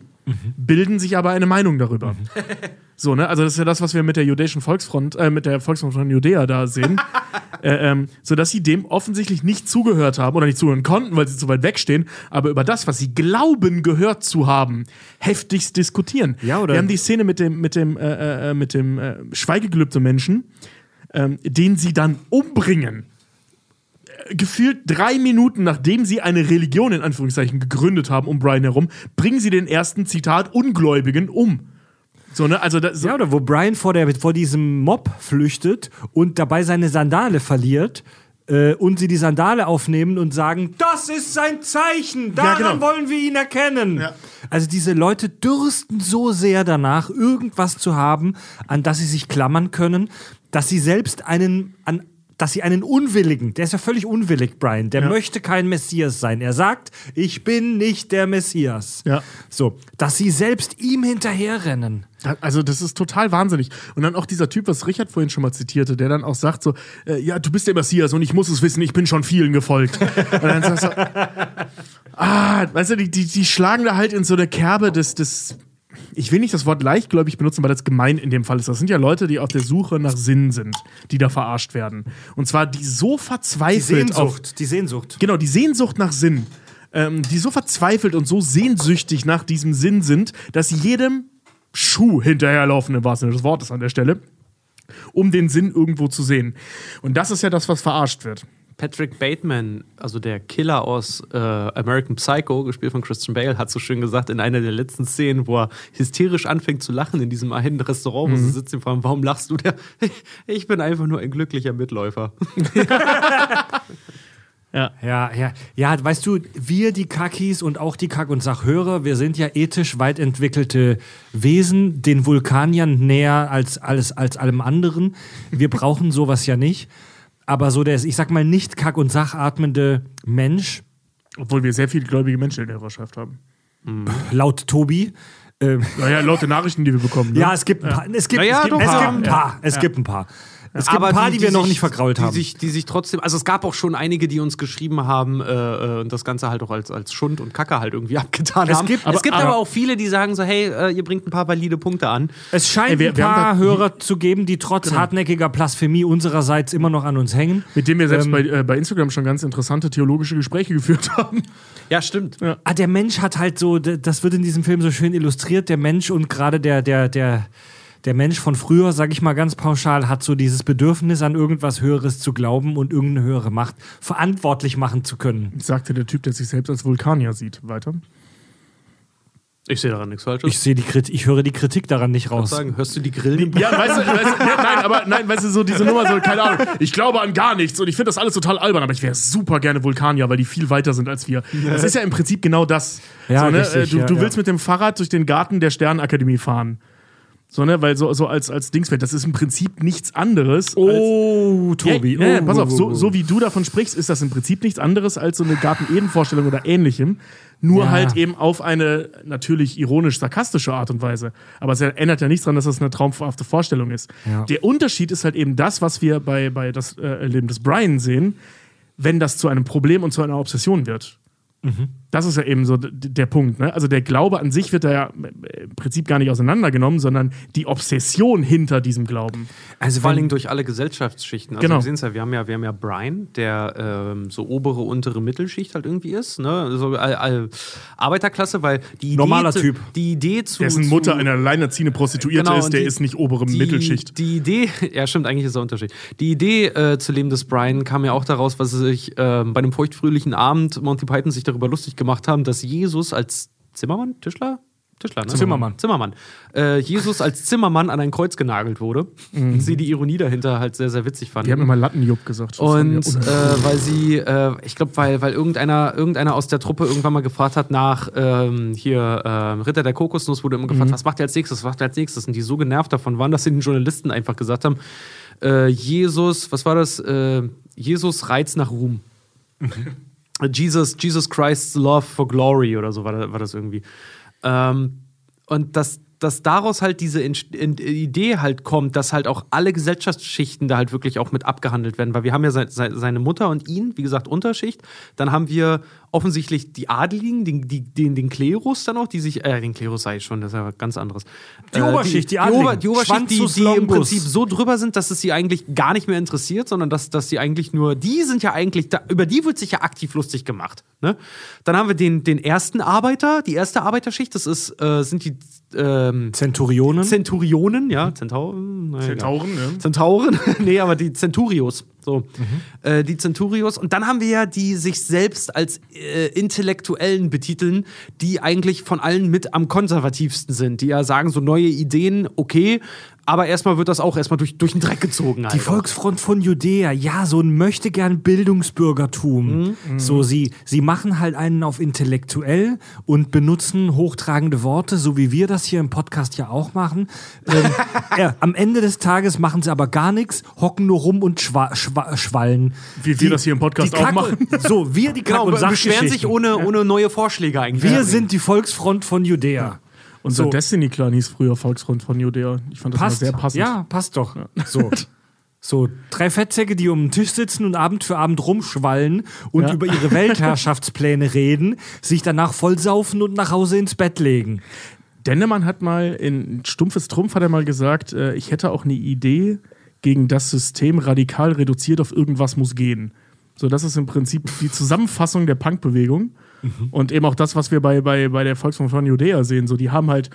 Speaker 3: bilden sich aber eine Meinung darüber. (laughs) So, ne? Also das ist ja das, was wir mit der jüdischen Volksfront, äh, mit der Volksfront von Judäa da sehen. (laughs) äh, ähm, so dass sie dem offensichtlich nicht zugehört haben oder nicht zuhören konnten, weil sie zu weit wegstehen, aber über das, was sie glauben, gehört zu haben, heftigst diskutieren.
Speaker 1: Ja, oder-
Speaker 3: Wir haben die Szene mit dem, mit dem, äh, äh, mit dem äh, Schweigegelübde Menschen, ähm, den sie dann umbringen. Gefühlt drei Minuten, nachdem sie eine Religion in Anführungszeichen gegründet haben um Brian herum, bringen sie den ersten Zitat Ungläubigen um. So, ne? Also da, so,
Speaker 1: Ja, oder wo Brian vor, der, vor diesem Mob flüchtet und dabei seine Sandale verliert äh, und sie die Sandale aufnehmen und sagen, das ist sein Zeichen, daran
Speaker 3: genau.
Speaker 1: wollen wir ihn erkennen.
Speaker 3: Ja.
Speaker 1: Also diese Leute dürsten so sehr danach, irgendwas zu haben, an das sie sich klammern können, dass sie selbst einen, an, dass sie einen Unwilligen, der ist ja völlig unwillig, Brian, der möchte kein Messias sein. Er sagt, ich bin nicht der Messias.
Speaker 3: Ja.
Speaker 1: So, dass sie selbst ihm hinterherrennen.
Speaker 3: Also, das ist total wahnsinnig. Und dann auch dieser Typ, was Richard vorhin schon mal zitierte, der dann auch sagt: so, äh, ja, du bist der Messias und ich muss es wissen, ich bin schon vielen gefolgt. und dann sagst du, (laughs) ah, weißt du, die, die, die schlagen da halt in so eine Kerbe des, des. Ich will nicht das Wort leichtgläubig benutzen, weil das gemein in dem Fall ist. Das sind ja Leute, die auf der Suche nach Sinn sind, die da verarscht werden. Und zwar die so
Speaker 1: Die
Speaker 3: verzweifelt auf
Speaker 1: Sehnsucht, die Sehnsucht.
Speaker 3: Genau, die Sehnsucht nach Sinn. Ähm, die so verzweifelt und so sehnsüchtig nach diesem Sinn sind, dass sie jedem Schuh hinterherlaufen, im wahrsten Sinne des Wortes an der Stelle, um den Sinn irgendwo zu sehen. Und das ist ja das, was verarscht wird.
Speaker 5: Patrick Bateman, also der Killer aus äh, American Psycho, gespielt von Christian Bale, hat so schön gesagt in einer der letzten Szenen, wo er hysterisch anfängt zu lachen in diesem einen Restaurant, wo sie sitzen und fragen, warum lachst du? Der, (laughs) ich bin einfach nur ein glücklicher Mitläufer. (laughs)
Speaker 1: Ja, ja, ja, weißt du, wir die Kakis und auch die Kack- und Sachhörer, wir sind ja ethisch weit entwickelte Wesen, den Vulkaniern näher als alles als allem anderen. Wir brauchen sowas ja nicht. Aber so der, ich sag mal, nicht Kack- und Sachatmende Mensch,
Speaker 3: Obwohl wir sehr viele gläubige Menschen in der Hörerschaft haben.
Speaker 1: laut Tobi, ähm,
Speaker 3: Naja, laut den Nachrichten, die wir bekommen. Ne?
Speaker 1: ja, es gibt ein paar, es gibt,
Speaker 5: Naja,
Speaker 1: es gibt,
Speaker 5: doch,
Speaker 1: es gibt
Speaker 5: ja.
Speaker 1: ein paar, es gibt ein paar. Es gibt ein paar, die, wir noch
Speaker 5: sich-
Speaker 1: nicht vergrault
Speaker 5: die
Speaker 1: haben.
Speaker 5: Sich, die sich trotzdem, also es gab auch schon einige, die uns geschrieben haben äh, äh, und das Ganze halt auch als, als Schund und Kacke halt irgendwie (laughs) abgetan
Speaker 1: Es
Speaker 5: haben.
Speaker 1: gibt-
Speaker 5: es
Speaker 1: aber-
Speaker 5: gibt aber,
Speaker 3: aber-
Speaker 5: auch viele, die sagen so, hey, äh, ihr bringt ein paar valide Punkte an.
Speaker 1: Es scheint
Speaker 3: Ey, wir-
Speaker 1: ein
Speaker 3: wir haben
Speaker 1: paar
Speaker 3: da-
Speaker 1: Hörer zu geben, die trotz hartnäckiger Blasphemie unsererseits immer noch an uns hängen.
Speaker 3: Mit dem wir selbst
Speaker 1: Ähm,
Speaker 3: bei, äh, bei Instagram schon ganz interessante theologische Gespräche geführt (laughs) haben.
Speaker 5: Ja, stimmt.
Speaker 1: Ah, der Mensch hat halt so, das wird in diesem Film so schön illustriert, der Mensch und gerade der, der, der, der Mensch von früher, sag ich mal ganz pauschal, hat so dieses Bedürfnis an irgendwas Höheres zu glauben und irgendeine höhere Macht verantwortlich machen zu können.
Speaker 3: Sagte der Typ, der sich selbst als Vulkanier sieht. Weiter.
Speaker 5: Ich sehe daran nichts Falsches.
Speaker 1: Ich sehe die Kritik, ich höre die Kritik daran nicht raus.
Speaker 5: sagen, hörst du die Grillen?
Speaker 3: Ja, weißt du, weißt du, nein, aber nein, weißt du, so diese Nummer, so, keine Ahnung, ich glaube an gar nichts und ich finde das alles total albern, aber ich wäre super gerne Vulkanier, weil die viel weiter sind als wir. Das ist ja im Prinzip genau das.
Speaker 1: Ja,
Speaker 3: so, ne?
Speaker 1: richtig,
Speaker 3: äh, du
Speaker 1: ja,
Speaker 3: du
Speaker 1: ja.
Speaker 3: willst mit dem Fahrrad durch den Garten der Sternakademie fahren. So, ne, weil so, so als, als Dingsfeld, das ist im Prinzip nichts anderes. als,
Speaker 1: Oh, Tobi.
Speaker 3: Ja, ja, pass auf, so,
Speaker 1: oh.
Speaker 3: so wie du davon sprichst, ist das im Prinzip nichts anderes als so eine Garten-Eden-Vorstellung oder ähnlichem. Nur
Speaker 1: Ja.
Speaker 3: halt eben auf eine natürlich ironisch-sarkastische Art und Weise. Aber es ändert ja nichts daran, dass das eine traumhafte Vorstellung ist. Der Unterschied ist halt eben das, was wir bei, bei das äh, Leben des Brian sehen, wenn das zu einem Problem und zu einer Obsession wird. Das ist ja eben so der Punkt. Ne? Also der Glaube an sich wird da ja äh, im Prinzip gar nicht auseinandergenommen, sondern die Obsession hinter diesem Glauben.
Speaker 1: Also
Speaker 5: Vor Dingen durch alle Gesellschaftsschichten. Also
Speaker 3: Genau.
Speaker 5: wir sehen's ja, wir haben ja, wir haben ja Brian, der ähm, so obere, untere Mittelschicht halt irgendwie ist, ne? So all, all, Arbeiterklasse, weil die Idee
Speaker 1: Normaler
Speaker 5: zu,
Speaker 1: Typ.
Speaker 5: Die Idee zu
Speaker 3: Dessen Mutter eine alleinerziehende Prostituierte
Speaker 5: Genau,
Speaker 3: ist, der
Speaker 5: die-
Speaker 3: ist nicht obere
Speaker 5: die,
Speaker 3: Mittelschicht.
Speaker 5: Die Idee, (laughs) ja stimmt, eigentlich ist der Unterschied. Die Idee äh, zu Leben des Brian kam ja auch daraus, was sich äh, bei einem feuchtfröhlichen Abend Monty Python sich darüber lustig gemacht haben, dass Jesus als Zimmermann, Tischler? Tischler, ne?
Speaker 1: Zimmermann.
Speaker 5: Zimmermann. Äh, Jesus als Zimmermann an ein Kreuz genagelt wurde. Und sie die Ironie dahinter halt sehr, sehr witzig fanden.
Speaker 3: Die haben immer Lattenjupp gesagt.
Speaker 5: Und äh, weil sie, äh, ich glaube, weil, weil irgendeiner, irgendeiner aus der Truppe irgendwann mal gefragt hat nach ähm, hier ähm, Ritter der Kokosnuss, wurde immer gefragt, was macht ihr als nächstes, was macht ihr als nächstes? Und die so genervt davon waren, dass sie den Journalisten einfach gesagt haben, äh, Jesus, was war das? Äh, Jesus Reiz nach Ruhm. (laughs) Jesus, Jesus Christ's Love for Glory oder so war, da- war das irgendwie. Ähm, und dass, dass daraus halt diese Idee halt kommt, dass halt auch alle Gesellschaftsschichten da halt wirklich auch mit abgehandelt werden, weil wir haben ja se se seine Mutter und ihn, wie gesagt, Unterschicht. Dann haben wir offensichtlich die Adeligen, den, die, den, den Klerus dann auch, die sich, äh, den Klerus sei ich schon, das ist ja ganz anderes.
Speaker 1: Die Oberschicht, die
Speaker 5: die,
Speaker 1: Adeligen.
Speaker 5: Ober, die Oberschicht, die, die im. Prinzip so drüber sind, dass es sie eigentlich gar nicht mehr interessiert, sondern dass, dass sie eigentlich nur, die sind ja eigentlich, da, über die wird sich ja aktiv lustig gemacht. Ne? Dann haben wir den, den ersten Arbeiter, die erste Arbeiterschicht, das ist, äh, sind die ähm,
Speaker 1: Zenturionen.
Speaker 5: Zenturionen, ja, Zentauren, naja, egal.
Speaker 3: Zentauren, ne?
Speaker 5: Zentauren, (laughs) nee, aber die Centurios. So, äh, die Centurios. Und dann haben wir ja die sich selbst als äh, Intellektuellen betiteln, die eigentlich von allen mit am konservativsten sind, die ja sagen, so neue Ideen, okay, aber erstmal wird das auch erstmal durch, durch den Dreck gezogen.
Speaker 1: Die Volksfront von Judäa, ja, so ein möchte gern Bildungsbürgertum. So, sie, sie machen halt einen auf intellektuell und benutzen hochtragende Worte, so wie wir das hier im Podcast ja auch machen. ähm, (laughs) ja, am Ende des Tages machen sie aber gar nichts, hocken nur rum und schwa schwa schwallen.
Speaker 3: Wie wir das hier im Podcast
Speaker 1: die
Speaker 3: auch machen. (laughs)
Speaker 1: So, wir die Kack-
Speaker 5: Genau,
Speaker 1: und
Speaker 5: beschweren sich ohne, ohne neue Vorschläge eigentlich.
Speaker 1: Wir sind die Volksfront von Judäa.
Speaker 3: Unser
Speaker 1: So.
Speaker 3: Destiny-Clan hieß früher Volksfront von Judäa. Ich fand das
Speaker 1: Passt.
Speaker 3: sehr passend.
Speaker 1: Ja, passt doch. So. (laughs) So, drei Fettsäcke, die um den Tisch sitzen und Abend für Abend rumschwallen und
Speaker 3: Ja.
Speaker 1: über ihre Weltherrschaftspläne (laughs) reden, sich danach vollsaufen und nach Hause ins Bett legen.
Speaker 3: Dennemann hat mal in Stumpfes Trumpf hat er mal gesagt, äh, ich hätte auch eine Idee gegen das System radikal reduziert auf irgendwas muss gehen. So, das ist im Prinzip die Zusammenfassung der Punkbewegung und eben auch das, was wir bei, bei, bei der Volksfront von Judäa sehen. So, die haben halt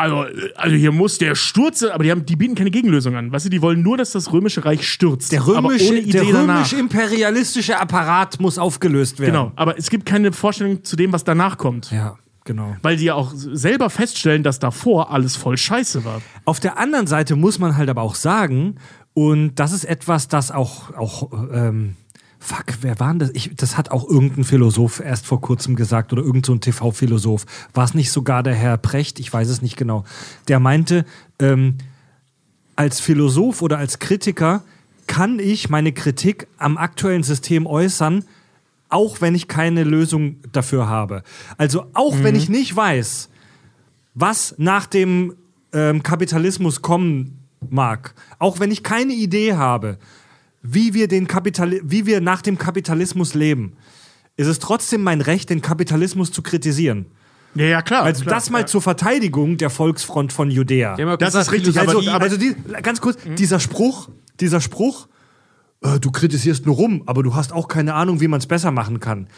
Speaker 3: also, also hier muss der Sturze, aber die, haben, die bieten keine Gegenlösung an. Weißt du, die wollen nur, dass das römische Reich stürzt.
Speaker 1: Der römische, der
Speaker 3: danach.
Speaker 1: römisch-imperialistische Apparat muss aufgelöst werden.
Speaker 3: Genau, aber es gibt keine Vorstellung zu dem, was danach kommt.
Speaker 1: Ja, genau.
Speaker 3: Weil die ja auch selber feststellen, dass davor alles voll scheiße war.
Speaker 1: Auf der anderen Seite muss man halt aber auch sagen, und das ist etwas, das auch, auch ähm, fuck, wer war denn das? Ich, das hat auch irgendein Philosoph erst vor kurzem gesagt oder irgendein so TV-Philosoph. War es nicht sogar der Herr Precht? Ich weiß es nicht genau. Der meinte, ähm, als Philosoph oder als Kritiker kann ich meine Kritik am aktuellen System äußern, auch wenn ich keine Lösung dafür habe. Also auch wenn ich nicht weiß, was nach dem ähm, Kapitalismus kommen mag, auch wenn ich keine Idee habe, wie wir, den Kapitali wie wir nach dem Kapitalismus leben, ist es trotzdem mein Recht, den Kapitalismus zu kritisieren.
Speaker 3: Ja, ja, klar.
Speaker 1: Also
Speaker 3: klar,
Speaker 1: das mal
Speaker 3: ja.
Speaker 1: zur Verteidigung der Volksfront von Judäa.
Speaker 5: Ja
Speaker 3: Das
Speaker 5: gesagt,
Speaker 3: ist richtig,
Speaker 1: Also,
Speaker 3: die-
Speaker 1: also die, ganz kurz, dieser Spruch, dieser Spruch, äh, du kritisierst nur rum, aber du hast auch keine Ahnung, wie man es besser machen kann.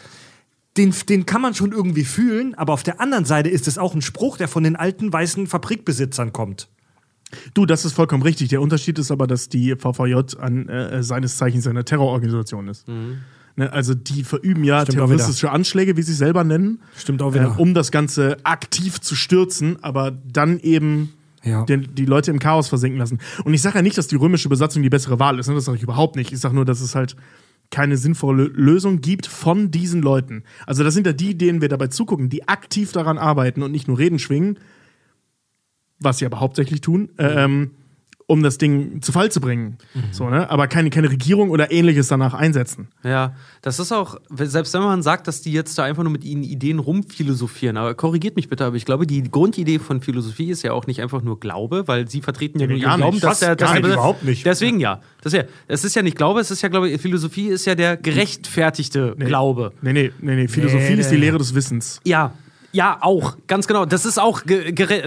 Speaker 1: Den, den kann man schon irgendwie fühlen, aber auf der anderen Seite ist es auch ein Spruch, der von den alten weißen Fabrikbesitzern kommt.
Speaker 3: Du, das ist vollkommen richtig. Der Unterschied ist aber, dass die VVJ an äh, seines Zeichens eine Terrororganisation ist. Ne, also die verüben ja
Speaker 1: Stimmt
Speaker 3: terroristische Anschläge, wie sie es selber nennen,
Speaker 1: Stimmt auch
Speaker 3: äh,
Speaker 1: wieder.
Speaker 3: um das Ganze aktiv zu stürzen, aber dann eben
Speaker 1: Ja.
Speaker 3: den, die Leute im Chaos versinken lassen. Und ich sage ja nicht, dass die römische Besatzung die bessere Wahl ist. Ne? Das sage ich überhaupt nicht. Ich sage nur, dass es halt keine sinnvolle Lösung gibt von diesen Leuten. Also das sind ja die, denen wir dabei zugucken, die aktiv daran arbeiten und nicht nur Reden schwingen, was sie aber hauptsächlich tun, äh, ähm, um das Ding zu Fall zu bringen. So, ne? Aber keine, keine Regierung oder ähnliches danach einsetzen.
Speaker 5: Ja, das ist auch, selbst wenn man sagt, dass die jetzt da einfach nur mit ihnen Ideen rumphilosophieren, aber korrigiert mich bitte, aber ich glaube, die Grundidee von Philosophie ist ja auch nicht einfach nur Glaube, weil sie vertreten ja nur
Speaker 3: gar
Speaker 5: ihren Glauben,
Speaker 3: nicht.
Speaker 5: dass der, dass
Speaker 3: Gar
Speaker 5: der
Speaker 3: nicht,
Speaker 1: überhaupt nicht.
Speaker 5: Deswegen ja. Das ja, es ist ja nicht Glaube, es ist ja, glaube ich, Philosophie ist ja der gerechtfertigte Glaube.
Speaker 3: Nee, nee, nee, nee. Philosophie
Speaker 1: Nee,
Speaker 3: ist die
Speaker 1: nee.
Speaker 3: Lehre des Wissens.
Speaker 5: Ja. Ja, auch, ganz genau. Das ist auch,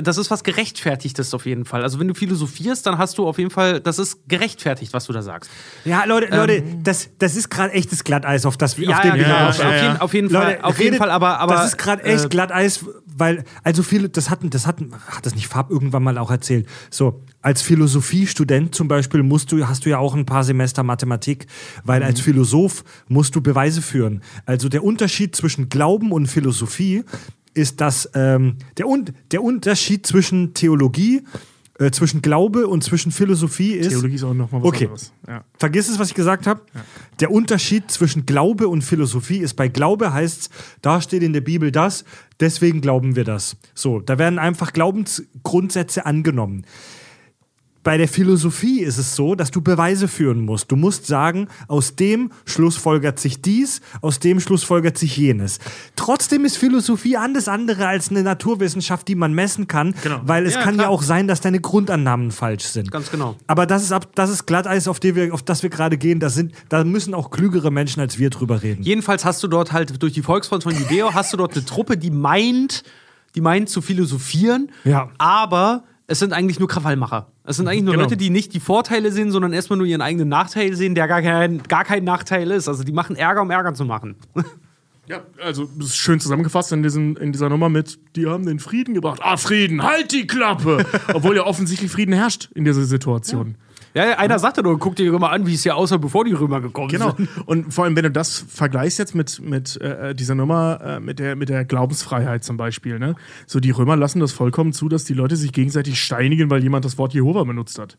Speaker 5: das ist was Gerechtfertigtes auf jeden Fall. Also wenn du philosophierst, dann hast du auf jeden Fall, das ist gerechtfertigt, was du da sagst.
Speaker 1: Ja, Leute, Leute, das, das ist gerade echtes Glatteis, auf das wir
Speaker 5: Ja,
Speaker 1: auf dem wir
Speaker 3: ja,
Speaker 5: auf,
Speaker 3: ja,
Speaker 5: auf,
Speaker 3: ja.
Speaker 5: jeden, auf jeden Fall,
Speaker 1: Leute,
Speaker 5: auf jeden
Speaker 1: redet-
Speaker 5: Fall, aber, aber
Speaker 1: das ist gerade echt
Speaker 5: äh,
Speaker 1: Glatteis, weil also viele, das hatten, das hatten, hat das nicht Farb irgendwann mal auch erzählt. So als Philosophiestudent zum Beispiel musst du, hast du ja auch ein paar Semester Mathematik, weil als
Speaker 5: Mhm.
Speaker 1: Philosoph musst du Beweise führen. Also der Unterschied zwischen Glauben und Philosophie ist, dass ähm, der, Un der Unterschied zwischen Theologie äh, zwischen Glaube und zwischen Philosophie ist.
Speaker 3: Theologie ist auch nochmal was
Speaker 1: Okay.
Speaker 3: anderes. Ja.
Speaker 1: Vergiss es, was ich gesagt habe. Der Unterschied zwischen Glaube und Philosophie ist, bei Glaube heißt da steht in der Bibel das, deswegen glauben wir das. So, da werden einfach Glaubensgrundsätze angenommen. Bei der Philosophie ist es so, dass du Beweise führen musst. Du musst sagen, aus dem schlussfolgert sich dies, aus dem schlussfolgert sich jenes. Trotzdem ist Philosophie alles andere als eine Naturwissenschaft, die man messen kann,
Speaker 3: Genau.
Speaker 1: weil es
Speaker 5: Ja,
Speaker 1: kann
Speaker 5: klar.
Speaker 1: ja auch sein, dass deine Grundannahmen falsch sind.
Speaker 5: Ganz genau.
Speaker 1: Aber das ist, ab, das ist Glatteis, auf, die wir, auf das wir gerade gehen. Da, sind, da müssen auch klügere Menschen als wir drüber reden.
Speaker 5: Jedenfalls hast du dort halt durch die Volksfront von Judeo hast du dort eine Truppe, die meint, die meint zu philosophieren,
Speaker 1: Ja.
Speaker 5: aber es sind eigentlich nur Krawallmacher. Es sind eigentlich nur
Speaker 3: Genau.
Speaker 5: Leute, die nicht die Vorteile sehen, sondern erstmal nur ihren eigenen Nachteil sehen, der gar kein, gar kein Nachteil ist. Also die machen Ärger, um Ärger zu machen. (laughs)
Speaker 3: Ja, also das ist schön zusammengefasst in, diesem, in dieser Nummer mit, die haben den Frieden gebracht. Ah, Frieden, halt die Klappe! (laughs) Obwohl ja offensichtlich Frieden herrscht in dieser Situation.
Speaker 5: Ja, einer sagte nur, guck dir mal an, wie es hier aussah, bevor die Römer gekommen
Speaker 3: Genau.
Speaker 5: sind. (laughs)
Speaker 3: Und vor allem, wenn du das vergleichst jetzt mit, mit äh, dieser Nummer, äh, mit, der, mit der Glaubensfreiheit zum Beispiel, ne? So, die Römer lassen das vollkommen zu, dass die Leute sich gegenseitig steinigen, weil jemand das Wort Jehova benutzt hat.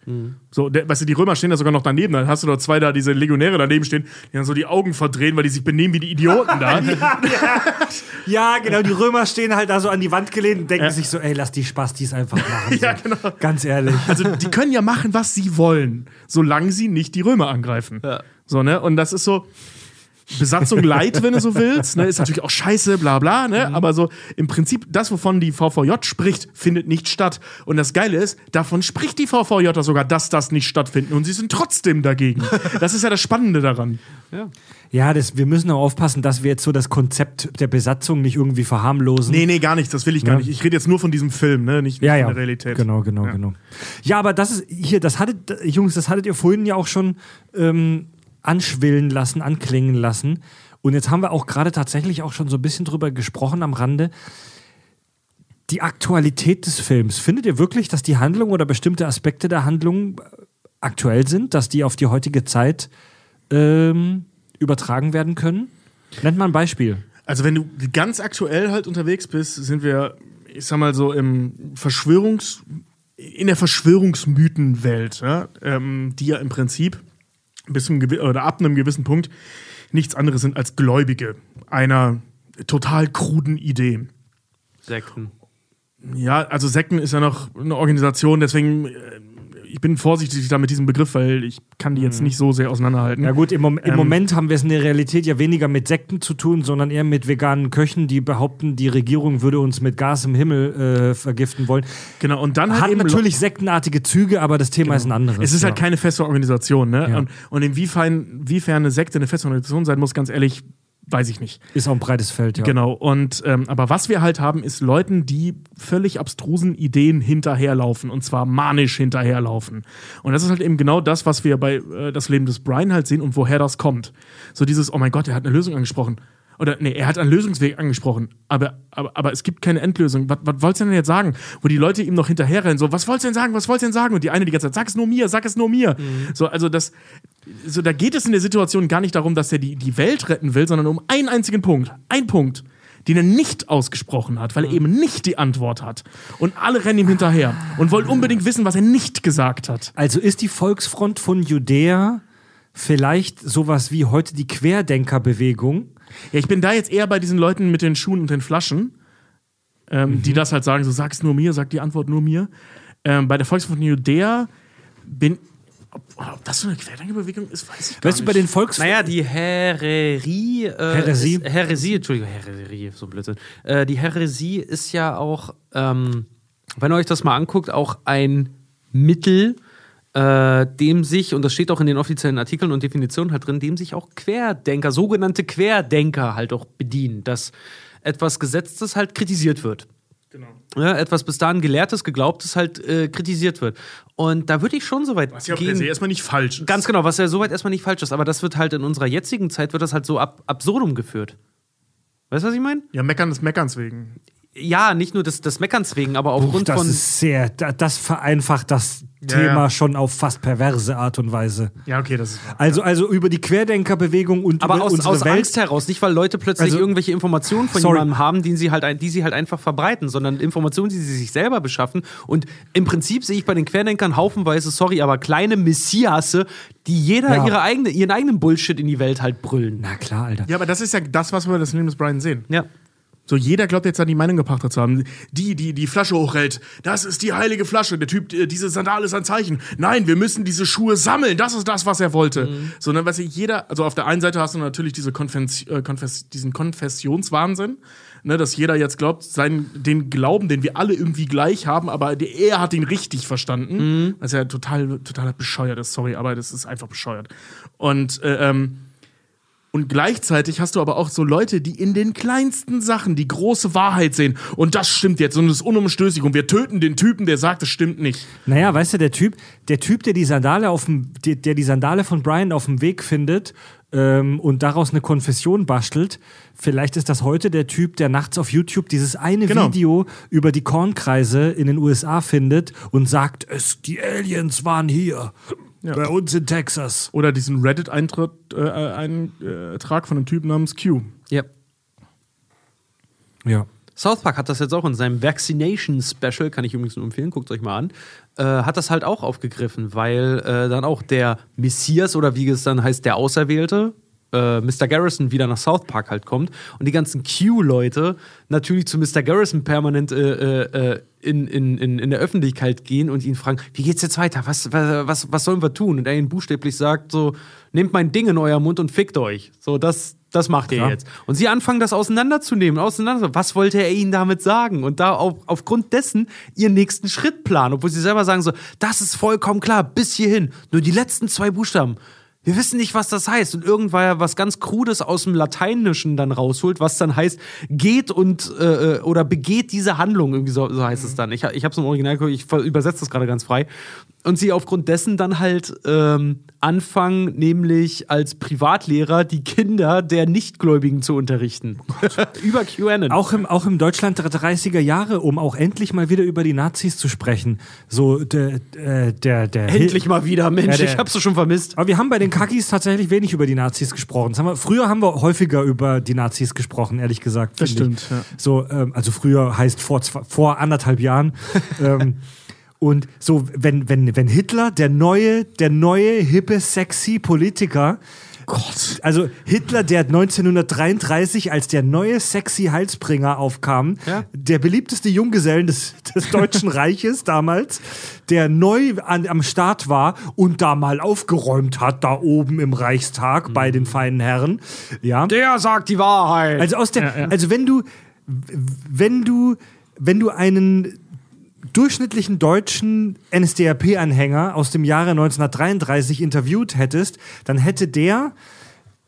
Speaker 3: So, der, weißt du, die Römer stehen da sogar noch daneben. Dann hast du noch zwei da, diese Legionäre daneben stehen, die dann so die Augen verdrehen, weil die sich benehmen wie die Idioten da. (laughs)
Speaker 1: Ja, genau, die Römer stehen halt da so an die Wand gelehnt und denken sich so, ey, lass die Spastis einfach machen. (laughs)
Speaker 3: Ja,
Speaker 1: so.
Speaker 3: genau.
Speaker 1: Ganz ehrlich.
Speaker 3: Also, die können ja machen, was sie wollen, solange sie nicht die Römer angreifen. So, ne? Und das ist so. Besatzung leid, wenn du so willst, ne, ist natürlich auch scheiße, bla bla, ne, aber so im Prinzip das, wovon die VVJ spricht, findet nicht statt. Und das Geile ist, davon spricht die VVJ sogar, dass das nicht stattfindet und sie sind trotzdem dagegen. Das ist ja das Spannende daran.
Speaker 1: Ja, das, wir müssen auch aufpassen, dass wir jetzt so das Konzept der Besatzung nicht irgendwie verharmlosen.
Speaker 3: Nee, nee, gar nichts, das will ich gar
Speaker 1: Ja.
Speaker 3: nicht. Ich rede jetzt nur von diesem Film, ne, nicht, nicht
Speaker 1: ja, ja.
Speaker 3: von der Realität.
Speaker 1: Genau, genau,
Speaker 3: Ja.
Speaker 1: genau. Ja, aber das ist hier, das hattet, Jungs, das hattet ihr vorhin ja auch schon ähm, anschwillen lassen, anklingen lassen. Und jetzt haben wir auch gerade tatsächlich auch schon so ein bisschen drüber gesprochen am Rande. Die Aktualität des Films. Findet ihr wirklich, dass die Handlung oder bestimmte Aspekte der Handlung äh, aktuell sind, dass die auf die heutige Zeit ähm, übertragen werden können? Nennt mal ein Beispiel.
Speaker 3: Also wenn du ganz aktuell halt unterwegs bist, sind wir, ich sag mal so im Verschwörungs, in der Verschwörungsmythenwelt, ja, ähm, die ja im Prinzip bis zum oder ab einem gewissen Punkt nichts anderes sind als Gläubige einer total kruden Idee.
Speaker 5: Sekten.
Speaker 3: Ja, also Sekten ist ja noch eine Organisation, deswegen äh, ich bin vorsichtig da mit diesem Begriff, weil ich kann die jetzt nicht so sehr auseinanderhalten.
Speaker 1: Ja gut, im, Mom im
Speaker 3: Ähm,
Speaker 1: Moment haben wir es in der Realität ja weniger mit Sekten zu tun, sondern eher mit veganen Köchen, die behaupten, die Regierung würde uns mit Gas im Himmel äh, vergiften wollen.
Speaker 3: Genau, und dann
Speaker 1: Hat
Speaker 3: eben
Speaker 1: natürlich sektenartige Züge, aber das Thema ist ein anderes.
Speaker 3: Es ist halt
Speaker 1: ja.
Speaker 3: keine feste Organisation, ne?
Speaker 1: Ja.
Speaker 3: Und, und inwiefern, inwiefern eine Sekte eine feste Organisation sein muss, ganz ehrlich, weiß ich nicht.
Speaker 1: Ist auch ein breites Feld, ja.
Speaker 3: Genau. Und ähm, aber was wir halt haben, ist Leuten, die völlig abstrusen Ideen hinterherlaufen und zwar manisch hinterherlaufen. Und das ist halt eben genau das, was wir bei äh, das Leben des Brian halt sehen und woher das kommt. So dieses, oh mein Gott, er hat eine Lösung angesprochen. Oder nee, er hat einen Lösungsweg angesprochen, aber, aber, aber es gibt keine Endlösung. Was, was wollt's denn jetzt sagen? Wo die Leute ihm noch hinterherrennen, so, was wollt's denn sagen, was wollt's denn sagen? Und die eine die ganze Zeit, sag es nur mir, sag es nur mir. So, also das, so, da geht es in der Situation gar nicht darum, dass er die, die Welt retten will, sondern um einen einzigen Punkt. Ein Punkt, den er nicht ausgesprochen hat, weil er eben nicht die Antwort hat. Und alle rennen ihm hinterher und wollen unbedingt wissen, was er nicht gesagt hat.
Speaker 1: Also ist die Volksfront von Judäa vielleicht sowas wie heute die Querdenkerbewegung?
Speaker 3: Ja, ich bin da jetzt eher bei diesen Leuten mit den Schuhen und den Flaschen, ähm, die das halt sagen, so sag's nur mir, sag die Antwort nur mir. Ähm, bei der Volksfront Judäa bin ob, ob das so eine Querdenkerbewegung ist, weiß ich gar
Speaker 1: Weißt du,
Speaker 3: nicht.
Speaker 1: bei den Volksfronten.
Speaker 5: Naja, die Härerie. Äh,
Speaker 1: Häresie?
Speaker 5: Ist, Häresie, Entschuldigung, Härerie, so Blödsinn. Äh, die Häresie ist ja auch, ähm, wenn ihr euch das mal anguckt, auch ein Mittel, äh, dem sich, und das steht auch in den offiziellen Artikeln und Definitionen halt drin, dem sich auch Querdenker, sogenannte Querdenker halt auch bedienen, dass etwas Gesetztes halt kritisiert wird.
Speaker 3: Genau.
Speaker 5: Ja, etwas bis dahin Gelehrtes, Geglaubtes halt äh, kritisiert wird. Und da würde ich schon so weit
Speaker 3: Was ja per
Speaker 5: gehen.
Speaker 3: se erstmal nicht falsch ist.
Speaker 5: Ganz genau, was ja soweit erstmal nicht falsch ist, aber das wird halt in unserer jetzigen Zeit wird das halt so ab absurdum geführt. Weißt du, was ich meine?
Speaker 3: Ja, meckern des Meckerns wegen.
Speaker 5: Ja, nicht nur des, des Meckerns wegen, aber aufgrund
Speaker 1: das
Speaker 5: von.
Speaker 1: ist sehr, da- das vereinfacht das
Speaker 3: Ja,
Speaker 1: Thema
Speaker 3: ja.
Speaker 1: schon auf fast perverse Art und Weise.
Speaker 3: Ja, okay, das ist wahr.
Speaker 1: Also, also über die Querdenkerbewegung und
Speaker 5: aber
Speaker 1: über
Speaker 5: aus,
Speaker 1: unsere
Speaker 5: aus
Speaker 1: Welt.
Speaker 5: Angst heraus, nicht weil Leute plötzlich
Speaker 1: Also-
Speaker 5: irgendwelche Informationen von
Speaker 1: Sorry.
Speaker 5: jemandem haben, die sie, halt, ein- die sie halt einfach verbreiten, sondern Informationen, die sie sich selber beschaffen. Und im Prinzip sehe ich bei den Querdenkern haufenweise, sorry, aber kleine Messiasse, die jeder
Speaker 1: Ja.
Speaker 5: ihre eigene, ihren eigenen Bullshit in die Welt halt brüllen.
Speaker 1: Na klar, Alter.
Speaker 3: Ja, aber das ist ja das, was wir das Leben des Brian sehen.
Speaker 5: Ja.
Speaker 3: So, jeder glaubt jetzt an die Meinung gepachtet zu haben. Die, die die Flasche hochhält, das ist die heilige Flasche. Der Typ, äh, diese Sandale ist ein Zeichen. Nein, wir müssen diese Schuhe sammeln. Das ist das, was er wollte. So, dann weiß ich, jeder, also auf der einen Seite hast du natürlich diese Konfess, äh, Konfess, diesen Konfessionswahnsinn, ne, dass jeder jetzt glaubt, sein, den Glauben, den wir alle irgendwie gleich haben, aber der, er hat ihn richtig verstanden. Was ja total, total bescheuert ist, sorry, aber das ist einfach bescheuert. Und, äh, ähm, und gleichzeitig hast du aber auch so Leute, die in den kleinsten Sachen die große Wahrheit sehen. Und das stimmt jetzt und das ist unumstößlich. Und wir töten den Typen, der sagt, es stimmt nicht.
Speaker 1: Naja, weißt du, der Typ, der Typ, der die Sandale auf dem, der, der die Sandale von Brian auf dem Weg findet ähm, und daraus eine Konfession bastelt, vielleicht ist das heute der Typ, der nachts auf YouTube dieses eine
Speaker 3: Genau.
Speaker 1: Video über die Kornkreise in den USA findet und sagt, es, die Aliens waren hier. Bei uns in Texas.
Speaker 3: Oder diesen Reddit-Eintrag äh, Eintrag von einem Typen namens Q.
Speaker 5: Ja.
Speaker 1: Ja.
Speaker 5: South Park hat das jetzt auch in seinem Vaccination Special, kann ich übrigens nur empfehlen, guckt euch mal an, äh, hat das halt auch aufgegriffen, weil äh, dann auch der Messias oder wie es dann heißt, der Auserwählte, äh, Mr. Garrison wieder nach South Park halt kommt und die ganzen Q-Leute natürlich zu Mr. Garrison permanent äh, äh, in, in, in, in der Öffentlichkeit gehen und ihn fragen, wie geht's jetzt weiter? Was, was, was sollen wir tun? Und er ihnen buchstäblich sagt so, nehmt mein Ding in euer Mund und fickt euch. So, das, das macht ihr
Speaker 1: Ja.
Speaker 5: jetzt. Und sie anfangen, das auseinanderzunehmen. Auseinander. Was wollte er ihnen damit sagen? Und da auf, aufgrund dessen ihren nächsten Schritt planen, obwohl sie selber sagen so, das ist vollkommen klar, bis hierhin. Nur die letzten zwei Buchstaben. Wir wissen nicht, was das heißt. Und irgendwann was ganz Krudes aus dem Lateinischen dann rausholt, was dann heißt, geht und äh, oder begeht diese Handlung, irgendwie so, so heißt es dann. Ich, ich habe es im Original ich übersetze das gerade ganz frei. Und sie aufgrund dessen dann halt ähm, anfangen, nämlich als Privatlehrer die Kinder der Nichtgläubigen zu unterrichten. (laughs) Über QAnon.
Speaker 1: Auch im, auch im Deutschland der 30er Jahre, um auch endlich mal wieder über die Nazis zu sprechen. So, der, äh, der, der.
Speaker 5: Endlich mal wieder, Mensch,
Speaker 1: Ja, der-
Speaker 5: ich hab's so schon vermisst.
Speaker 1: Aber wir haben bei den Kakis tatsächlich wenig über die Nazis gesprochen. Haben wir, früher haben wir häufiger über die Nazis gesprochen, ehrlich gesagt.
Speaker 3: Das stimmt, ja.
Speaker 1: So, ähm, also früher heißt vor, vor anderthalb Jahren. (laughs) ähm, und so, wenn, wenn, wenn Hitler, der neue, der neue, hippe, sexy Politiker,
Speaker 3: Gott.
Speaker 1: also Hitler, der 1933 als der neue sexy Halsbringer aufkam,
Speaker 5: Ja.
Speaker 1: der beliebteste Junggesellen des, des Deutschen (laughs) Reiches damals, der neu an, am Start war und da mal aufgeräumt hat, da oben im Reichstag bei den feinen Herren. Ja.
Speaker 5: Der sagt die Wahrheit.
Speaker 1: Also aus der,
Speaker 3: Ja, ja.
Speaker 1: also wenn du, wenn du, wenn du einen durchschnittlichen deutschen NSDAP-Anhänger aus dem Jahre 1933 interviewt hättest, dann hätte der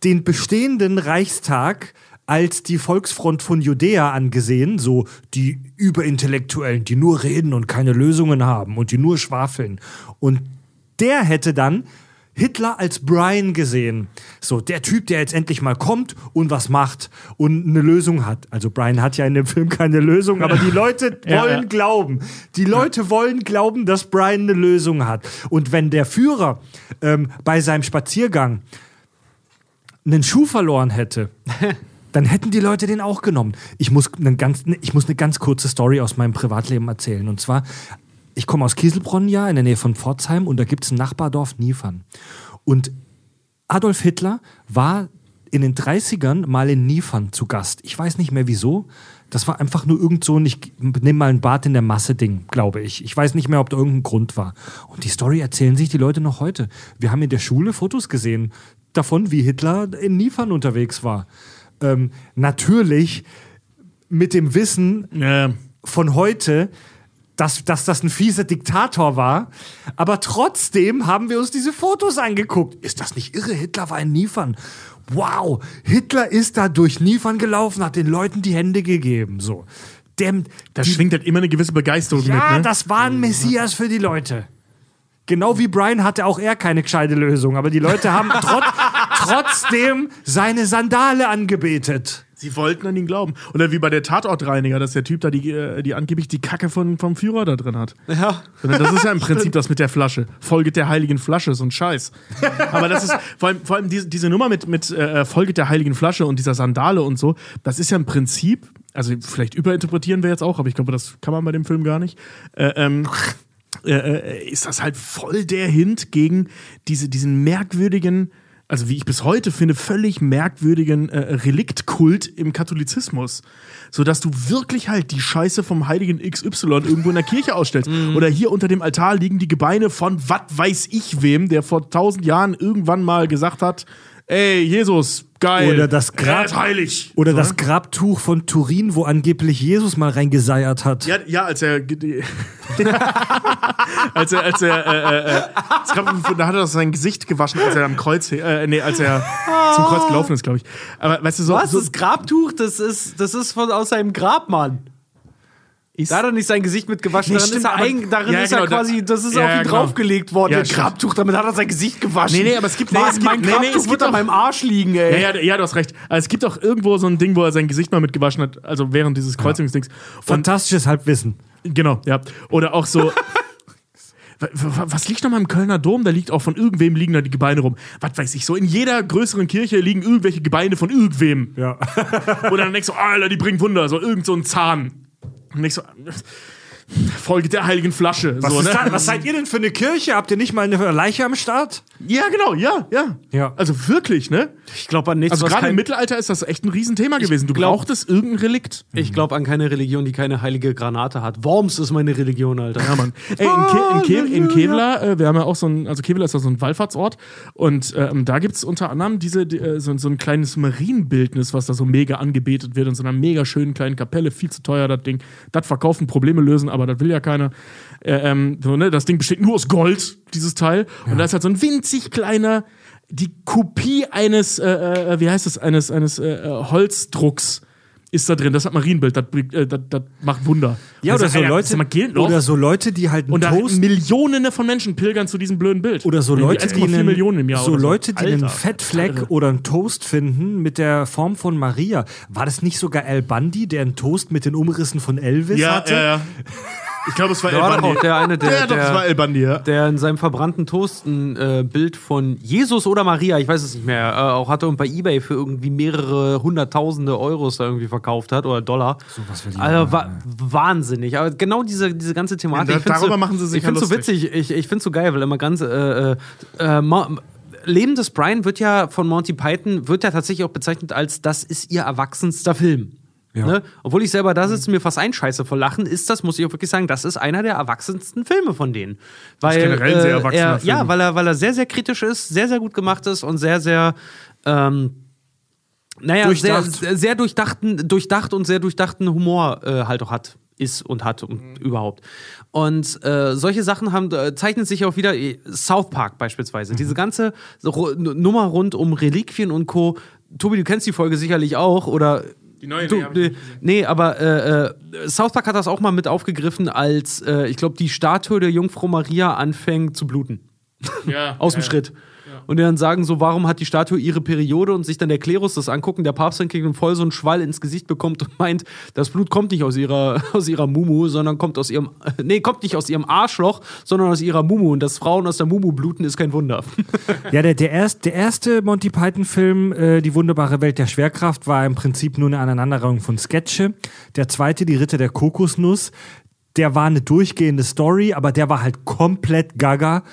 Speaker 1: den bestehenden Reichstag als die Volksfront von Judäa angesehen, so die Überintellektuellen, die nur reden und keine Lösungen haben und die nur schwafeln. Und der hätte dann Hitler als Brian gesehen. So, der Typ, der jetzt endlich mal kommt und was macht und eine Lösung hat. Also Brian hat ja in dem Film keine Lösung, aber die Leute (laughs)
Speaker 3: Ja,
Speaker 1: wollen
Speaker 3: ja.
Speaker 1: glauben. Die Leute wollen glauben, dass Brian eine Lösung hat. Und wenn der Führer ähm, bei seinem Spaziergang einen Schuh verloren hätte, (laughs) dann hätten die Leute den auch genommen. Ich muss, einen ganz, ich muss eine ganz kurze Story aus meinem Privatleben erzählen. Und zwar, ich komme aus Kieselbronn ja, in der Nähe von Pforzheim, und da gibt es ein Nachbardorf Niefern. Und Adolf Hitler war in den 30ern mal in Niefern zu Gast. Ich weiß nicht mehr wieso. Das war einfach nur irgend so ein, ich nehme mal ein Bad in der Masse Ding, glaube ich. Ich weiß nicht mehr, ob da irgendein Grund war. Und die Story erzählen sich die Leute noch heute. Wir haben in der Schule Fotos gesehen davon, wie Hitler in Niefern unterwegs war. Ähm, natürlich mit dem Wissen
Speaker 3: Ja.
Speaker 1: von heute, dass, dass das ein fieser Diktator war. Aber trotzdem haben wir uns diese Fotos angeguckt. Ist das nicht irre? Hitler war in Niefern. Wow, Hitler ist da durch Niefern gelaufen, hat den Leuten die Hände gegeben. So. Dem,
Speaker 3: Da schwingt halt immer eine gewisse Begeisterung
Speaker 1: ja,
Speaker 3: mit, ne?
Speaker 1: das war ein Messias für die Leute. Genau wie Brian hatte auch er keine gescheite Lösung, aber die Leute haben trot (laughs) trotzdem seine Sandale angebetet.
Speaker 3: Sie wollten an ihn glauben. Oder wie bei der Tatortreiniger, dass der Typ da die, äh, die angeblich die Kacke von, vom Führer da drin hat.
Speaker 5: ja.
Speaker 3: Das ist ja im (laughs) Prinzip das mit der Flasche. Folge der heiligen Flasche, so ein Scheiß. Aber das ist, vor allem, vor allem diese, diese Nummer mit, mit äh, Folge der heiligen Flasche und dieser Sandale und so, das ist ja im Prinzip, also vielleicht überinterpretieren wir jetzt auch, aber ich glaube, das kann man bei dem Film gar nicht. Äh, ähm, äh, äh, ist das halt voll der Hint gegen diese, diesen merkwürdigen, also wie ich bis heute finde, völlig merkwürdigen äh, Reliktkult im Katholizismus. So dass du wirklich halt die Scheiße vom heiligen XY irgendwo in der Kirche ausstellst. Oder hier unter dem Altar liegen die Gebeine von was weiß ich wem, der vor tausend Jahren irgendwann mal gesagt hat, ey, Jesus, geil.
Speaker 1: Oder das
Speaker 3: er
Speaker 1: Grab,
Speaker 3: ist heilig.
Speaker 1: oder
Speaker 3: So,
Speaker 1: das
Speaker 3: ne?
Speaker 1: Tuch von Turin, wo angeblich Jesus mal reingeseiert hat.
Speaker 3: Ja, ja, als er. (laughs) als er, als er, äh, äh, äh, es gab, da hat er sein Gesicht gewaschen, als er am Kreuz, äh, nee, als er zum Kreuz gelaufen ist, glaube ich. Aber weißt du, so.
Speaker 5: Was?
Speaker 3: so
Speaker 5: Das Grabtuch, das ist, das ist von, aus seinem Grab, Mann.
Speaker 3: Ist,
Speaker 5: Da hat er nicht sein Gesicht mit gewaschen.
Speaker 3: Nee,
Speaker 5: darin
Speaker 3: stimmt,
Speaker 5: ist er, ein, darin
Speaker 3: Ja,
Speaker 5: ist er
Speaker 3: genau, da-
Speaker 5: quasi, das ist
Speaker 3: Ja,
Speaker 5: auf ihn
Speaker 3: genau.
Speaker 5: draufgelegt worden.
Speaker 3: Ja,
Speaker 5: der
Speaker 3: stimmt.
Speaker 5: Grabtuch, damit hat er sein Gesicht gewaschen.
Speaker 3: Nee, nee, aber es gibt- nee,
Speaker 5: Mann,
Speaker 3: es gibt-
Speaker 5: mein
Speaker 3: nee, nee,
Speaker 5: Grabtuch
Speaker 3: es gibt
Speaker 5: wird an
Speaker 3: doch-
Speaker 5: meinem Arsch liegen, ey.
Speaker 3: ja, ja, ja, du hast recht. Also, es gibt auch irgendwo so ein Ding, wo er sein Gesicht mal mit gewaschen hat, also während dieses Kreuzungsdings.
Speaker 1: Fantastisches Halbwissen.
Speaker 3: Genau, ja. Oder auch so. (laughs) wa- wa- was liegt noch mal im Kölner Dom? Da liegt auch von irgendwem liegen da die Gebeine rum. Was weiß ich, so in jeder größeren Kirche liegen irgendwelche Gebeine von irgendwem.
Speaker 1: Ja. (laughs)
Speaker 3: Wo dann denkst du, Alter, die bringen Wunder, so irgend so ein Zahn. Und denkst so, Folge der heiligen Flasche.
Speaker 1: Was,
Speaker 3: so, ne?
Speaker 1: da, was seid ihr denn für eine Kirche? Habt ihr nicht mal eine Leiche am Start?
Speaker 3: Ja, genau, ja, ja.
Speaker 1: Ja.
Speaker 3: Also wirklich, ne?
Speaker 5: Ich glaube an nichts,
Speaker 3: Also
Speaker 5: was
Speaker 3: gerade im Mittelalter ist das echt ein Riesenthema gewesen. Du
Speaker 5: glaub-
Speaker 3: brauchtest irgendein Relikt.
Speaker 5: Ich glaube an keine Religion, die keine heilige Granate hat. Worms ist meine Religion, Alter.
Speaker 3: Ja, Mann. Ey, in, Ke in, Ke in Kevlar, äh, wir haben ja auch so ein, also Kevlar ist ja so ein Wallfahrtsort und ähm, da gibt es unter anderem diese, die, äh, so, so ein kleines Marienbildnis, was da so mega angebetet wird in so einer mega schönen kleinen Kapelle, viel zu teuer, das Ding. Das verkaufen, Probleme lösen, aber das will ja keiner. Äh, ähm, so, ne? Das Ding besteht nur aus Gold, dieses Teil. Und da ist halt so ein winzig kleiner, die Kopie eines, äh, äh, wie heißt das, eines, eines äh, äh, Holzdrucks. Ist da drin, das hat Marienbild, das, äh, das, das macht Wunder.
Speaker 1: Ja, oder so
Speaker 3: ey,
Speaker 1: Leute, oder so Leute, die halt einen
Speaker 3: Und da
Speaker 1: Toast
Speaker 3: Millionen von Menschen pilgern zu diesem blöden Bild.
Speaker 1: oder so Leute, die
Speaker 3: 1,4
Speaker 1: einen,
Speaker 3: Millionen im Jahr.
Speaker 1: so
Speaker 3: oder
Speaker 1: Leute, die einen. Fettfleck oder einen Toast finden mit der Form von Maria. War das nicht sogar Al Bundy, der einen Toast mit den Umrissen von Elvis
Speaker 3: Ja,
Speaker 1: hatte?
Speaker 3: ja, ja. (laughs) Ich glaube, es war
Speaker 5: Da
Speaker 3: El Bandi.
Speaker 5: auch der eine, der,
Speaker 3: ja, doch, es war
Speaker 5: der,
Speaker 3: El Bandi, ja.
Speaker 5: der in seinem verbrannten Toast ein äh, Bild von Jesus oder Maria, ich weiß es nicht mehr, äh, auch hatte und bei Ebay für irgendwie mehrere hunderttausende Euros da irgendwie verkauft hat oder Dollar.
Speaker 1: was will die
Speaker 5: also, wa wahnsinnig. Aber genau diese, diese ganze Thematik.
Speaker 3: Ja, da- darüber
Speaker 5: so,
Speaker 3: machen sie sich
Speaker 5: Ich finde
Speaker 3: ja
Speaker 5: so witzig, ich, ich finde so geil, weil immer ganz. Äh, äh, äh, Leben des Brian wird ja von Monty Python, wird ja tatsächlich auch bezeichnet als das ist ihr erwachsenster Film. Ne? Obwohl ich selber da sitze und mir fast einscheiße vor Lachen, ist das, muss ich auch wirklich sagen, das ist einer der erwachsensten Filme von denen. Weil,
Speaker 3: generell ein sehr
Speaker 5: äh,
Speaker 3: erwachsener
Speaker 5: er,
Speaker 3: Film.
Speaker 5: Ja, weil er, weil er sehr, sehr kritisch ist, sehr, sehr gut gemacht ist und sehr, sehr ähm, naja,
Speaker 1: Durchdacht.
Speaker 5: Sehr, sehr durchdachten, durchdacht und sehr durchdachten Humor äh, halt auch hat, ist und hat und überhaupt. Und äh, solche Sachen haben, äh, zeichnen sich auch wieder, äh, South Park beispielsweise, diese ganze Nummer rund um Reliquien und Co. Tobi, du kennst die Folge sicherlich auch, oder
Speaker 3: Die neue,
Speaker 5: Du,
Speaker 3: nee,
Speaker 5: nee, aber äh, äh, South Park hat das auch mal mit aufgegriffen, als äh, ich glaube, die Statue der Jungfrau Maria anfängt zu bluten.
Speaker 3: Ja, (laughs)
Speaker 5: Aus dem
Speaker 3: ja.
Speaker 5: Schritt. Und die dann sagen so, warum hat die Statue ihre Periode und sich dann der Klerus das angucken, der Papst dann kriegt und voll so einen Schwall ins Gesicht bekommt und meint, das Blut kommt nicht aus ihrer, (laughs) aus ihrer Mumu, sondern kommt aus ihrem, (laughs) nee, kommt nicht aus ihrem Arschloch, sondern aus ihrer Mumu. Und dass Frauen aus der Mumu bluten, ist kein Wunder. (laughs)
Speaker 1: Ja, der, der, erst, der erste Monty Python-Film, äh, Die wunderbare Welt der Schwerkraft, war im Prinzip nur eine Aneinanderreihung von Sketche. Der zweite, Die Ritter der Kokosnuss, der war eine durchgehende Story, aber der war halt komplett gaga.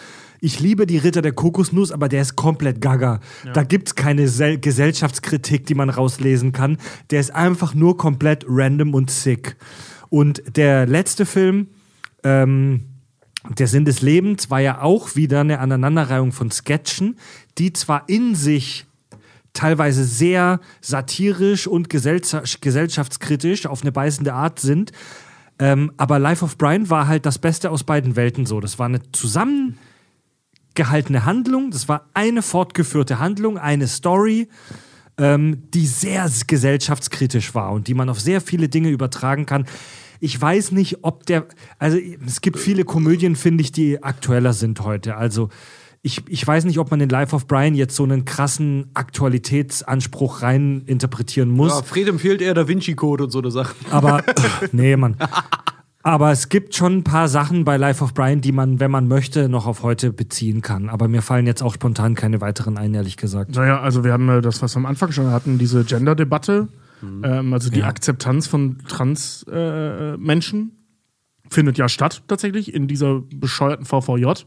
Speaker 1: Ich liebe die Ritter der Kokosnuss, aber der ist komplett gaga. Da gibt's keine Sel Gesellschaftskritik, die man rauslesen kann. Der ist einfach nur komplett random und sick. Und der letzte Film, ähm, der Sinn des Lebens war ja auch wieder eine Aneinanderreihung von Sketchen, die zwar in sich teilweise sehr satirisch und gesellschaft gesellschaftskritisch auf eine beißende Art sind, ähm, aber Life of Brian war halt das Beste aus beiden Welten so. Das war eine zusammengehaltene Handlung, das war eine fortgeführte Handlung, eine Story, ähm, die sehr gesellschaftskritisch war und die man auf sehr viele Dinge übertragen kann. Ich weiß nicht, ob der, also es gibt viele Komödien, finde ich, die aktueller sind heute. Also ich, ich weiß nicht, ob man in Life of Brian jetzt so einen krassen Aktualitätsanspruch rein interpretieren muss.
Speaker 5: Ja, Fred empfiehlt eher Da Vinci Code und so eine Sache.
Speaker 1: Aber (laughs) nee, Mann. Aber es gibt schon ein paar Sachen bei Life of Brian, die man, wenn man möchte, noch auf heute beziehen kann. Aber mir fallen jetzt auch spontan keine weiteren ein, ehrlich gesagt.
Speaker 3: Naja, also wir haben äh, das, was wir am Anfang schon hatten, diese Gender-Debatte,
Speaker 5: Mhm.
Speaker 3: ähm, also die
Speaker 1: Ja.
Speaker 3: Akzeptanz von Trans-Menschen äh, Menschen findet ja statt tatsächlich in dieser bescheuerten VVJ.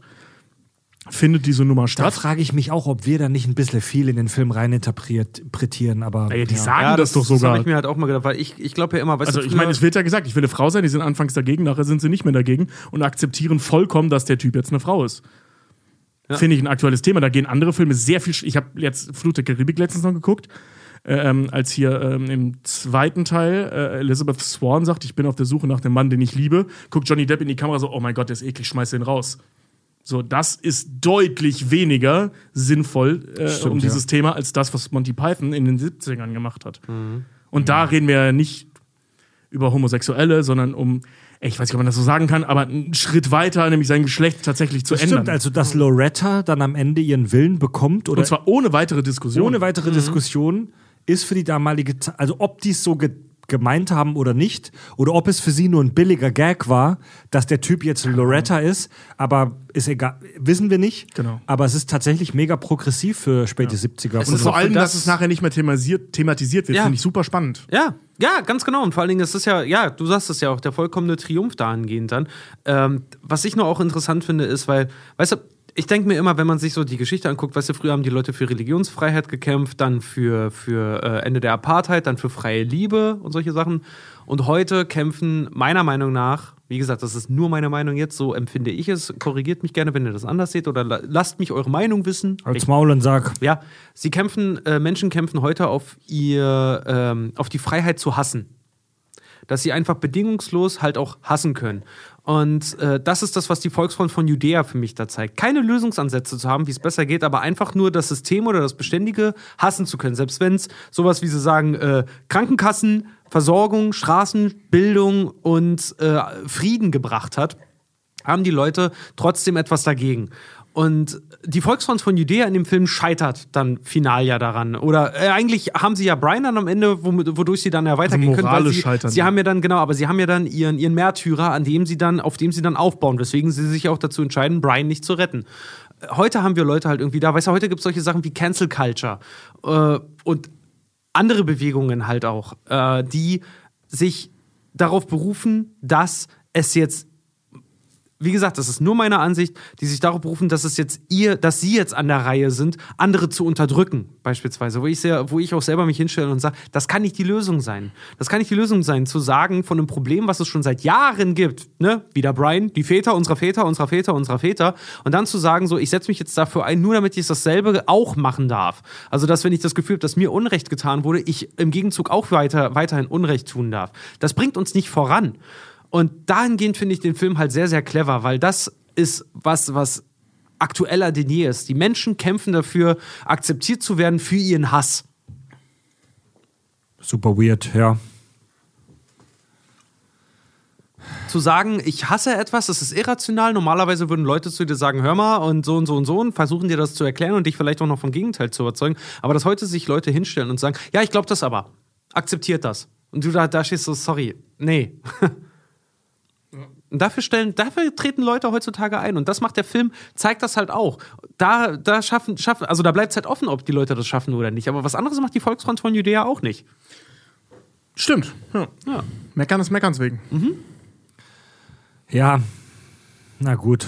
Speaker 3: Findet diese Nummer
Speaker 1: Da
Speaker 3: statt.
Speaker 1: frage ich mich auch, ob wir da nicht ein bisschen viel in den Film reininterpretieren. Aber
Speaker 3: Naja, die
Speaker 1: ja.
Speaker 3: sagen das, doch
Speaker 5: Das
Speaker 3: sogar.
Speaker 5: habe ich mir halt auch mal gedacht, weil ich, ich glaube ja immer, weißt
Speaker 3: Also
Speaker 5: du,
Speaker 3: ich meine, es wird ja gesagt, ich will eine Frau sein, die sind anfangs dagegen, nachher sind sie nicht mehr dagegen und akzeptieren vollkommen, dass der Typ jetzt eine Frau ist. Finde ich ein aktuelles Thema. Da gehen andere Filme sehr viel. sch- Ich habe jetzt Flut der Karibik letztens noch geguckt, ähm, als hier ähm, im zweiten Teil äh, Elizabeth Swan sagt, ich bin auf der Suche nach dem Mann, den ich liebe. Guckt Johnny Depp in die Kamera so, oh mein Gott, der ist eklig, schmeiß den raus. So, das ist deutlich weniger sinnvoll äh,
Speaker 1: Stimmt,
Speaker 3: um
Speaker 1: ja.
Speaker 3: dieses Thema als das, was Monty Python in den 70ern gemacht hat. Und da reden wir ja nicht über Homosexuelle, sondern um, ey, ich weiß nicht, ob man das so sagen kann, aber einen Schritt weiter, nämlich sein Geschlecht tatsächlich zu
Speaker 1: das
Speaker 3: ändern.
Speaker 1: stimmt, also dass Loretta dann am Ende ihren Willen bekommt oder
Speaker 3: Und zwar ohne weitere Diskussion.
Speaker 1: ohne weitere Diskussion ist für die damalige Zeit, also ob dies so ge gemeint haben oder nicht, oder ob es für sie nur ein billiger Gag war, dass der Typ jetzt Loretta ist, aber ist egal, wissen wir nicht.
Speaker 3: Genau.
Speaker 1: Aber es ist tatsächlich mega progressiv für späte 70er.
Speaker 5: Es
Speaker 3: Und
Speaker 5: ist
Speaker 3: vor allem,
Speaker 5: für
Speaker 3: dass
Speaker 5: das-
Speaker 3: es nachher nicht mehr thematisiert, thematisiert wird,
Speaker 5: Ja.
Speaker 3: finde ich super spannend.
Speaker 5: Ja, ja, ganz genau. Und vor allen Dingen, es ist ja, ja, du sagst es ja auch, der vollkommene Triumph dahingehend dann. Ähm, was ich nur auch interessant finde, ist, weil, weißt du, ich denke mir immer, wenn man sich so die Geschichte anguckt, weißt du, früher haben die Leute für Religionsfreiheit gekämpft, dann für, für äh, Ende der Apartheid, dann für freie Liebe und solche Sachen. Und heute kämpfen meiner Meinung nach, wie gesagt, das ist nur meine Meinung jetzt, so empfinde ich es. Korrigiert mich gerne, wenn ihr das anders seht oder la lasst mich eure Meinung wissen.
Speaker 1: Als Maul und sag,
Speaker 5: Ja, sie kämpfen, äh, Menschen kämpfen heute auf ihr, ähm, auf die Freiheit zu hassen. Dass sie einfach bedingungslos halt auch hassen können. Und äh, das ist das, was die Volksfront von Judäa für mich da zeigt. Keine Lösungsansätze zu haben, wie es besser geht, aber einfach nur das System oder das Beständige hassen zu können. Selbst wenn es sowas wie sie sagen, äh, Krankenkassen, Versorgung, Straßen, Bildung und äh, Frieden gebracht hat, haben die Leute trotzdem etwas dagegen. Und die Volksfront von Judäa in dem Film scheitert dann final ja daran. Oder äh, eigentlich haben sie ja Brian dann am Ende, wodurch sie dann ja weitergehen können. Weil sie,
Speaker 3: scheitern
Speaker 5: sie haben ja dann, genau, aber sie haben ja dann ihren, ihren Märtyrer, an dem sie dann, auf dem sie dann aufbauen, weswegen sie sich auch dazu entscheiden, Brian nicht zu retten. Heute haben wir Leute halt irgendwie da, weißt du, heute gibt es solche Sachen wie Cancel Culture äh, und andere Bewegungen halt auch, äh, die sich darauf berufen, dass es jetzt wie gesagt, das ist nur meine Ansicht, die sich darauf berufen, dass es jetzt ihr, dass sie jetzt an der Reihe sind, andere zu unterdrücken, beispielsweise, wo ich sehr, wo ich auch selber mich hinstelle und sage, das kann nicht die Lösung sein. Das kann nicht die Lösung sein, zu sagen von einem Problem, was es schon seit Jahren gibt, ne, wieder Brian, die Väter unserer Väter, unserer Väter, unserer Väter, und dann zu sagen, so, ich setze mich jetzt dafür ein, nur damit ich dasselbe auch machen darf. Also, dass wenn ich das Gefühl habe, dass mir Unrecht getan wurde, ich im Gegenzug auch weiter, weiterhin Unrecht tun darf. Das bringt uns nicht voran. Und dahingehend finde ich den Film halt sehr, sehr clever, weil das ist was, was aktueller denn je ist. Die Menschen kämpfen dafür, akzeptiert zu werden für ihren Hass.
Speaker 1: super weird, ja.
Speaker 5: Zu sagen, ich hasse etwas, das ist irrational. Normalerweise würden Leute zu dir sagen, hör mal und so und so und so und versuchen dir das zu erklären und dich vielleicht auch noch vom Gegenteil zu überzeugen. Aber dass heute sich Leute hinstellen und sagen, ja, ich glaube das aber. Akzeptiert das. Und du da, da stehst so, sorry, nee. (laughs) Und dafür stellen, dafür treten Leute heutzutage ein. Und das macht der Film, zeigt das halt auch. Da, da schaffen, schaffen, also da bleibt es halt offen, ob die Leute das schaffen oder nicht. Aber was anderes macht die Volksfront von Judäa auch nicht.
Speaker 3: Stimmt. Ja.
Speaker 5: Ja.
Speaker 3: Meckern ist Meckerns wegen.
Speaker 1: Ja, na gut.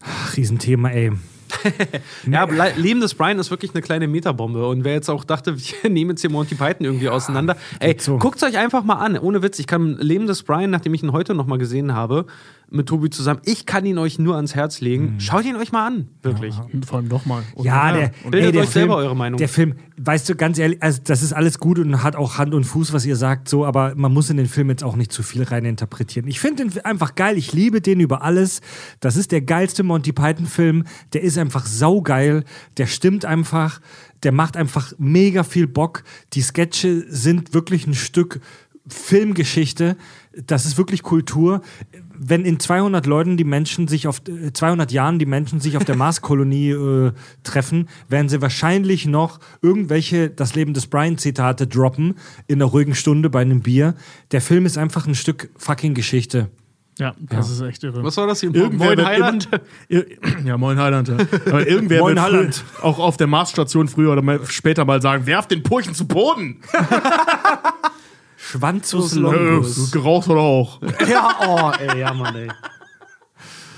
Speaker 1: Ach, Riesenthema, ey.
Speaker 5: Ja, Le- Leben des Brian ist wirklich eine kleine Metabombe. Und wer jetzt auch dachte, (laughs) wir nehmen jetzt hier Monty Python irgendwie auseinander, ey,
Speaker 1: so.
Speaker 5: guckt euch einfach mal an. Ohne Witz, ich kann Leben des Brian, nachdem ich ihn heute noch mal gesehen habe, mit Tobi zusammen, ich kann ihn euch nur ans Herz legen. Schaut ihn euch mal an, wirklich.
Speaker 3: Und vor allem nochmal.
Speaker 1: Ja, der,
Speaker 5: Bildet
Speaker 1: ey, der
Speaker 5: euch
Speaker 1: Film,
Speaker 5: selber eure Meinung.
Speaker 1: Der Film, weißt du, ganz ehrlich, also das ist alles gut und hat auch Hand und Fuß, was ihr sagt, so, aber man muss in den Film jetzt auch nicht zu viel rein interpretieren. Ich finde den einfach geil, ich liebe den über alles. Das ist der geilste Monty Python-Film, der ist einfach saugeil, der stimmt einfach, der macht einfach mega viel Bock. Die Sketche sind wirklich ein Stück Filmgeschichte, das ist wirklich Kultur. Wenn in 200 Leuten die Menschen sich auf äh, 200 Jahren die Menschen sich auf der (laughs) Marskolonie äh, treffen, werden sie wahrscheinlich noch irgendwelche das Leben des Brian Zitate droppen in einer ruhigen Stunde bei einem Bier. Der Film ist einfach ein Stück fucking Geschichte.
Speaker 3: Ja, das ist echt irre.
Speaker 5: Was war das hier?
Speaker 3: Irgendwer
Speaker 5: Moin Heiland? (clears throat)
Speaker 3: Ja, moin Heiland. Ja. Aber irgendwer
Speaker 1: Moin
Speaker 3: wird
Speaker 1: Heiland.
Speaker 3: auch auf der Marsstation früher oder mal später mal sagen, werf den Purchen zu Boden. (laughs)
Speaker 1: Schwanzus Longus.
Speaker 3: geraucht oder auch. (laughs)
Speaker 5: Ja, oh, ey, ja, Mann, ey.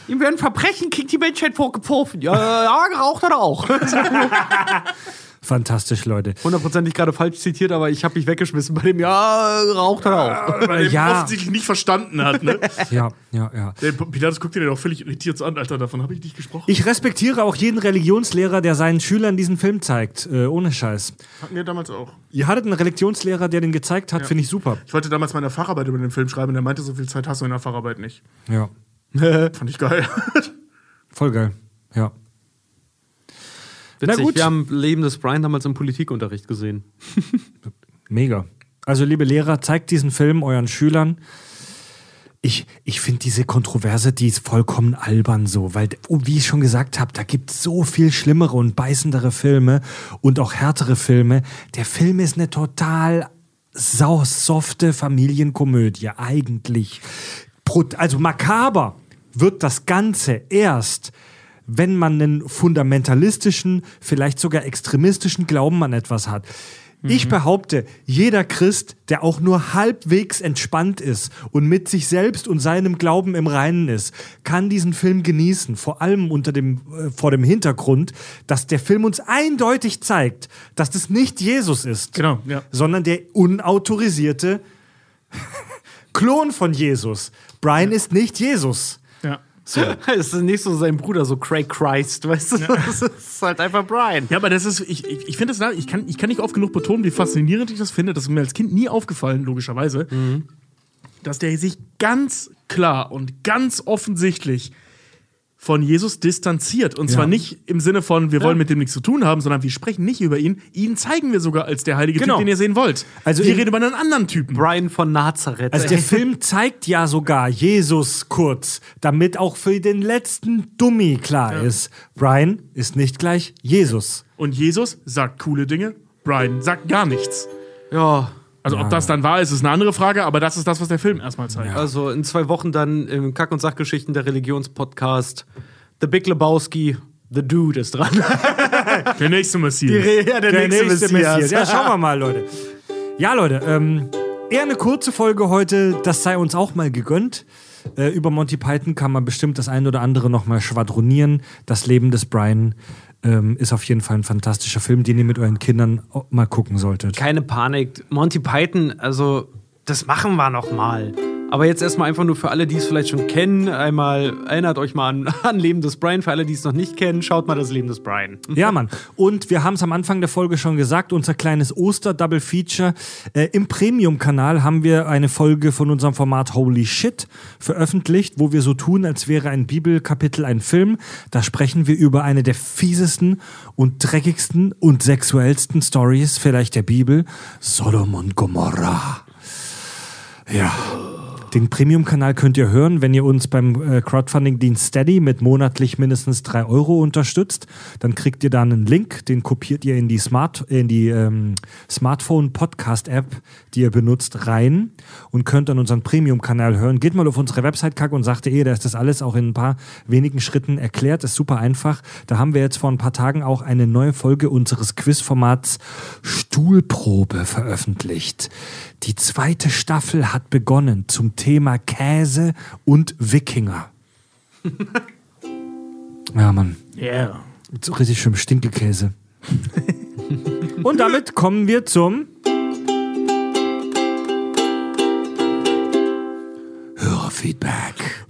Speaker 5: Ihm werden Verbrechen gegen die Menschheit vorgeworfen. Ja, ja, geraucht hat er auch. (laughs)
Speaker 1: Fantastisch, Leute.
Speaker 5: Hundertprozentig gerade falsch zitiert, aber ich habe mich weggeschmissen bei dem Ja, geraucht hat er auch.
Speaker 3: Weil er
Speaker 1: Ja.
Speaker 3: offensichtlich nicht verstanden hat. Ne? (laughs)
Speaker 1: Ja, ja, ja.
Speaker 3: Der Pilatus guckt dir den auch völlig irritiert so an. Alter, davon habe ich nicht gesprochen.
Speaker 1: Ich respektiere auch jeden Religionslehrer, der seinen Schülern diesen Film zeigt. Äh, ohne Scheiß.
Speaker 3: Hatten wir damals auch.
Speaker 1: Ihr hattet einen Religionslehrer, der den gezeigt hat, finde ich super.
Speaker 3: Ich wollte damals meine Facharbeit über den Film schreiben und er meinte, so viel Zeit hast du in der Facharbeit nicht.
Speaker 1: Ja. (laughs)
Speaker 3: Fand ich geil.
Speaker 1: Voll geil. Ja.
Speaker 5: Witzig,
Speaker 1: Na gut.
Speaker 5: wir haben Leben des Brian damals im Politikunterricht gesehen. (laughs)
Speaker 1: Mega. Also, liebe Lehrer, zeigt diesen Film euren Schülern. Ich, ich finde diese Kontroverse, die ist vollkommen albern so, weil, oh, wie ich schon gesagt habe, da gibt es so viel schlimmere und beißendere Filme und auch härtere Filme. Der Film ist eine total sau softe Familienkomödie eigentlich. Also makaber wird das Ganze erst, wenn man einen fundamentalistischen, vielleicht sogar extremistischen Glauben an etwas hat. Ich behaupte, jeder Christ, der auch nur halbwegs entspannt ist und mit sich selbst und seinem Glauben im Reinen ist, kann diesen Film genießen. Vor allem unter dem, äh, vor dem Hintergrund, dass der Film uns eindeutig zeigt, dass das nicht Jesus ist,
Speaker 3: Genau, ja.
Speaker 1: sondern der unautorisierte (laughs) Klon von Jesus. Brian ist nicht Jesus.
Speaker 3: Ja. (laughs)
Speaker 5: Es ist nicht so sein Bruder, so Craig Christ, weißt du? (laughs) Das ist halt einfach Brian.
Speaker 3: Ja, aber das ist, ich, ich, ich finde das, ich kann, ich kann nicht oft genug betonen, wie faszinierend ich das finde. Das ist mir als Kind nie aufgefallen, logischerweise, dass der sich ganz klar und ganz offensichtlich von Jesus distanziert. Und zwar nicht im Sinne von, wir wollen mit dem nichts zu tun haben, sondern wir sprechen nicht über ihn. Ihn zeigen wir sogar als der heilige
Speaker 1: Genau.
Speaker 3: Typ, den ihr sehen wollt.
Speaker 1: Also
Speaker 3: wir reden über einen anderen Typen.
Speaker 5: Brian von Nazareth.
Speaker 1: Also der (laughs) Film zeigt ja sogar Jesus kurz, damit auch für den letzten Dummy klar ist, Brian ist nicht gleich Jesus.
Speaker 3: Und Jesus sagt coole Dinge, Brian sagt gar nichts.
Speaker 5: ja.
Speaker 3: Also ob das dann wahr ist, ist eine andere Frage, aber das ist das, was der Film erstmal zeigt.
Speaker 5: Also in zwei Wochen dann im Kack- und Sachgeschichten der Religionspodcast The Big Lebowski, The Dude ist dran. (laughs)
Speaker 3: Der nächste Messias.
Speaker 5: ja,
Speaker 1: Der nächste Messias. Ja, schauen wir mal, Leute. Ja, Leute, ähm, eher eine kurze Folge heute, das sei uns auch mal gegönnt. Äh, über Monty Python kann man bestimmt das ein oder andere noch mal schwadronieren. Das Leben des Brian ähm, ist auf jeden Fall ein fantastischer Film, den ihr mit euren Kindern mal gucken solltet.
Speaker 5: Keine Panik. Monty Python, also das machen wir noch mal. Aber jetzt erstmal einfach nur für alle, die es vielleicht schon kennen, einmal erinnert euch mal an, (laughs) an Leben des Brian. Für alle, die es noch nicht kennen, schaut mal das Leben des Brian. (laughs)
Speaker 1: Ja, Mann. Und wir haben es am Anfang der Folge schon gesagt, unser kleines Oster-Double-Feature. Äh, Im Premium-Kanal haben wir eine Folge von unserem Format Holy Shit veröffentlicht, wo wir so tun, als wäre ein Bibelkapitel ein Film. Da sprechen wir über eine der fiesesten und dreckigsten und sexuellsten Stories vielleicht der Bibel. Sodom und Gomorra. Ja. Den Premium-Kanal könnt ihr hören, wenn ihr uns beim äh, Crowdfunding-Dienst Steady mit monatlich mindestens 3 Euro unterstützt. Dann kriegt ihr da einen Link, den kopiert ihr in die, Smart, in die ähm, Smartphone-Podcast-App, die ihr benutzt, rein und könnt dann unseren Premium-Kanal hören. Geht mal auf unsere Website kack und sagte eh, da ist das alles auch in ein paar wenigen Schritten erklärt. Ist super einfach. Da haben wir jetzt vor ein paar Tagen auch eine neue Folge unseres Quizformats Stuhlprobe veröffentlicht. Die zweite Staffel hat begonnen zum Thema Käse und Wikinger. (laughs) ja, Mann.
Speaker 3: Yeah.
Speaker 1: So richtig schön Stinkekäse. (laughs) und damit kommen wir zum Hörerfeedback.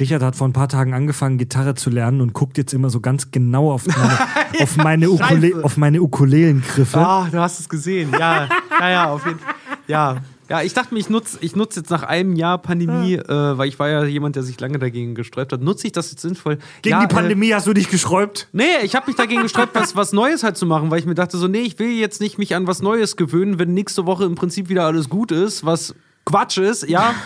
Speaker 1: Richard hat vor ein paar Tagen angefangen, Gitarre zu lernen und guckt jetzt immer so ganz genau auf meine, (laughs) auf meine, Ukule auf meine Ukulelengriffe.
Speaker 5: Ah, du hast es gesehen. Ja, ja, ja, auf jeden Fall. Ja. Ja, ich dachte mir, ich nutze ich nutz jetzt nach einem Jahr Pandemie, äh, weil ich war ja jemand, der sich lange dagegen gesträubt hat, nutze ich das jetzt sinnvoll.
Speaker 1: Gegen
Speaker 5: ja,
Speaker 1: die Pandemie hast du dich gesträubt?
Speaker 5: Äh, nee, ich habe mich dagegen gesträubt, was, was Neues halt zu machen, weil ich mir dachte so, nee, ich will jetzt nicht mich an was Neues gewöhnen, wenn nächste Woche im Prinzip wieder alles gut ist, was Quatsch ist, ja. (laughs)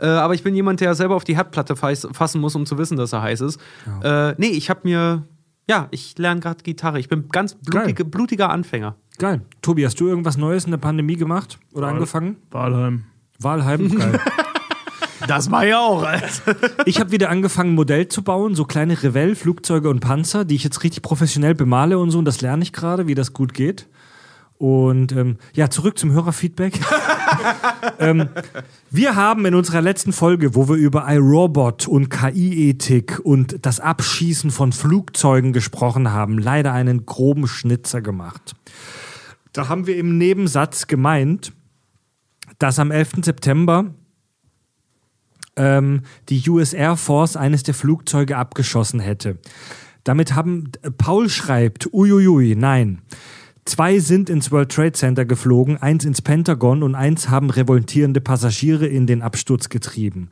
Speaker 5: Äh, aber ich bin jemand, der selber auf die Herdplatte fassen muss, um zu wissen, dass er heiß ist. Äh, nee, ich habe mir, ja, ich lerne gerade Gitarre. Ich bin ganz blutige, blutiger Anfänger.
Speaker 1: Geil. Tobi, hast du irgendwas Neues in der Pandemie gemacht oder angefangen?
Speaker 3: Walheim.
Speaker 1: Walheim, geil. (laughs)
Speaker 5: Das mache ich auch, Alter. (laughs)
Speaker 1: Ich habe wieder angefangen, ein Modell zu bauen, so kleine Revell, Flugzeuge und Panzer, die ich jetzt richtig professionell bemale und so. Und das lerne ich gerade, wie das gut geht. Und ähm, ja, zurück zum Hörerfeedback. (laughs) ähm, wir haben in unserer letzten Folge, wo wir über iRobot und KI-Ethik und das Abschießen von Flugzeugen gesprochen haben, leider einen groben Schnitzer gemacht. Da haben wir im Nebensatz gemeint, dass am 11. September ähm, die US Air Force eines der Flugzeuge abgeschossen hätte. Damit haben, äh, Paul schreibt, uiuiui, nein. Zwei sind ins World Trade Center geflogen, eins ins Pentagon und eins haben revoltierende Passagiere in den Absturz getrieben.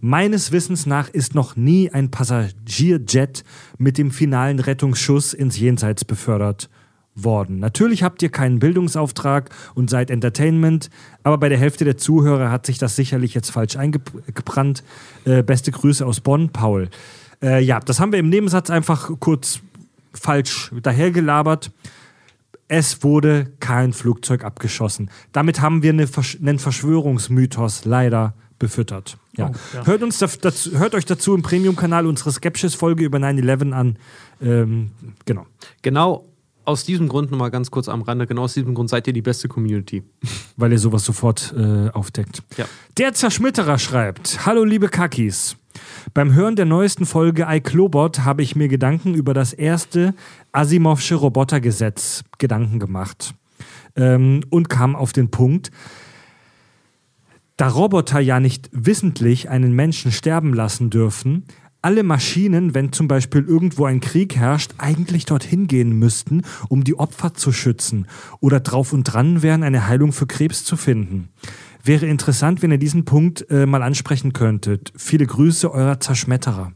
Speaker 1: Meines Wissens nach ist noch nie ein Passagierjet mit dem finalen Rettungsschuss ins Jenseits befördert worden. Natürlich habt ihr keinen Bildungsauftrag und seid Entertainment, aber bei der Hälfte der Zuhörer hat sich das sicherlich jetzt falsch eingebrannt. Äh, beste Grüße aus Bonn, Paul. Äh, ja, das haben wir im Nebensatz einfach kurz falsch dahergelabert. Es wurde kein Flugzeug abgeschossen. Damit haben wir eine Versch einen Verschwörungsmythos leider befüttert. Ja.
Speaker 3: Oh, ja.
Speaker 1: Hört, uns dazu, hört euch dazu im Premium-Kanal unsere Skepsis-Folge über 9-11 an. Ähm, genau.
Speaker 5: Genau aus diesem Grund nochmal ganz kurz am Rande, genau aus diesem Grund seid ihr die beste Community.
Speaker 1: weil ihr sowas sofort äh, aufdeckt.
Speaker 5: Ja.
Speaker 1: Der Zerschmitterer schreibt: Hallo, liebe Kakis. Beim Hören der neuesten Folge iClobot habe ich mir Gedanken über das erste Asimovsche Robotergesetz Gedanken gemacht ähm, und kam auf den Punkt, da Roboter ja nicht wissentlich einen Menschen sterben lassen dürfen, alle Maschinen, wenn zum Beispiel irgendwo ein Krieg herrscht, eigentlich dorthin gehen müssten, um die Opfer zu schützen oder drauf und dran wären, eine Heilung für Krebs zu finden. Wäre interessant, wenn ihr diesen Punkt äh, mal ansprechen könntet. Viele Grüße, euer Zerschmetterer.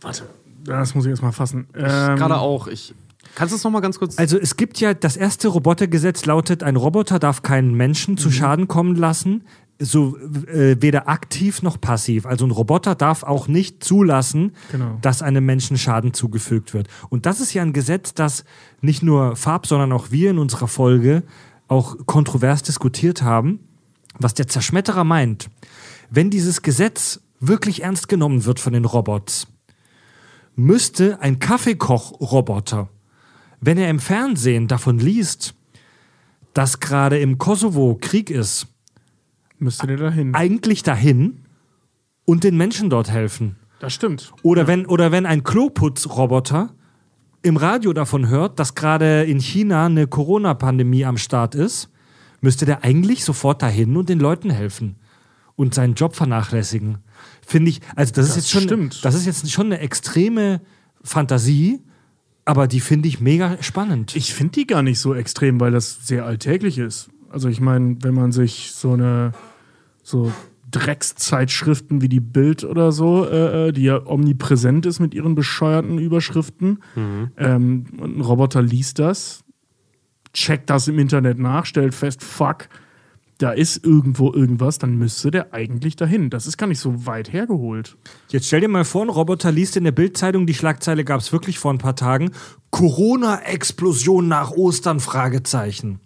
Speaker 3: Warte. Das muss ich erst mal fassen. Ähm,
Speaker 5: Gerade auch. Ich, kannst du es nochmal ganz kurz.
Speaker 1: Also es gibt ja, das erste Robotergesetz lautet, ein Roboter darf keinen Menschen zu Schaden kommen lassen, so äh, weder aktiv noch passiv. Also ein Roboter darf auch nicht zulassen,
Speaker 3: Genau.
Speaker 1: dass einem Menschen Schaden zugefügt wird. Und das ist ja ein Gesetz, das nicht nur Farb, sondern auch wir in unserer Folge auch kontrovers diskutiert haben, was der Zerschmetterer meint. Wenn dieses Gesetz wirklich ernst genommen wird von den Robots, müsste ein Kaffeekoch-Roboter, wenn er im Fernsehen davon liest, dass gerade im Kosovo Krieg ist,
Speaker 3: Müsste der dahin.
Speaker 1: eigentlich dahin und den Menschen dort helfen.
Speaker 3: Das stimmt.
Speaker 1: Oder wenn, oder wenn ein Kloputzroboter im Radio davon hört, dass gerade in China eine Corona-Pandemie am Start ist, müsste der eigentlich sofort dahin und den Leuten helfen und seinen Job vernachlässigen. Finde ich, also das, ist jetzt schon,
Speaker 3: stimmt.
Speaker 1: das ist jetzt schon eine extreme Fantasie, aber die finde ich mega spannend.
Speaker 3: Ich finde die gar nicht so extrem, weil das sehr alltäglich ist. Also ich meine, wenn man sich so eine so Dreckszeitschriften wie die Bild oder so, äh, äh, die ja omnipräsent ist mit ihren bescheuerten Überschriften, ähm, und ein Roboter liest das, checkt das im Internet nach, stellt fest, fuck, da ist irgendwo irgendwas, dann müsste der eigentlich dahin. Das ist gar nicht so weit hergeholt.
Speaker 1: Jetzt stell dir mal vor, ein Roboter liest in der Bildzeitung, die Schlagzeile gab es wirklich vor ein paar Tagen, Corona-Explosion nach Ostern, Fragezeichen.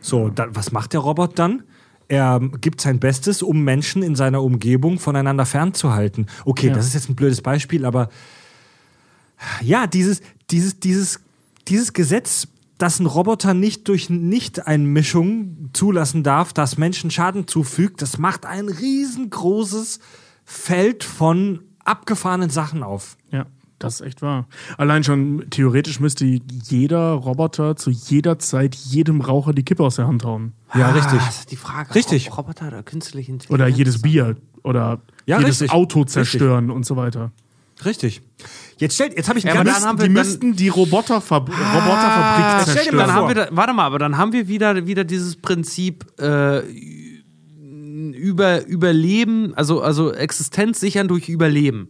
Speaker 1: So, dann, was macht der Robot dann? Er gibt sein Bestes, um Menschen in seiner Umgebung voneinander fernzuhalten. Okay,
Speaker 3: Ja.
Speaker 1: das ist jetzt ein blödes Beispiel, aber ja, dieses, dieses, dieses, dieses Gesetz, dass ein Roboter nicht durch Nicht-Einmischung zulassen darf, dass Menschen Schaden zufügt, das macht ein riesengroßes Feld von abgefahrenen Sachen auf.
Speaker 3: Ja, das ist echt wahr. Allein schon theoretisch müsste jeder Roboter zu jeder Zeit jedem Raucher die Kippe aus der Hand hauen.
Speaker 1: Ja, richtig.
Speaker 5: Ah, das ist die Frage.
Speaker 1: Richtig.
Speaker 5: Ro- Roboter oder künstliche Intelligenz?
Speaker 3: Oder jedes Bier oder
Speaker 1: Ja,
Speaker 3: jedes
Speaker 1: richtig.
Speaker 3: Auto zerstören und so weiter.
Speaker 1: Richtig. Jetzt stellt, jetzt habe ich
Speaker 5: Ja,
Speaker 1: ein
Speaker 5: aber dann haben wir
Speaker 3: die müssten die Roboterfab Roboterfabrik
Speaker 1: stell dir
Speaker 3: zerstören.
Speaker 1: mal
Speaker 5: Dann haben wir da, warte mal, aber dann haben wir wieder, wieder dieses Prinzip äh, über Überleben, also, also Existenz sichern durch Überleben.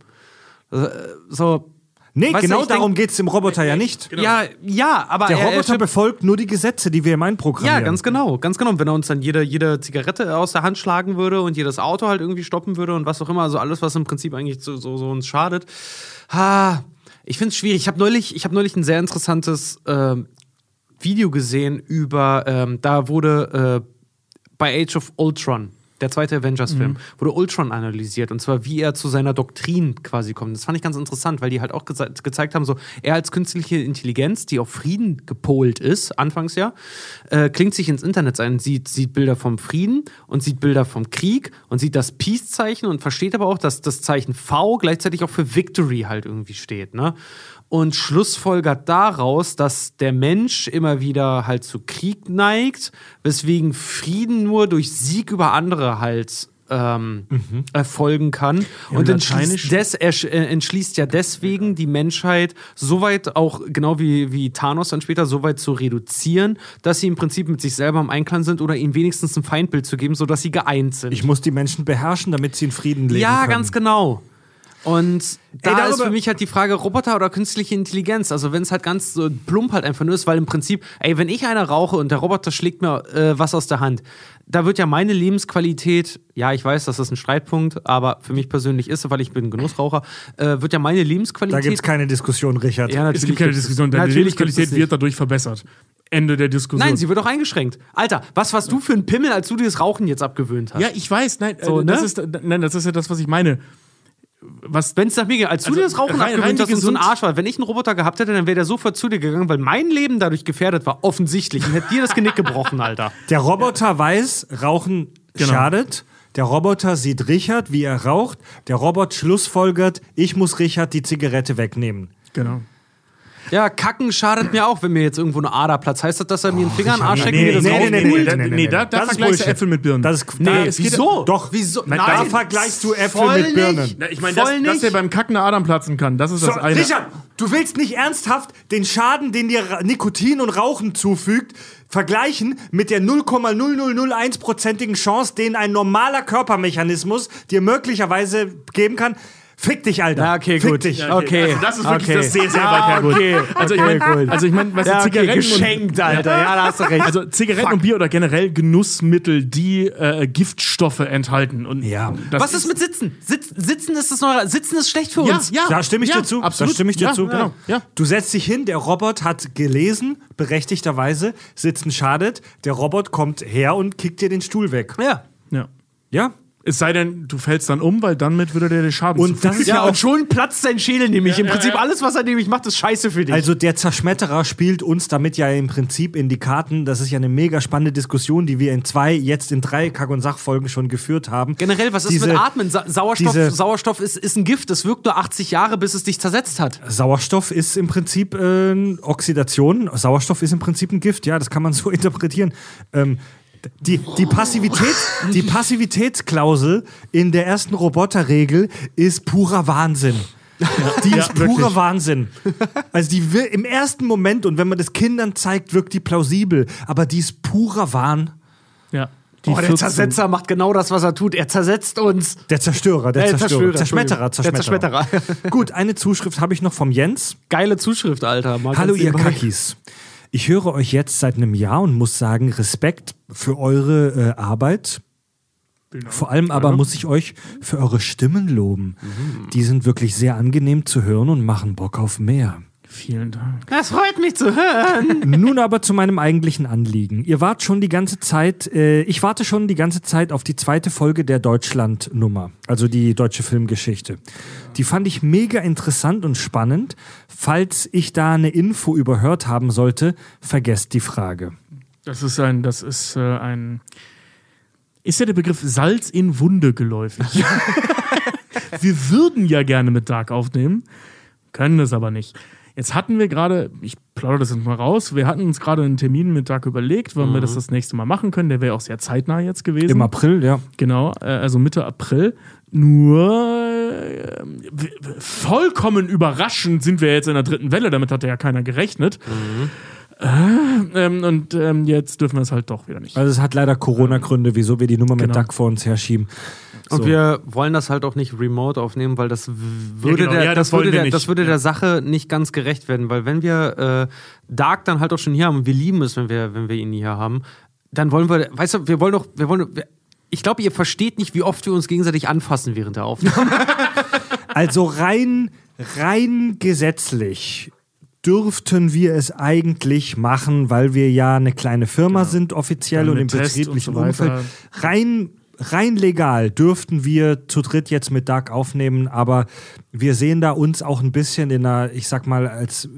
Speaker 5: Äh, So.
Speaker 1: Nee,
Speaker 5: Weißt du,
Speaker 1: genau
Speaker 5: denk-
Speaker 1: darum geht es dem Roboter ja nicht.
Speaker 5: Ja, ja, aber
Speaker 1: Der
Speaker 5: er- er
Speaker 1: Roboter
Speaker 5: stimmt-
Speaker 1: befolgt nur die Gesetze, die wir ihm einprogrammieren.
Speaker 5: Ja, ganz genau, ganz genau. Wenn er uns dann jede, jede Zigarette aus der Hand schlagen würde und jedes Auto halt irgendwie stoppen würde und was auch immer, also alles, was im Prinzip eigentlich so, so, so uns schadet. Ha, ich finde es schwierig. Ich habe neulich, ich hab neulich ein sehr interessantes ähm, Video gesehen über, ähm, da wurde äh, bei Age of Ultron, der zweite Avengers-Film, wurde Ultron analysiert und zwar wie er zu seiner Doktrin quasi kommt. Das fand ich ganz interessant, weil die halt auch geze gezeigt haben, so er als künstliche Intelligenz, die auf Frieden gepolt ist, anfangs ja, äh, klingt sich ins Internet ein, sieht, sieht Bilder vom Frieden und sieht Bilder vom Krieg und sieht das Peace-Zeichen und versteht aber auch, dass das Zeichen V gleichzeitig auch für Victory halt irgendwie steht, ne? Und schlussfolgert daraus, dass der Mensch immer wieder halt zu Krieg neigt, weswegen Frieden nur durch Sieg über andere halt ähm, erfolgen kann. und
Speaker 3: Lateinisch-
Speaker 5: entschließt, des, er, äh, entschließt ja deswegen die Menschheit so weit auch, genau wie, wie Thanos dann später, so weit zu reduzieren, dass sie im Prinzip mit sich selber im Einklang sind oder ihnen wenigstens ein Feindbild zu geben, sodass sie geeint sind.
Speaker 1: Ich muss die Menschen beherrschen, damit sie in Frieden leben
Speaker 5: ja,
Speaker 1: können.
Speaker 5: ganz genau. Und da
Speaker 1: Ey,
Speaker 5: ist für mich halt die Frage Roboter oder künstliche Intelligenz. Also wenn es halt ganz so plump halt einfach nur ist, weil im Prinzip, ey, wenn ich einer rauche und der Roboter schlägt mir äh, was aus der Hand, da wird ja meine Lebensqualität, ja, ich weiß, das ist ein Streitpunkt, aber für mich persönlich ist, weil ich bin Genussraucher, äh, wird ja meine
Speaker 1: Da
Speaker 5: Lebensqualität.
Speaker 1: gibt es keine Diskussion, Richard.
Speaker 5: ja, natürlich
Speaker 3: Es gibt keine
Speaker 5: gibt's-
Speaker 3: Diskussion, deine Lebensqualität wird dadurch verbessert. Ende der Diskussion.
Speaker 5: Nein, sie wird auch eingeschränkt. Alter, was warst du für ein Pimmel, als du dir das Rauchen jetzt abgewöhnt hast?
Speaker 3: ja, ich weiß, nein,
Speaker 5: So,
Speaker 3: äh, das
Speaker 5: ne?
Speaker 3: ist, nein, das ist ja das, was ich meine. Was,
Speaker 5: Wenn es nach mir geht, als du
Speaker 3: Also,
Speaker 5: dir das Rauchen
Speaker 3: rein-
Speaker 5: abgewöhnt hast und so ein Arsch war, wenn ich einen Roboter gehabt hätte, dann wäre der sofort zu dir gegangen, weil mein Leben dadurch gefährdet war, offensichtlich. Und hätte dir das Genick gebrochen, Alter. (laughs)
Speaker 1: Der Roboter weiß, Rauchen
Speaker 3: Genau.
Speaker 1: schadet. Der Roboter sieht Richard, wie er raucht. Der Robot schlussfolgert, ich muss Richard die Zigarette wegnehmen.
Speaker 3: genau.
Speaker 5: Ja, Kacken schadet mir auch, wenn mir jetzt irgendwo eine Ader platzt. Heißt das, dass er mir einen Finger in den Arsch steckt
Speaker 1: nee,
Speaker 5: und mir das
Speaker 1: nee, nee, nee, nee,
Speaker 3: nee,
Speaker 1: nee,
Speaker 3: da- da
Speaker 1: das ist
Speaker 3: vergleichst du. Äpfel mit Birnen.
Speaker 1: Das ist,
Speaker 5: Nee,
Speaker 1: da, es geht-
Speaker 5: wieso?
Speaker 1: Doch.
Speaker 5: Wieso?
Speaker 1: Nein,
Speaker 5: Nein.
Speaker 1: Da vergleichst du Äpfel mit Birnen.
Speaker 5: nicht.
Speaker 3: Na, ich meine, dass, dass
Speaker 5: nicht.
Speaker 3: der beim Kacken eine Adern platzen kann, das ist
Speaker 1: So,
Speaker 3: das eine.
Speaker 1: Richard, du willst nicht ernsthaft den Schaden, den dir Nikotin und Rauchen zufügt, vergleichen mit der 0,0001%igen Chance, den ein normaler Körpermechanismus dir möglicherweise geben kann. Fick dich, Alter.
Speaker 5: Ja, okay,
Speaker 1: Fick
Speaker 5: gut.
Speaker 1: dich.
Speaker 5: Okay.
Speaker 3: Also das ist wirklich
Speaker 5: okay.
Speaker 3: das sehr, sehr
Speaker 5: Ja,
Speaker 3: weit hergeholt.
Speaker 5: okay.
Speaker 3: Also ich
Speaker 5: Okay,
Speaker 3: meine,
Speaker 5: gut.
Speaker 3: also ich mein, was
Speaker 5: Ja, okay,
Speaker 3: Zigaretten
Speaker 5: geschenkt, Alter. Ja, da hast du recht.
Speaker 3: Also Zigaretten und Bier oder generell Genussmittel, die äh, Giftstoffe enthalten. Und
Speaker 1: Ja.
Speaker 3: das
Speaker 5: Was ist mit Sitzen? Sitz, Sitzen ist das neue. Sitzen ist schlecht für
Speaker 3: ja,
Speaker 5: uns.
Speaker 3: ja,
Speaker 1: Da stimme ich
Speaker 3: ja,
Speaker 1: dir zu.
Speaker 3: Absolut.
Speaker 1: Da stimme ich dir
Speaker 3: ja,
Speaker 1: zu.
Speaker 3: Genau. Ja.
Speaker 1: Du setzt dich hin, der Robot hat gelesen, berechtigterweise, Sitzen schadet. Der Robot kommt her und kickt dir den Stuhl weg.
Speaker 5: Ja.
Speaker 3: ja.
Speaker 1: Ja?
Speaker 3: Es sei denn, du fällst dann um, weil dann mit würde der den Schaden
Speaker 1: Und das ist
Speaker 5: Ja,
Speaker 1: ja
Speaker 5: und
Speaker 1: auch
Speaker 5: schon platzt sein Schädel nämlich. Im Prinzip alles, was er nämlich macht, ist scheiße für dich.
Speaker 1: Also der Zerschmetterer spielt uns damit ja im Prinzip in die Karten. Das ist ja eine mega spannende Diskussion, die wir in zwei, jetzt in drei Kack- und Sachfolgen schon geführt haben.
Speaker 5: Generell, was ist
Speaker 1: Diese-
Speaker 5: mit Atmen? Sa Sauerstoff,
Speaker 1: diese-
Speaker 5: Sauerstoff ist, ist ein Gift. Es wirkt nur 80 Jahre, bis es dich zersetzt hat.
Speaker 1: Sauerstoff ist im Prinzip äh, Oxidation. Sauerstoff ist im Prinzip ein Gift, ja, das kann man so (laughs) interpretieren. Ähm, die, die, Passivität, die (laughs) Passivitätsklausel in der ersten Roboterregel ist purer Wahnsinn. Die
Speaker 3: Ja,
Speaker 1: ist purer
Speaker 3: wirklich.
Speaker 1: Wahnsinn. Also die im ersten Moment und wenn man das Kindern zeigt, wirkt die plausibel, aber die ist purer Wahn.
Speaker 3: ja.
Speaker 5: Oh, der
Speaker 3: 14
Speaker 5: Zersetzer macht genau das, was er tut. Er zersetzt uns.
Speaker 1: Der Zerstörer, der
Speaker 5: Äh,
Speaker 1: Zerstörer.
Speaker 5: Zerstörer,
Speaker 1: Zerschmetterer. Zerschmetterer.
Speaker 5: Der Zerschmetterer.
Speaker 1: Gut, eine Zuschrift habe ich noch vom Jens.
Speaker 5: Geile Zuschrift, Alter. Mal
Speaker 1: Hallo ihr
Speaker 5: nebenbei.
Speaker 1: Kakis. Ich höre euch jetzt seit einem Jahr und muss sagen, Respekt für eure äh, Arbeit. Vor allem aber muss ich euch für eure Stimmen loben. Die sind wirklich sehr angenehm zu hören und machen Bock auf mehr.
Speaker 3: Vielen Dank.
Speaker 5: Das freut mich zu hören. (laughs)
Speaker 1: Nun aber zu meinem eigentlichen Anliegen. Ihr wart schon die ganze Zeit, äh, ich warte schon die ganze Zeit auf die zweite Folge der Deutschland-Nummer, also die deutsche Filmgeschichte. Die fand ich mega interessant und spannend. Falls ich da eine Info überhört haben sollte, vergesst die Frage.
Speaker 3: Das ist ein, das ist äh, ein. Ist ja der Begriff Salz in Wunde geläufig? (laughs) wir würden ja gerne mit Dark aufnehmen, können es aber nicht. Jetzt hatten wir gerade, ich plaudere das jetzt mal raus, wir hatten uns gerade einen Termin mit Dark überlegt, wann wir das das nächste Mal machen können. Der wäre auch sehr zeitnah jetzt gewesen.
Speaker 1: Im April, ja.
Speaker 3: Genau, äh, also Mitte April. Nur äh, vollkommen überraschend sind wir jetzt in der dritten Welle, damit hatte ja keiner gerechnet. Äh, ähm, und ähm, jetzt dürfen wir es halt doch wieder nicht.
Speaker 1: Also es hat leider Corona-Gründe, wieso wir die Nummer mit
Speaker 3: Genau.
Speaker 1: Duck vor uns herschieben.
Speaker 5: Und
Speaker 1: So.
Speaker 5: wir wollen das halt auch nicht remote aufnehmen, weil das würde,
Speaker 3: genau.
Speaker 5: der,
Speaker 3: Ja,
Speaker 5: das
Speaker 3: das
Speaker 5: würde, der, das würde der Sache nicht ganz gerecht werden. Weil wenn wir äh, Dark dann halt auch schon hier haben und wir lieben es, wenn wir, wenn wir ihn hier haben, dann wollen wir, weißt du, wir wollen doch, wir wollen, wir, ich glaube, ihr versteht nicht, wie oft wir uns gegenseitig anfassen während der Aufnahme. (laughs)
Speaker 1: Also rein, rein gesetzlich dürften wir es eigentlich machen, weil wir ja eine kleine Firma sind offiziell
Speaker 3: Dann
Speaker 1: und im betrieblichen
Speaker 3: und so.
Speaker 1: Umfeld. Rein, rein legal dürften wir zu dritt jetzt mit Dark aufnehmen, aber wir sehen da uns auch ein bisschen in einer, ich sag mal, als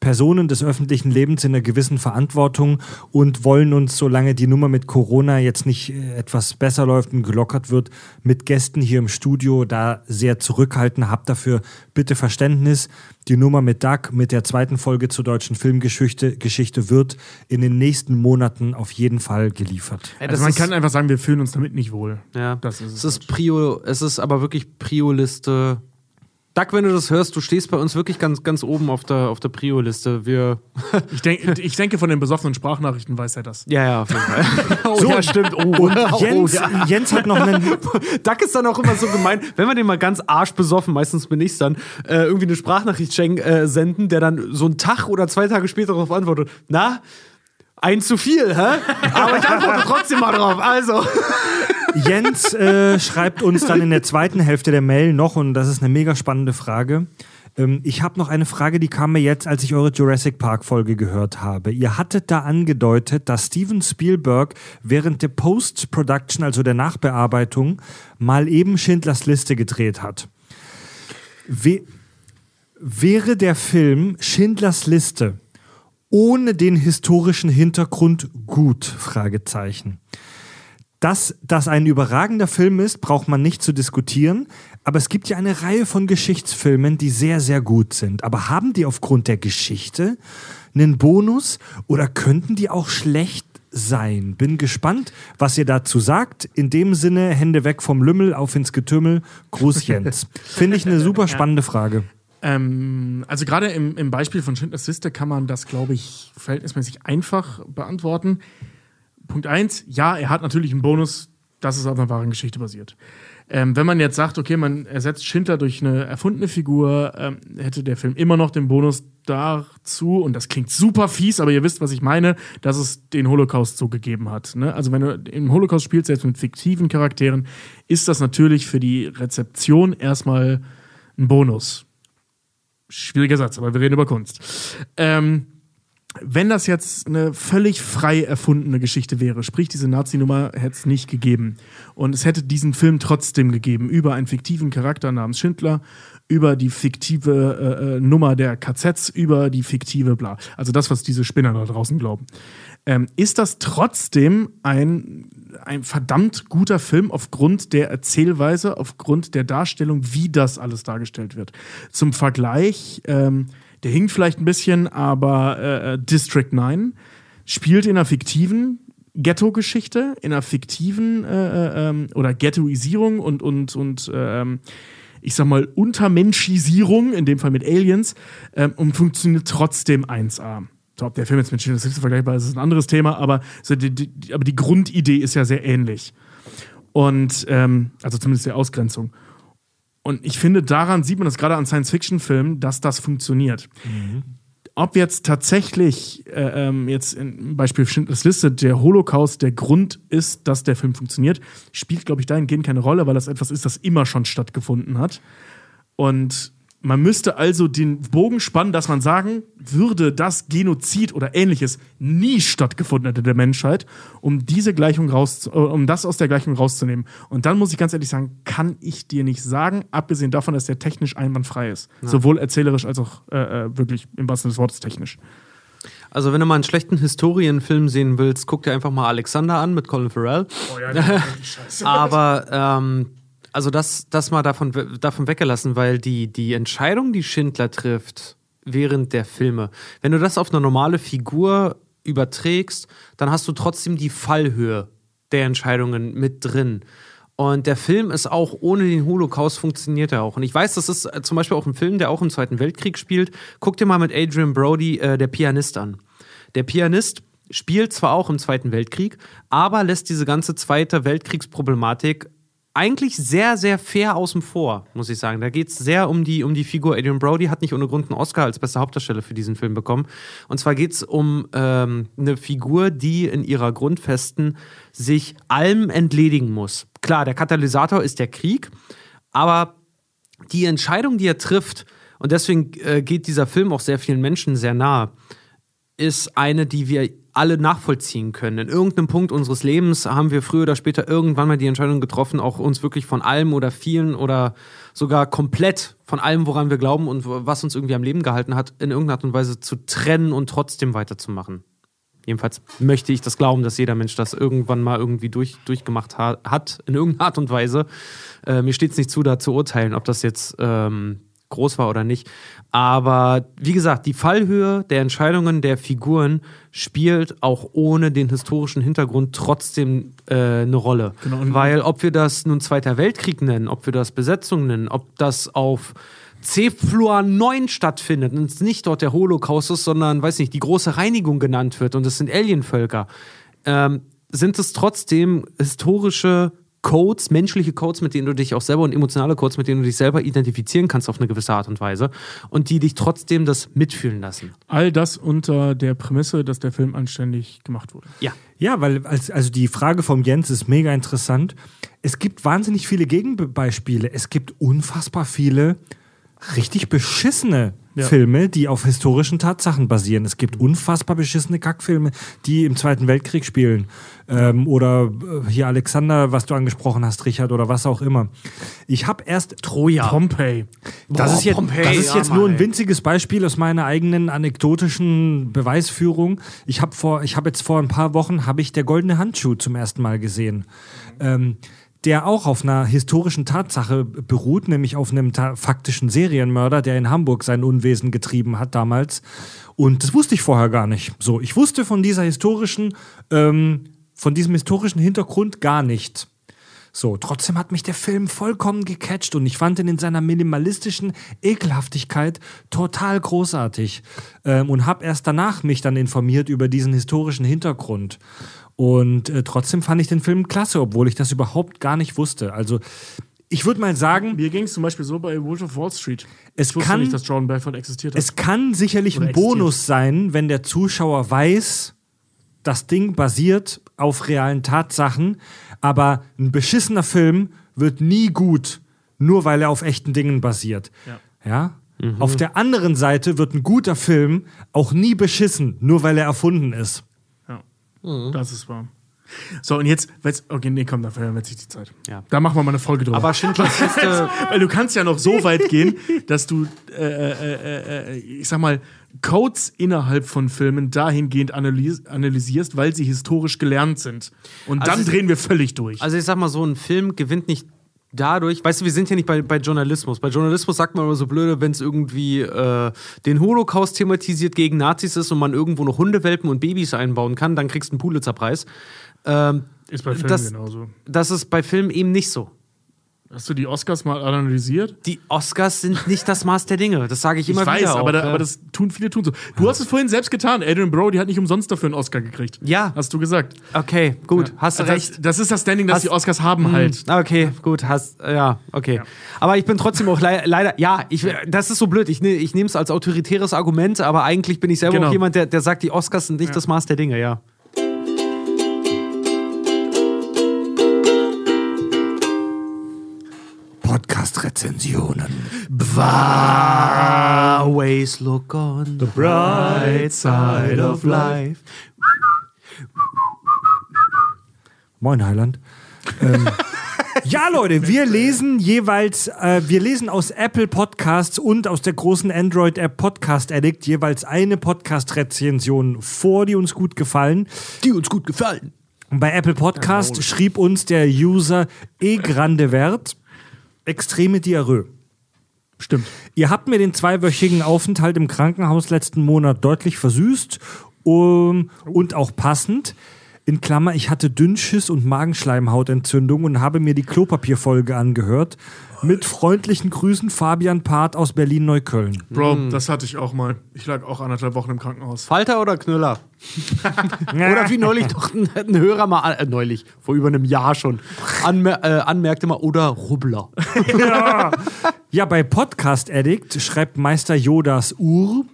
Speaker 1: Personen des öffentlichen Lebens in einer gewissen Verantwortung und wollen uns, solange die Nummer mit Corona jetzt nicht äh, etwas besser läuft und gelockert wird, mit Gästen hier im Studio da sehr zurückhalten. Habt dafür bitte Verständnis. Die Nummer mit Doug, mit der zweiten Folge zur deutschen Filmgeschichte Geschichte wird in den nächsten Monaten auf jeden Fall geliefert.
Speaker 5: Ey,
Speaker 3: Also man kann einfach sagen, wir fühlen uns damit nicht wohl.
Speaker 5: ja,
Speaker 3: Das ist
Speaker 5: es
Speaker 3: es
Speaker 5: ist Prio, es ist aber wirklich Prio-Liste. Doug, wenn du das hörst, du stehst bei uns wirklich ganz, ganz oben auf der, auf der Prio-Liste. Wir. (laughs)
Speaker 3: Ich, denk, ich denke, von den besoffenen Sprachnachrichten weiß er das.
Speaker 5: Ja, ja, auf jeden Fall. (laughs) oh,
Speaker 1: So,
Speaker 5: ja, stimmt. Oh,
Speaker 1: Und Jens,
Speaker 5: oh, ja.
Speaker 1: Jens hat noch einen. (laughs)
Speaker 5: Duck ist dann auch immer so gemein, wenn wir den mal ganz arschbesoffen, meistens bin ich's dann, äh, irgendwie eine Sprachnachricht schenken, äh, senden, der dann so einen Tag oder zwei Tage später darauf antwortet. Na, ein zu viel, hä? Aber ich antworte trotzdem mal drauf. Also.
Speaker 1: Jens äh, schreibt uns dann in der zweiten Hälfte der Mail noch, und das ist eine mega spannende Frage. Ähm, ich habe noch eine Frage, die kam mir jetzt, als ich eure Jurassic Park-Folge gehört habe. Ihr hattet da angedeutet, dass Steven Spielberg während der Post-Production, also der Nachbearbeitung, mal eben Schindlers Liste gedreht hat. We wäre der Film Schindlers Liste ohne den historischen Hintergrund gut? Fragezeichen. Dass das ein überragender Film ist, braucht man nicht zu diskutieren. Aber es gibt ja eine Reihe von Geschichtsfilmen, die sehr, sehr gut sind. Aber haben die aufgrund der Geschichte einen Bonus oder könnten die auch schlecht sein? Bin gespannt, was ihr dazu sagt. In dem Sinne, Hände weg vom Lümmel, auf ins Getümmel. Gruß (laughs) Jens. Finde ich eine super spannende Frage.
Speaker 3: Ähm, also gerade im, im Beispiel von Schindlers Liste kann man das, glaube ich, verhältnismäßig einfach beantworten. Punkt eins: ja, er hat natürlich einen Bonus, dass es auf einer wahren Geschichte basiert. Ähm, wenn man jetzt sagt, okay, man ersetzt Schindler durch eine erfundene Figur, ähm, hätte der Film immer noch den Bonus dazu, und das klingt super fies, aber ihr wisst, was ich meine, dass es den Holocaust so gegeben hat. Ne? Also wenn du im Holocaust spielst, selbst mit fiktiven Charakteren, ist das natürlich für die Rezeption erstmal ein Bonus. Schwieriger Satz, aber wir reden über Kunst. Ähm, wenn das jetzt eine völlig frei erfundene Geschichte wäre, sprich diese Nazi-Nummer hätte es nicht gegeben und es hätte diesen Film trotzdem gegeben über einen fiktiven Charakter namens Schindler, über die fiktive äh, äh, Nummer der KZs, über die fiktive bla. Also das, was diese Spinner da draußen glauben. Ähm, ist das trotzdem ein, ein verdammt guter Film aufgrund der Erzählweise, aufgrund der Darstellung, wie das alles dargestellt wird. Zum Vergleich, ähm, der hinkt vielleicht ein bisschen, aber äh, District 9 spielt in einer fiktiven Ghetto-Geschichte, in einer fiktiven äh, ähm, oder Ghettoisierung und, und, und ähm, ich sag mal, Untermenschisierung, in dem Fall mit Aliens, ähm, und funktioniert trotzdem 1A. So, ob der Film jetzt mit Schindlers Liste vergleichbar ist, ist ein anderes Thema, aber, so die, die, aber die Grundidee ist ja sehr ähnlich. Und, ähm, also zumindest die Ausgrenzung. Und ich finde, daran sieht man das gerade an Science-Fiction-Filmen, dass das funktioniert. Ob jetzt tatsächlich, äh, ähm, jetzt im Beispiel Schindlers Liste, der Holocaust der Grund ist, dass der Film funktioniert, spielt, glaube ich, dahingehend keine Rolle, weil das etwas ist, das immer schon stattgefunden hat. Und man müsste also den Bogen spannen, dass man sagen würde, dass Genozid oder ähnliches nie stattgefunden hätte der Menschheit, um diese Gleichung raus, äh, um das aus der Gleichung rauszunehmen. Und dann muss ich ganz ehrlich sagen, kann ich dir nicht sagen, abgesehen davon, dass der technisch einwandfrei ist. Sowohl erzählerisch als auch äh, äh, wirklich im wahrsten Sinne des Wortes technisch.
Speaker 5: Also, wenn du mal einen schlechten Historienfilm sehen willst, guck dir einfach mal Alexander an mit Colin Farrell.
Speaker 3: Oh ja. (laughs)
Speaker 5: Aber ähm, also das, das mal davon, davon weggelassen, weil die, die Entscheidung, die Schindler trifft während der Filme, wenn du das auf eine normale Figur überträgst, dann hast du trotzdem die Fallhöhe der Entscheidungen mit drin. Und der Film ist auch ohne den Holocaust funktioniert er auch. Und ich weiß, das ist äh, zum Beispiel auch ein Film, der auch im Zweiten Weltkrieg spielt. Guck dir mal mit Adrian Brody äh, der Pianist an. Der Pianist spielt zwar auch im Zweiten Weltkrieg, aber lässt diese ganze Zweite Weltkriegsproblematik eigentlich sehr, sehr fair außen vor, muss ich sagen. Da geht es sehr um die, um die Figur. Adrian Brody hat nicht ohne Grund einen Oscar als beste Hauptdarsteller für diesen Film bekommen. Und zwar geht es um ähm, eine Figur, die in ihrer Grundfesten sich allem entledigen muss. Klar, der Katalysator ist der Krieg, aber die Entscheidung, die er trifft, und deswegen äh, geht dieser Film auch sehr vielen Menschen sehr nah, ist eine, die wir alle nachvollziehen können. In irgendeinem Punkt unseres Lebens haben wir früher oder später irgendwann mal die Entscheidung getroffen, auch uns wirklich von allem oder vielen oder sogar komplett von allem, woran wir glauben und was uns irgendwie am Leben gehalten hat, in irgendeiner Art und Weise zu trennen und trotzdem weiterzumachen. Jedenfalls möchte ich das glauben, dass jeder Mensch das irgendwann mal irgendwie durch, durchgemacht ha hat, in irgendeiner Art und Weise. Äh, mir steht es nicht zu, da zu urteilen, ob das jetzt ähm, groß war oder nicht. Aber wie gesagt, die Fallhöhe der Entscheidungen der Figuren spielt auch ohne den historischen Hintergrund trotzdem äh, eine Rolle.
Speaker 3: Genau.
Speaker 5: Weil ob wir das nun Zweiter Weltkrieg nennen, ob wir das Besetzung nennen, ob das auf C-Flur 9 stattfindet und es nicht dort der Holocaust ist, sondern, weiß nicht, die große Reinigung genannt wird und es sind Alienvölker, ähm, sind es trotzdem historische Codes, menschliche Codes, mit denen du dich auch selber und emotionale Codes, mit denen du dich selber identifizieren kannst auf eine gewisse Art und Weise und die dich trotzdem das mitfühlen lassen.
Speaker 3: All das unter der Prämisse, dass der Film anständig gemacht wurde.
Speaker 5: Ja.
Speaker 1: Ja, weil als, also die Frage vom Jens ist mega interessant. Es gibt wahnsinnig viele Gegenbeispiele. Es gibt unfassbar viele richtig beschissene
Speaker 3: Ja.
Speaker 1: Filme, die auf historischen Tatsachen basieren. Es gibt unfassbar beschissene Kackfilme, die im Zweiten Weltkrieg spielen. Ähm, oder äh, hier Alexander, was du angesprochen hast, Richard, oder was auch immer. Ich habe erst
Speaker 5: Troja.
Speaker 3: Pompeii.
Speaker 1: das
Speaker 5: Boah,
Speaker 1: ist jetzt,
Speaker 5: Pompeii,
Speaker 1: das ist
Speaker 5: ja,
Speaker 1: jetzt nur
Speaker 5: Mann,
Speaker 1: ein winziges Beispiel aus meiner eigenen anekdotischen Beweisführung. Ich habe habe jetzt vor ein paar Wochen habe ich der goldene Handschuh zum ersten Mal gesehen, ähm, der auch auf einer historischen Tatsache beruht, nämlich auf einem faktischen Serienmörder, der in Hamburg sein Unwesen getrieben hat damals. Und das wusste ich vorher gar nicht. So, ich wusste von dieser historischen, ähm, von diesem historischen Hintergrund gar nicht. So, trotzdem hat mich der Film vollkommen gecatcht und ich fand ihn in seiner minimalistischen Ekelhaftigkeit total großartig ähm, und habe erst danach mich dann informiert über diesen historischen Hintergrund. Und äh, trotzdem fand ich den Film klasse, obwohl ich das überhaupt gar nicht wusste. Also ich würde mal sagen,
Speaker 3: Mir ging es zum Beispiel so bei Wolf of Wall Street.
Speaker 1: Es
Speaker 3: ich wusste
Speaker 1: kann-
Speaker 3: nicht, dass Jordan Belfort existiert hat.
Speaker 1: es kann sicherlich
Speaker 3: Oder
Speaker 1: ein
Speaker 3: existiert.
Speaker 1: Bonus sein, wenn der Zuschauer weiß, das Ding basiert auf realen Tatsachen, aber ein beschissener Film wird nie gut, nur weil er auf echten Dingen basiert. Ja? Auf der anderen Seite wird ein guter Film auch nie beschissen, nur weil er erfunden ist.
Speaker 3: Ja. Das ist wahr. So, und jetzt, okay, nee, komm, da verlieren wir jetzt nicht die Zeit.
Speaker 5: Ja.
Speaker 3: Da machen wir mal eine Folge drüber.
Speaker 5: Aber Schindlers Liste. (laughs)
Speaker 3: Weil du kannst ja noch so weit gehen, dass du, äh, äh, äh, ich sag mal, Codes innerhalb von Filmen dahingehend analys analysierst, weil sie historisch gelernt sind. Und
Speaker 5: Also
Speaker 3: dann drehen wir völlig durch.
Speaker 5: Also ich sag mal, so ein Film gewinnt nicht dadurch, weißt du, wir sind ja nicht bei, bei Journalismus. Bei Journalismus sagt man immer so blöde, wenn es irgendwie äh, den Holocaust thematisiert gegen Nazis ist und man irgendwo noch Hundewelpen und Babys einbauen kann, dann kriegst du einen Pulitzerpreis. Ähm,
Speaker 3: ist bei Filmen
Speaker 5: das-
Speaker 3: genauso.
Speaker 5: das ist bei Filmen eben nicht so.
Speaker 3: Hast du die Oscars mal analysiert?
Speaker 5: Die Oscars sind nicht das Maß der Dinge. Das sage ich immer
Speaker 3: ich weiß,
Speaker 5: wieder.
Speaker 3: aber,
Speaker 5: auch,
Speaker 3: da,
Speaker 5: ja.
Speaker 3: aber das tun viele tun so. Du hast es vorhin selbst getan. Adrian Brody hat nicht umsonst dafür einen Oscar gekriegt.
Speaker 5: Ja.
Speaker 3: Hast du gesagt.
Speaker 5: Okay, gut, hast du
Speaker 3: Also
Speaker 5: recht.
Speaker 3: Das, das ist das Standing, das
Speaker 5: Hast-
Speaker 3: die Oscars haben halt.
Speaker 5: Ah, Okay, gut, hast, ja, okay. Aber ich bin trotzdem auch lei- leider, ja, ich, das ist so blöd. Ich, ne- ich nehme es als autoritäres Argument, aber eigentlich bin ich selber
Speaker 3: Genau.
Speaker 5: auch jemand, der, der sagt, die Oscars sind nicht das Maß der Dinge, ja.
Speaker 1: Podcast-Rezensionen.
Speaker 5: Always look on the bright side of life.
Speaker 1: Moin Heiland. ähm, (laughs) ja, Leute, wir lesen jeweils, äh, wir lesen aus Apple Podcasts und aus der großen Android-App Podcast Addict jeweils eine Podcast-Rezension vor, die uns gut gefallen.
Speaker 5: Die uns gut gefallen.
Speaker 1: Und bei Apple Podcast schrieb uns der User E Grande Wert extreme Diarrhoe.
Speaker 3: Stimmt.
Speaker 1: Ihr habt mir den zweiwöchigen Aufenthalt im Krankenhaus letzten Monat deutlich versüßt um, und auch passend. In Klammer, ich hatte Dünnschiss und Magenschleimhautentzündung und habe mir die Klopapierfolge angehört. Mit freundlichen Grüßen Fabian Part aus Berlin-Neukölln.
Speaker 3: Bro, das hatte ich auch mal. Ich lag auch anderthalb Wochen im Krankenhaus.
Speaker 5: Falter oder Knüller? (laughs) oder wie neulich doch ein, ein Hörer mal, an- äh, neulich, vor über einem Jahr schon, anmer äh, anmerkte mal, oder Rubbler. (laughs)
Speaker 1: Ja, bei Podcast Addict schreibt Meister Yodas Ur.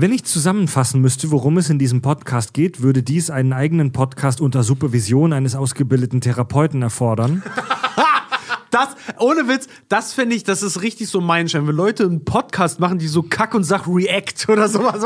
Speaker 1: Wenn ich zusammenfassen müsste, worum es in diesem Podcast geht, würde dies einen eigenen Podcast unter Supervision eines ausgebildeten Therapeuten erfordern. (laughs)
Speaker 5: Das, ohne Witz, das finde ich, das ist richtig so mein Schein. Wenn Leute einen Podcast machen, die so Kack und Sach React oder sowas.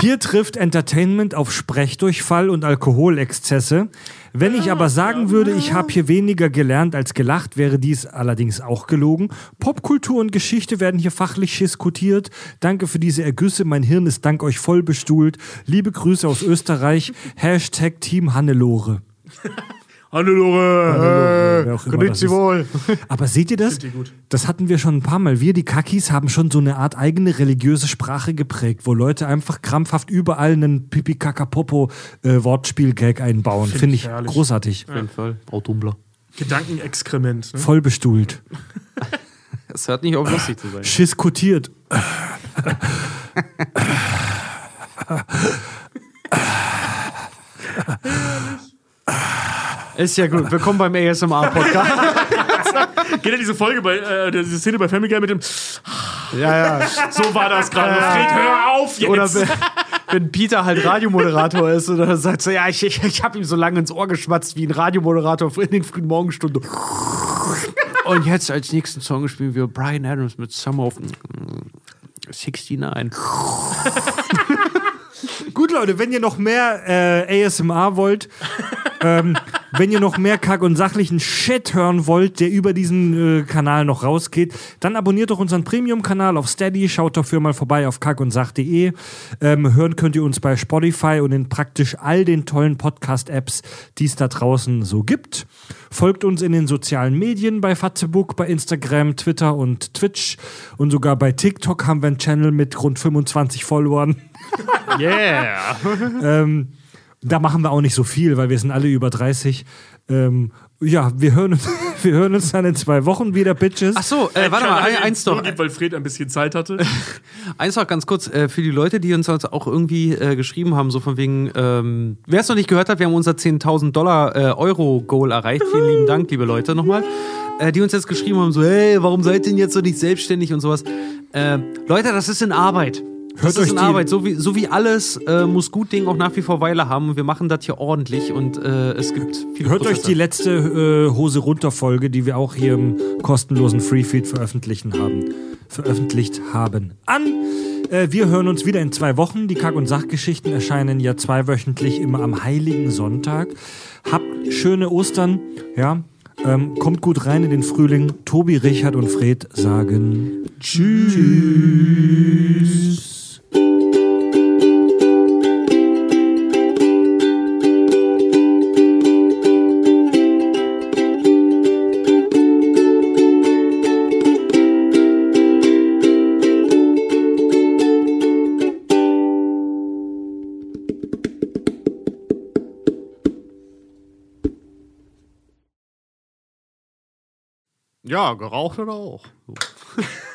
Speaker 1: Hier trifft Entertainment auf Sprechdurchfall und Alkoholexzesse. Wenn ich aber sagen würde, ich habe hier weniger gelernt als gelacht, wäre dies allerdings auch gelogen. Popkultur und Geschichte werden hier fachlich diskutiert. Danke für diese Ergüsse. Mein Hirn ist dank euch voll bestuhlt. Liebe Grüße aus Österreich. Hashtag Team Hannelore.
Speaker 3: Hannelore!
Speaker 1: Das ist.
Speaker 3: wohl.
Speaker 1: Aber seht ihr das? Das hatten wir schon ein paar Mal. Wir, die Kakis, haben schon so eine Art eigene religiöse Sprache geprägt, wo Leute einfach krampfhaft überall einen pipi kaka popo äh, Wortspiel-Gag einbauen. Finde ich
Speaker 3: ich herrlich.
Speaker 1: großartig.
Speaker 5: Auf jeden Fall. Autombler.
Speaker 3: Gedankenexkrement. Ne?
Speaker 1: Voll bestuhlt. (laughs)
Speaker 5: Das hört nicht auf, lustig zu sein.
Speaker 1: Schiskutiert. (laughs) (laughs)
Speaker 5: Ist ja gut. Willkommen beim ASMR-Podcast. (laughs)
Speaker 3: Geht ja diese Folge bei, äh, diese Szene bei Family Guy mit dem.
Speaker 5: ja, ja.
Speaker 3: So war das gerade. Fred, hör auf jetzt!
Speaker 5: Oder wenn, wenn Peter halt Radiomoderator ist und dann sagt so, ja, ich, ich, ich habe ihm so lange ins Ohr geschmatzt wie ein Radiomoderator in den frühen Morgenstunden. Und jetzt als nächsten Song spielen wir Brian Adams mit Summer of 69. (laughs)
Speaker 1: Gut, Leute, wenn ihr noch mehr äh, ASMR wollt, ähm, (laughs) wenn ihr noch mehr Kack- und sachlichen Shit hören wollt, der über diesen äh, Kanal noch rausgeht, dann abonniert doch unseren Premium-Kanal auf Steady. Schaut dafür mal vorbei auf kackundsach.de. Ähm, hören könnt ihr uns bei Spotify und in praktisch all den tollen Podcast-Apps, die es da draußen so gibt. Folgt uns in den sozialen Medien bei Facebook, bei Instagram, Twitter und Twitch. Und sogar bei TikTok haben wir einen Channel mit rund 25 Followern. (laughs)
Speaker 5: Yeah.
Speaker 1: Ähm, da machen wir auch nicht so viel, weil wir sind alle über 30. Ähm, ja, wir hören, uns, (laughs) wir hören uns dann in zwei Wochen wieder, Bitches.
Speaker 5: Ach so, äh, warte mal, ein, eins noch.
Speaker 3: Weil Fred ein bisschen Zeit hatte. (laughs)
Speaker 5: Eins noch ganz kurz, äh, für die Leute, die uns also auch irgendwie äh, geschrieben haben, so von wegen, ähm, wer es noch nicht gehört hat, wir haben unser 10.000 Dollar äh, Euro-Goal erreicht. Vielen lieben Dank, liebe Leute, nochmal. Äh, die uns jetzt geschrieben haben, so, hey, warum seid ihr denn jetzt so nicht selbstständig und sowas. Äh, Leute, das ist in Arbeit. Das
Speaker 1: Hört
Speaker 5: ist
Speaker 1: euch
Speaker 5: in
Speaker 1: die-
Speaker 5: Arbeit. So wie, so wie alles äh, muss gut Ding auch nach wie vor Weile haben. Wir machen das hier ordentlich und äh, es gibt viele
Speaker 1: Hört euch
Speaker 5: Prozesse.
Speaker 1: die letzte äh, Hose runter Folge, die wir auch hier im kostenlosen Freefeed veröffentlichen haben, veröffentlicht haben, an. Äh, wir hören uns wieder in zwei Wochen. Die Kack- und Sachgeschichten erscheinen ja zweiwöchentlich immer am Heiligen Sonntag. Habt schöne Ostern, ja. Ähm, kommt gut rein in den Frühling. Tobi, Richard und Fred sagen Tschüss.
Speaker 3: Ja, geraucht oder auch? (laughs)